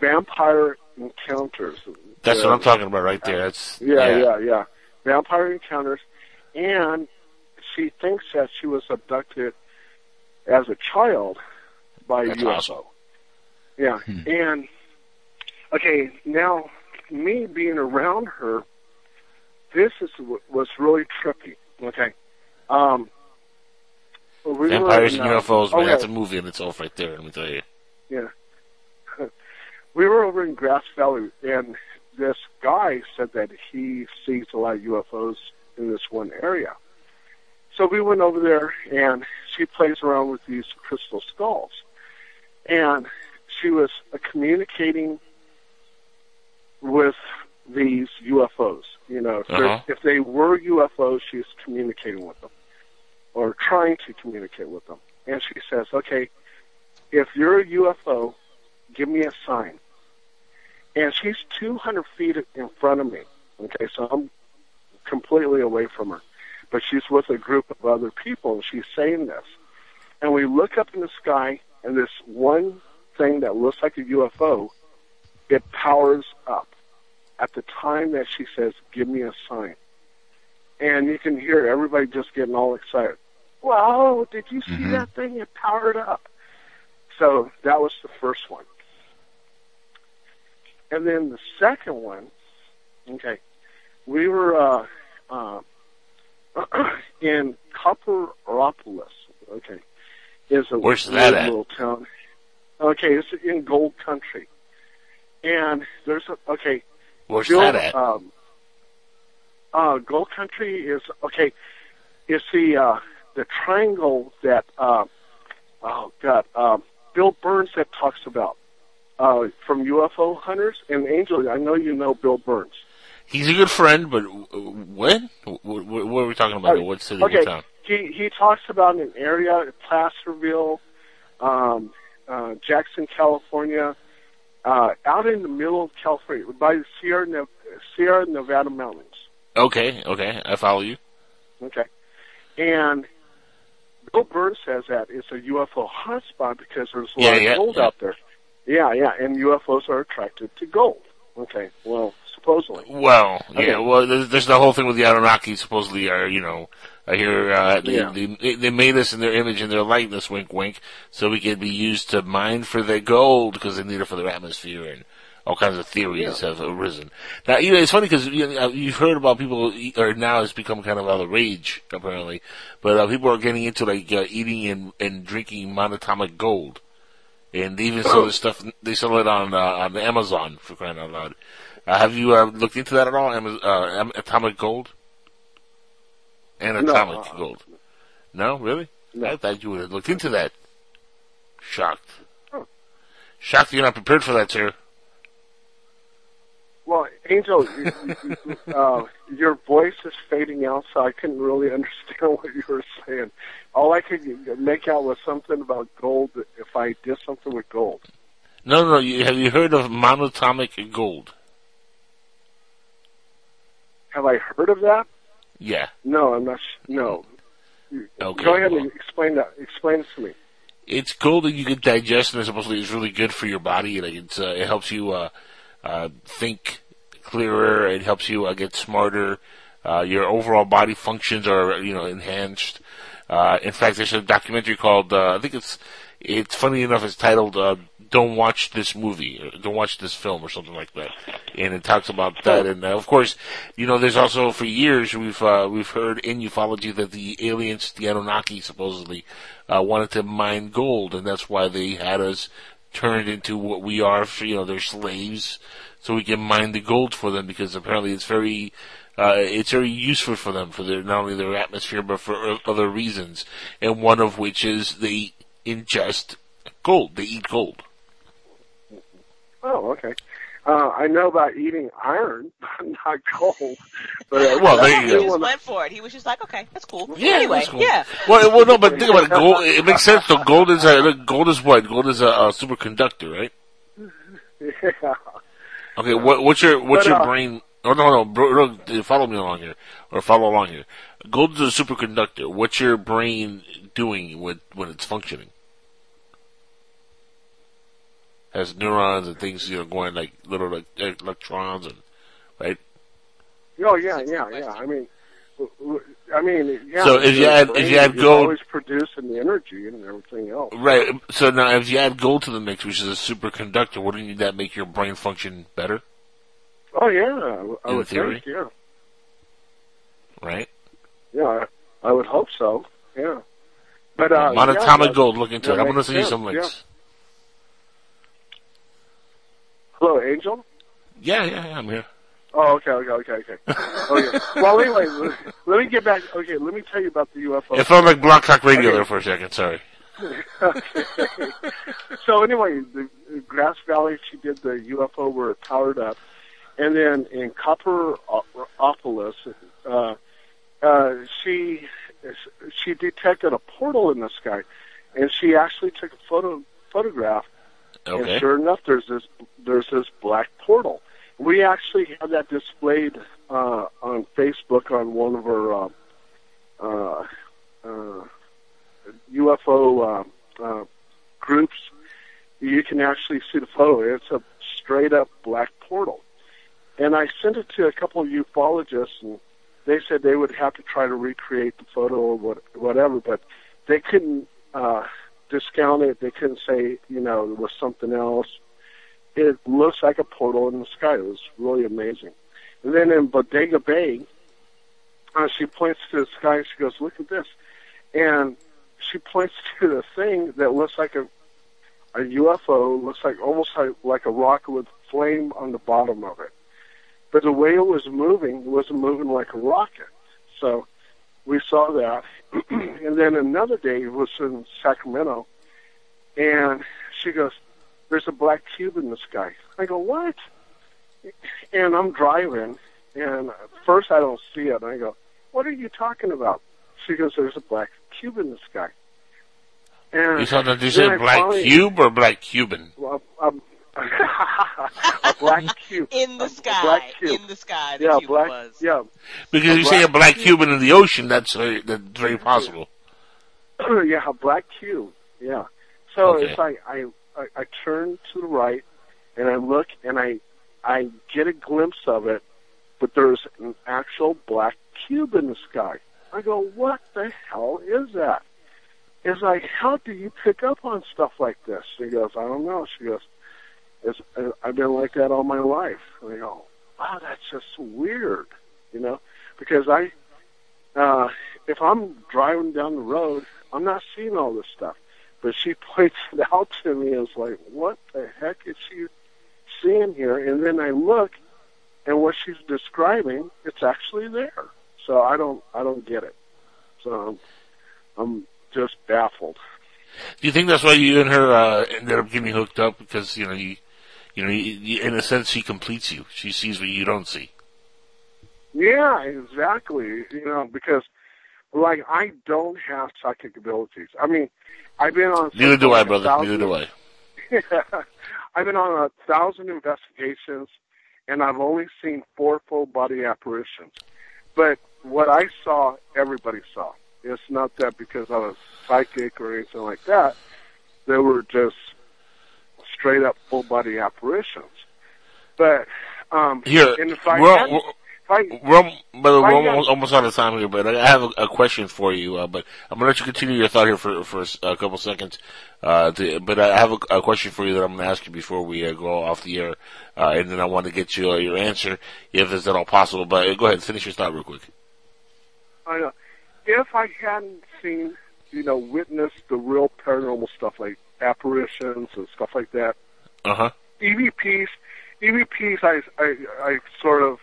vampire encounters.
That's what
Uh,
I'm talking about right there. That's
Yeah, yeah, yeah, Vampire encounters, and she thinks that she was abducted as a child by
That's
UFO.
awesome.
Yeah, and okay, now me being around her, this is was really trippy. Okay, um, we were
Vampires and
uh,
UFOs, man.
okay,
That's a movie in itself right there, let me tell you.
Yeah. we were over in Grass Valley, and this guy said that he sees a lot of UFOs in this one area. So we went over there, and she plays around with these crystal skulls. And she was uh, communicating with these UFOs. You know, if,
Uh-huh.
if they were UFOs, she's communicating with them or trying to communicate with them. And she says, okay, if you're a UFO, give me a sign. And she's 200 feet in front of me. Okay, so I'm completely away from her. But she's with a group of other people, and she's saying this. And we look up in the sky, and this one thing that looks like a UFO, it powers up at the time that she says, give me a sign. And you can hear everybody just getting all excited. Wow, did you see
Mhm.
that thing? It powered up. So that was the first one. And then the second one, okay, we were uh, uh, in Copperopolis, okay, is a
Where's that at?
little town. Okay, it's in Gold Country. And there's a, okay,
Where's
Bill,
that at?
Um, uh, Gold Country is okay. It's the uh, the triangle that uh, oh god, um, Bill Birnes that talks about uh, from UFO hunters and Angel. I know you know Bill Birnes.
He's a good friend, but when? What, what, what are we talking about?
Uh,
what city?
okay,
What town?
he he talks about an area, Placerville, um, uh, Jackson, California, uh, out in the middle of California, by the Sierra Ne- Sierra Nevada mountains.
Okay, okay, I follow you.
Okay. And Bill Birnes says that it's a UFO hotspot because there's a lot
yeah,
of gold
yeah.
out there. Yeah, yeah, and UFOs are attracted to gold. Okay, well, supposedly.
Well,
Okay.
yeah. Well, there's, there's the whole thing with the Anunnaki. Supposedly, are you know, I hear uh, they,
Yeah.
they they made us in their image and their likeness, wink, wink, so we could be used to mine for their gold because they need it for their atmosphere and all kinds of theories have arisen. Now, you know, it's funny because you know, you've heard about people, or now it's become kind of out of rage apparently, but uh, people are getting into like uh, eating and, and drinking monatomic gold. And they even sell this stuff. They sell it on uh, on Amazon for crying out loud. Uh, have you uh, looked into that at all? Uh, Am- atomic gold, anatomic
uh,
gold. No, really? No. I thought you would have looked into that. Shocked. Shocked you're not prepared for that, sir.
Well, Angel, you, uh, your voice is fading out, so I couldn't really understand what you were saying. All I could make out was something about gold. If I did something with gold,
No, no, no. You, have you heard of monatomic gold?
have I heard of that?
Yeah.
No, I'm not. sh- No.
Okay.
Go ahead and explain that. Explain it to me.
It's gold that you can digest, and supposedly it's really good for your body. Like it's, uh, it helps you uh, uh, think clearer. It helps you uh, get smarter. Uh, your overall body functions are, you know, enhanced. Uh, in fact, there's a documentary called, uh, I think it's, it's funny enough, it's titled, uh, Don't Watch This Movie, or Don't Watch This Film, or something like that. And it talks about that. And, uh, of course, you know, there's also, for years, we've, uh, we've heard in ufology that the aliens, the Anunnaki, supposedly, uh, wanted to mine gold, and that's why they had us turned into what we are, for, you know, they're slaves, so we can mine the gold for them, because apparently it's very, uh, it's very useful for them, for their, not only their atmosphere, but for other reasons. And one of which is they ingest gold. They eat gold.
Oh, okay. Uh, I know about eating iron, but not gold. But uh,
Well, there
he
you go.
He just went for it. He was just like, okay, that's cool.
Yeah,
anyway,
that's cool.
yeah.
Well, well, no, but think about it. Gold. It makes sense. though. gold is a gold is what? Gold is a, a superconductor, right?
Yeah.
Okay. What, what's your what's
But,
your
uh,
brain? Oh no, no, bro, no, follow me along here, or follow along here. Gold is a superconductor. What's your brain doing when when it's functioning? Has neurons and things, you know, going like little like electrons and right.
Oh yeah, yeah, yeah. I mean, I mean, yeah.
So if you add- if you add gold-
always producing the energy and everything else.
Right. So now, if you add gold to the mix, which is a superconductor, wouldn't that make your brain function better?
Oh yeah, I w- I
In
would
theory.
think. Yeah,
Right.
yeah. I, I would hope so. Yeah. But uh,
monatomic
yeah,
gold. Look into it. I'm going to send you some links.
Hello, Angel.
Yeah, yeah, yeah. I'm here.
Oh, okay, okay, okay, okay. okay. Well, anyway, let, me get back. Okay, let me tell you about the UFO.
It felt like Blog Talk Radio
Okay.
there for a second. Sorry.
okay. So anyway, the the Grass Valley, she did the UFO where it powered up, and then in Copperopolis, uh, uh, she she detected a portal in the sky, and she actually took a photo photograph.
Okay.
And sure enough, there's this there's this black portal. We actually have that displayed uh, on Facebook on one of our uh, uh, uh, UFO uh, uh, groups. You can actually see the photo. It's a straight up black portal. And I sent it to a couple of ufologists, and they said they would have to try to recreate the photo or what, whatever, but they couldn't uh, discount it. They couldn't say, you know, it was something else. It looks like a portal in the sky. It was really amazing. And then in Bodega Bay, uh, she points to the sky and she goes, "Look at this," and she points to the thing that looks like a a UFO. Looks like almost like, like a rocket with flame on the bottom of it. But the way it was moving, wasn't moving like a rocket. So we saw that. and then another day it was in Sacramento, and she goes, "There's a black cube in the sky." I go, "What?" And I'm driving, and first I don't see it. And I go, "What are you talking about?" She goes, "There's a black cube in the sky." And
You saw that? You
then
said
I
black
finally-
cube or black Cuban?
Well, um, a black cube
in the
A
sky.
black cube.
In the sky. The
yeah,
Cuban
black.
was.
Yeah,
Because if you say a black Cuban in the ocean, that's very, that's very possible.
yeah, a black cube. Yeah. So
Okay.
it's like I, I I turn to the right and I look and I I get a glimpse of it, but there's an actual black cube in the sky. I go, what the hell is that? It's like, how do you pick up on stuff like this? She goes, I don't know. She goes, uh, I've been like that all my life. And I go, wow, that's just weird, you know, because I, uh, if I'm driving down the road, I'm not seeing all this stuff. But she points it out to me it's like, what the heck is she seeing here? And then I look, and what she's describing, it's actually there. So I don't, I don't get it. So I'm, I'm just baffled.
Do you think that's why you and her uh, ended up getting hooked up? Because you know you, you know, in a sense, she completes you. She sees what you don't see.
Yeah, exactly. You know, because like I don't have psychic abilities. I mean, I've been on
Neither do I,
something like a
brother. Neither do I.
I've been on a thousand investigations, and I've only seen four full body apparitions. But what I saw, everybody saw. It's not that because I was psychic or anything like that. They were just straight up full body apparitions. But um,
Here,
and if I
we're, we're, we're, al- brother,
if
we're almost, almost out of time here, but I have a, a question for you. Uh, but I'm gonna let you continue your thought here for for a couple seconds. Uh, to, but I have a, a question for you that I'm gonna ask you before we uh, go off the air, uh, and then I want to get you uh, your answer if it's at all possible. But uh, go ahead, finish your thought real quick.
I know. If I hadn't seen, you know, witnessed the real paranormal stuff like apparitions and stuff like that,
Uh huh.
EVPs, EVPs, I, I, I sort of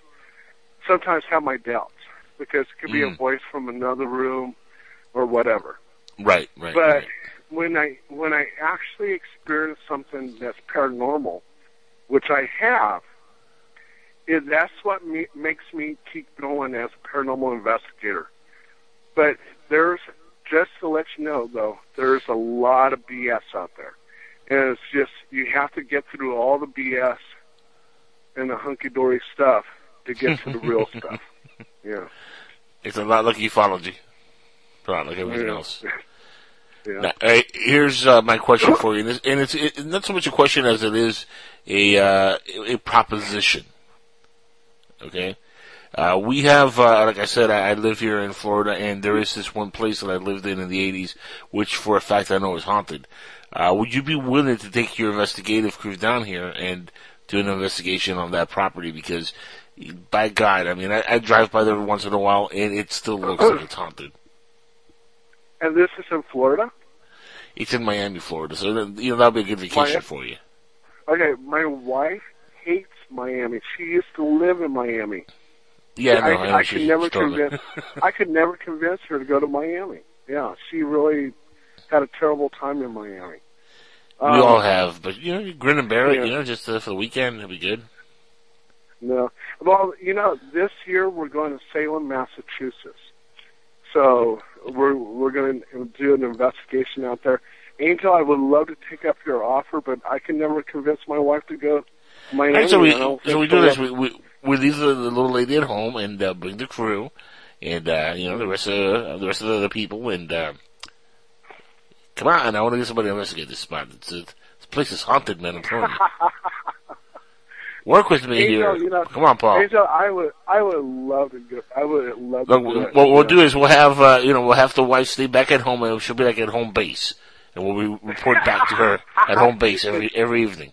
sometimes have my doubts because it could be a
Mm.
voice from another room or whatever.
Right, right.
but
right.
when I when I actually experience something that's paranormal, which I have, it, that's what me, makes me keep going as a paranormal investigator. But there's just to let you know though, there's a lot of BS out there, and it's just you have to get through all the BS and the hunky dory stuff to get to the real stuff. Yeah.
It's a lot like ufology, a lot like everything
Yeah.
else.
Yeah.
Now, here's uh, my question for you, and it's, and it's it, not so much a question as it is a uh, a proposition. Okay, uh, we have, uh, like I said, I, I live here in Florida, and there is this one place that I lived in in the '80s, which for a fact I know is haunted. Uh, would you be willing to take your investigative crew down here and do an investigation on that property? Because, by God, I mean, I, I drive by there once in a while, and it still looks like it's haunted.
And this is in Florida.
It's in Miami, Florida, so then, you know that'll be a good vacation
Miami?
for you.
Okay, my wife hates Miami. She used to live in Miami.
Yeah, no,
I,
I
I could never
struggling.
convince. I could never convince her to go to Miami. Yeah, she really had a terrible time in Miami.
we
Um,
all have, but you know, you grin and bear it.
yeah.
You know, just uh, for the weekend, it'll be good.
No, well, you know, this year we're going to Salem, Massachusetts. So we're we're going to do an investigation out there. Angel, I would love to take up your offer, but I can never convince my wife to go Miami.
So we so we do this. We we, we leave the, the little lady at home and uh, bring the crew, and uh, you know the rest of uh, the rest of the people, and uh, come on. I want to get somebody to investigate this spot. It's, this place is haunted, man. I'm telling you. Work with me
Angel,
here.
you know,
Come on, Paul.
Angel, I would, I would love to go. I would love
Look,
to do
what we'll do is we'll have uh, you know we'll have the wife stay back at home and she'll be like at home base, and we'll re- report back to her at home base every every evening.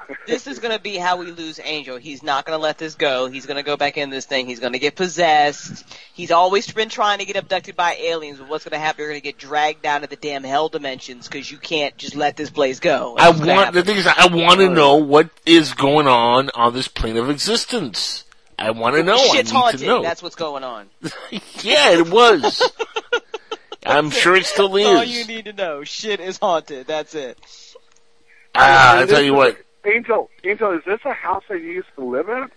This is going to be how we lose Angel. He's not going to let this go. He's going to go back in this thing. He's going to get possessed. He's always been trying to get abducted by aliens. But what's going to happen? You're going to get dragged down to the damn hell dimensions because you can't just let this place go.
I
That's what's
want the thing is I want to know what is going on on this plane of existence. I want to know.
Shit's
I need
haunted.
to know.
That's what's going on.
yeah, it was. I'm sure it still
That's all you need to know. Shit is haunted. That's it.
Ah, I tell you what.
Angel, Angel, is this a house that you used to live in?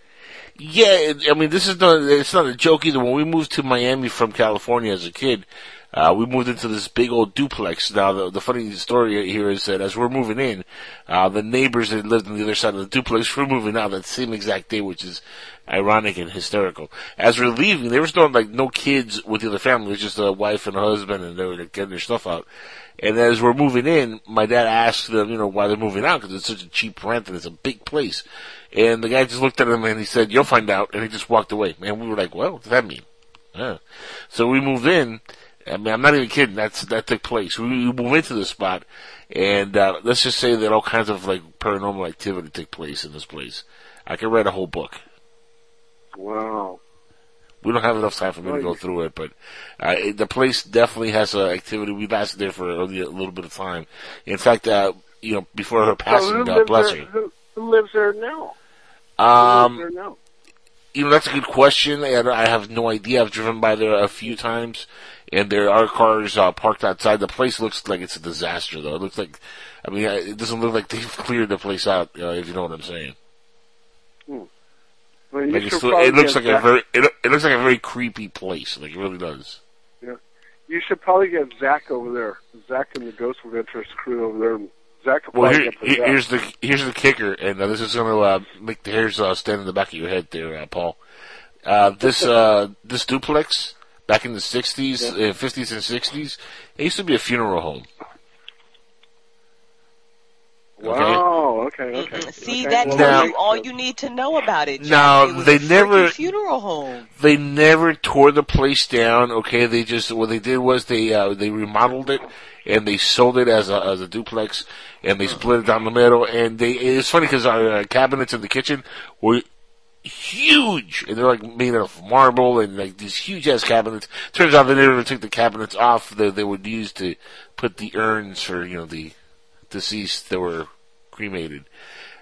Yeah, I mean, this is not, it's not a joke either. When we moved to Miami from California as a kid, Uh, we moved into this big old duplex. Now, the, the funny story here is that as we're moving in, uh, the neighbors that lived on the other side of the duplex were moving out that same exact day, which is ironic and hysterical. As we're leaving, there was no, like, no kids with the other family. It was just a wife and a husband, and they were getting their stuff out. And as we're moving in, my dad asked them, you know, why they're moving out, because it's such a cheap rent and it's a big place. And the guy just looked at him and he said, you'll find out, and he just walked away. And we were like, well, what does that mean? Yeah. So we moved in, I mean, I'm not even kidding. That's that took place. We, we moved into the spot, and uh, let's just say that all kinds of like paranormal activity took place in this place. I could write a whole book.
Wow.
We don't have enough time for me to go through it, but uh, it, the place definitely has uh, activity. We lasted there for only a little bit of time. In fact, uh, you know, before her
So
passing,
who
God bless her.
Who, who lives there now? who
Um,
lives there now?
you know, that's a good question, and I have no idea. I've driven by there a few times, and there are cars uh, parked outside. The place looks like it's a disaster, though. It looks like, I mean, it doesn't look like they've cleared the place out, uh, if you know what I'm saying.
Hmm. Well,
Like still- it looks like a
Zach-
very, it, it looks like a very creepy place. Like it really does.
Yeah. You should probably get Zach over there. Zach and the Ghost of Interest crew over there. Zach could
Well, here, here's the here's the kicker, and uh, this is going to uh, make the hairs uh, stand in the back of your head, there, uh, Paul. Uh, this uh, this duplex back in the '60s, uh, '50s, and '60s, it used to be a funeral home.
Wow. Okay. Okay.
See,
okay.
that
Well,
tells
Now-
you all you need to know about it. Jack.
Now,
it was
they
a
never-
funeral home.
They never tore the place down. Okay, they just what they did was they uh, they remodeled it and they sold it as a as a duplex and they split it down the middle. And they it's funny because our uh, cabinets in the kitchen were huge and they're like made out of marble and like these huge ass cabinets. Turns out they never took the cabinets off that they would use to put the urns for you know the deceased that were cremated.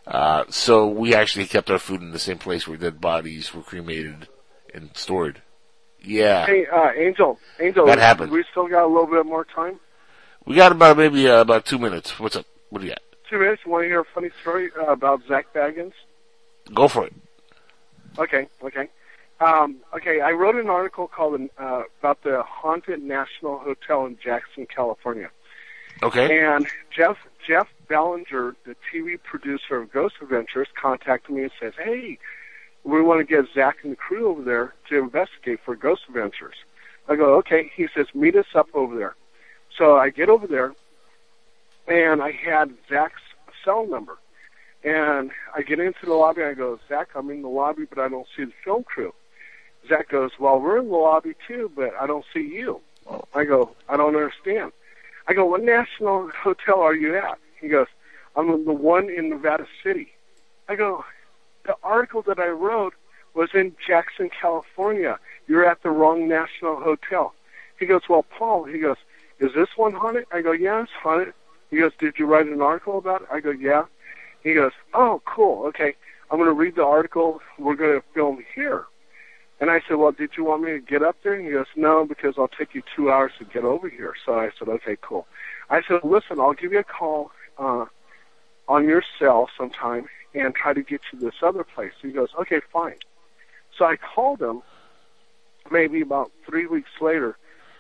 Uh, so we actually kept our food in the same place where dead bodies were cremated and stored. Yeah.
Hey, uh, Angel. Angel.
That happened.
We still got a little bit more time.
We got about maybe uh, about two minutes. What's up? What do you got?
Two minutes. Want to hear a funny story uh, about Zach Bagans?
Go for it.
Okay, okay. Um, okay, I wrote an article called uh, about the haunted National Hotel in Jackson, California.
Okay.
And Jeff Jeff Ballinger, the TV producer of Ghost Adventures, contacted me and says, "Hey, we want to get Zach and the crew over there to investigate for Ghost Adventures." I go, "Okay." He says, "Meet us up over there." So I get over there, and I had Zach's cell number. And I get into the lobby. and I go, Zach, I'm in the lobby, but I don't see the film crew. Zach goes, Well, we're in the lobby too, but I don't see you. I go, I don't understand. I go, What national hotel are you at? He goes, I'm in the one in Nevada City. I go, The article that I wrote was in Jackson, California. You're at the wrong national hotel. He goes, Well, Paul, he goes, Is this one haunted? I go, Yeah, it's haunted. He goes, Did you write an article about it? I go, Yeah. He goes, "Oh, cool. Okay, I'm going to read the article. We're going to film here." And I said, "Well, did you want me to get up there?" And he goes, "No, because I'll take you two hours to get over here." So I said, "Okay, cool." I said, "Listen, I'll give you a call uh, on your cell sometime and try to get you this other place." He goes, "Okay, fine." So I called him. Maybe about three weeks later,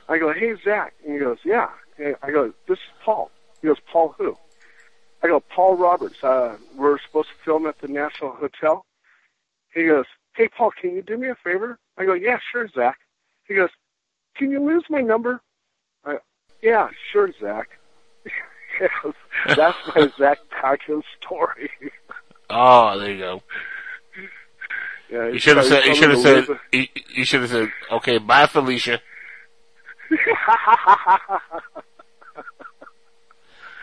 I go, "Hey, Zach," and he goes, "Yeah." And I go, "This is Paul." He goes, "Paul who?" I go, Paul Roberts, uh, we're supposed to film at the National Hotel. He goes, Hey, Paul, can you do me a favor? I go, Yeah, sure, Zach. He goes, Can you lose my number? I, yeah, sure, Zach. Yes, That's my Zach Cochran story.
Oh, there you go.
Yeah,
You should have said. You should have said. You, you should have said. Okay, bye, Felicia.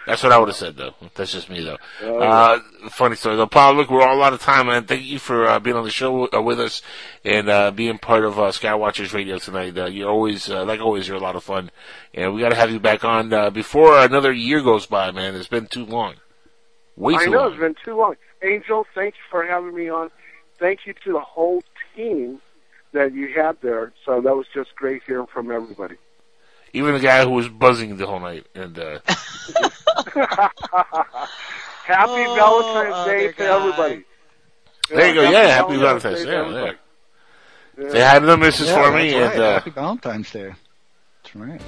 That's what I would have said, though. That's just me, though.
Oh,
Uh, funny story, though. Paul, look, we're all out of time, man. Thank you for uh, being on the show uh, with us and uh, being part of uh, Skywatchers Radio tonight. Uh, you're always, uh, like always, you're a lot of fun, and we got to have you back on uh, before another year goes by, man. It's been too long. Way
I know
long.
it's been too long. Angel, thank you for having me on. Thank you to the whole team that you had there. So that was just great hearing from everybody.
Even the guy who was buzzing the whole night, and uh,
Happy
Oh,
Valentine's Day to everybody.
there you go. Yeah, happy Valentine's.
Day to
Yeah,
everybody.
yeah. Say hi to the missus
Yeah,
for me,
that's
and uh,
Happy Valentine's Day. That's right.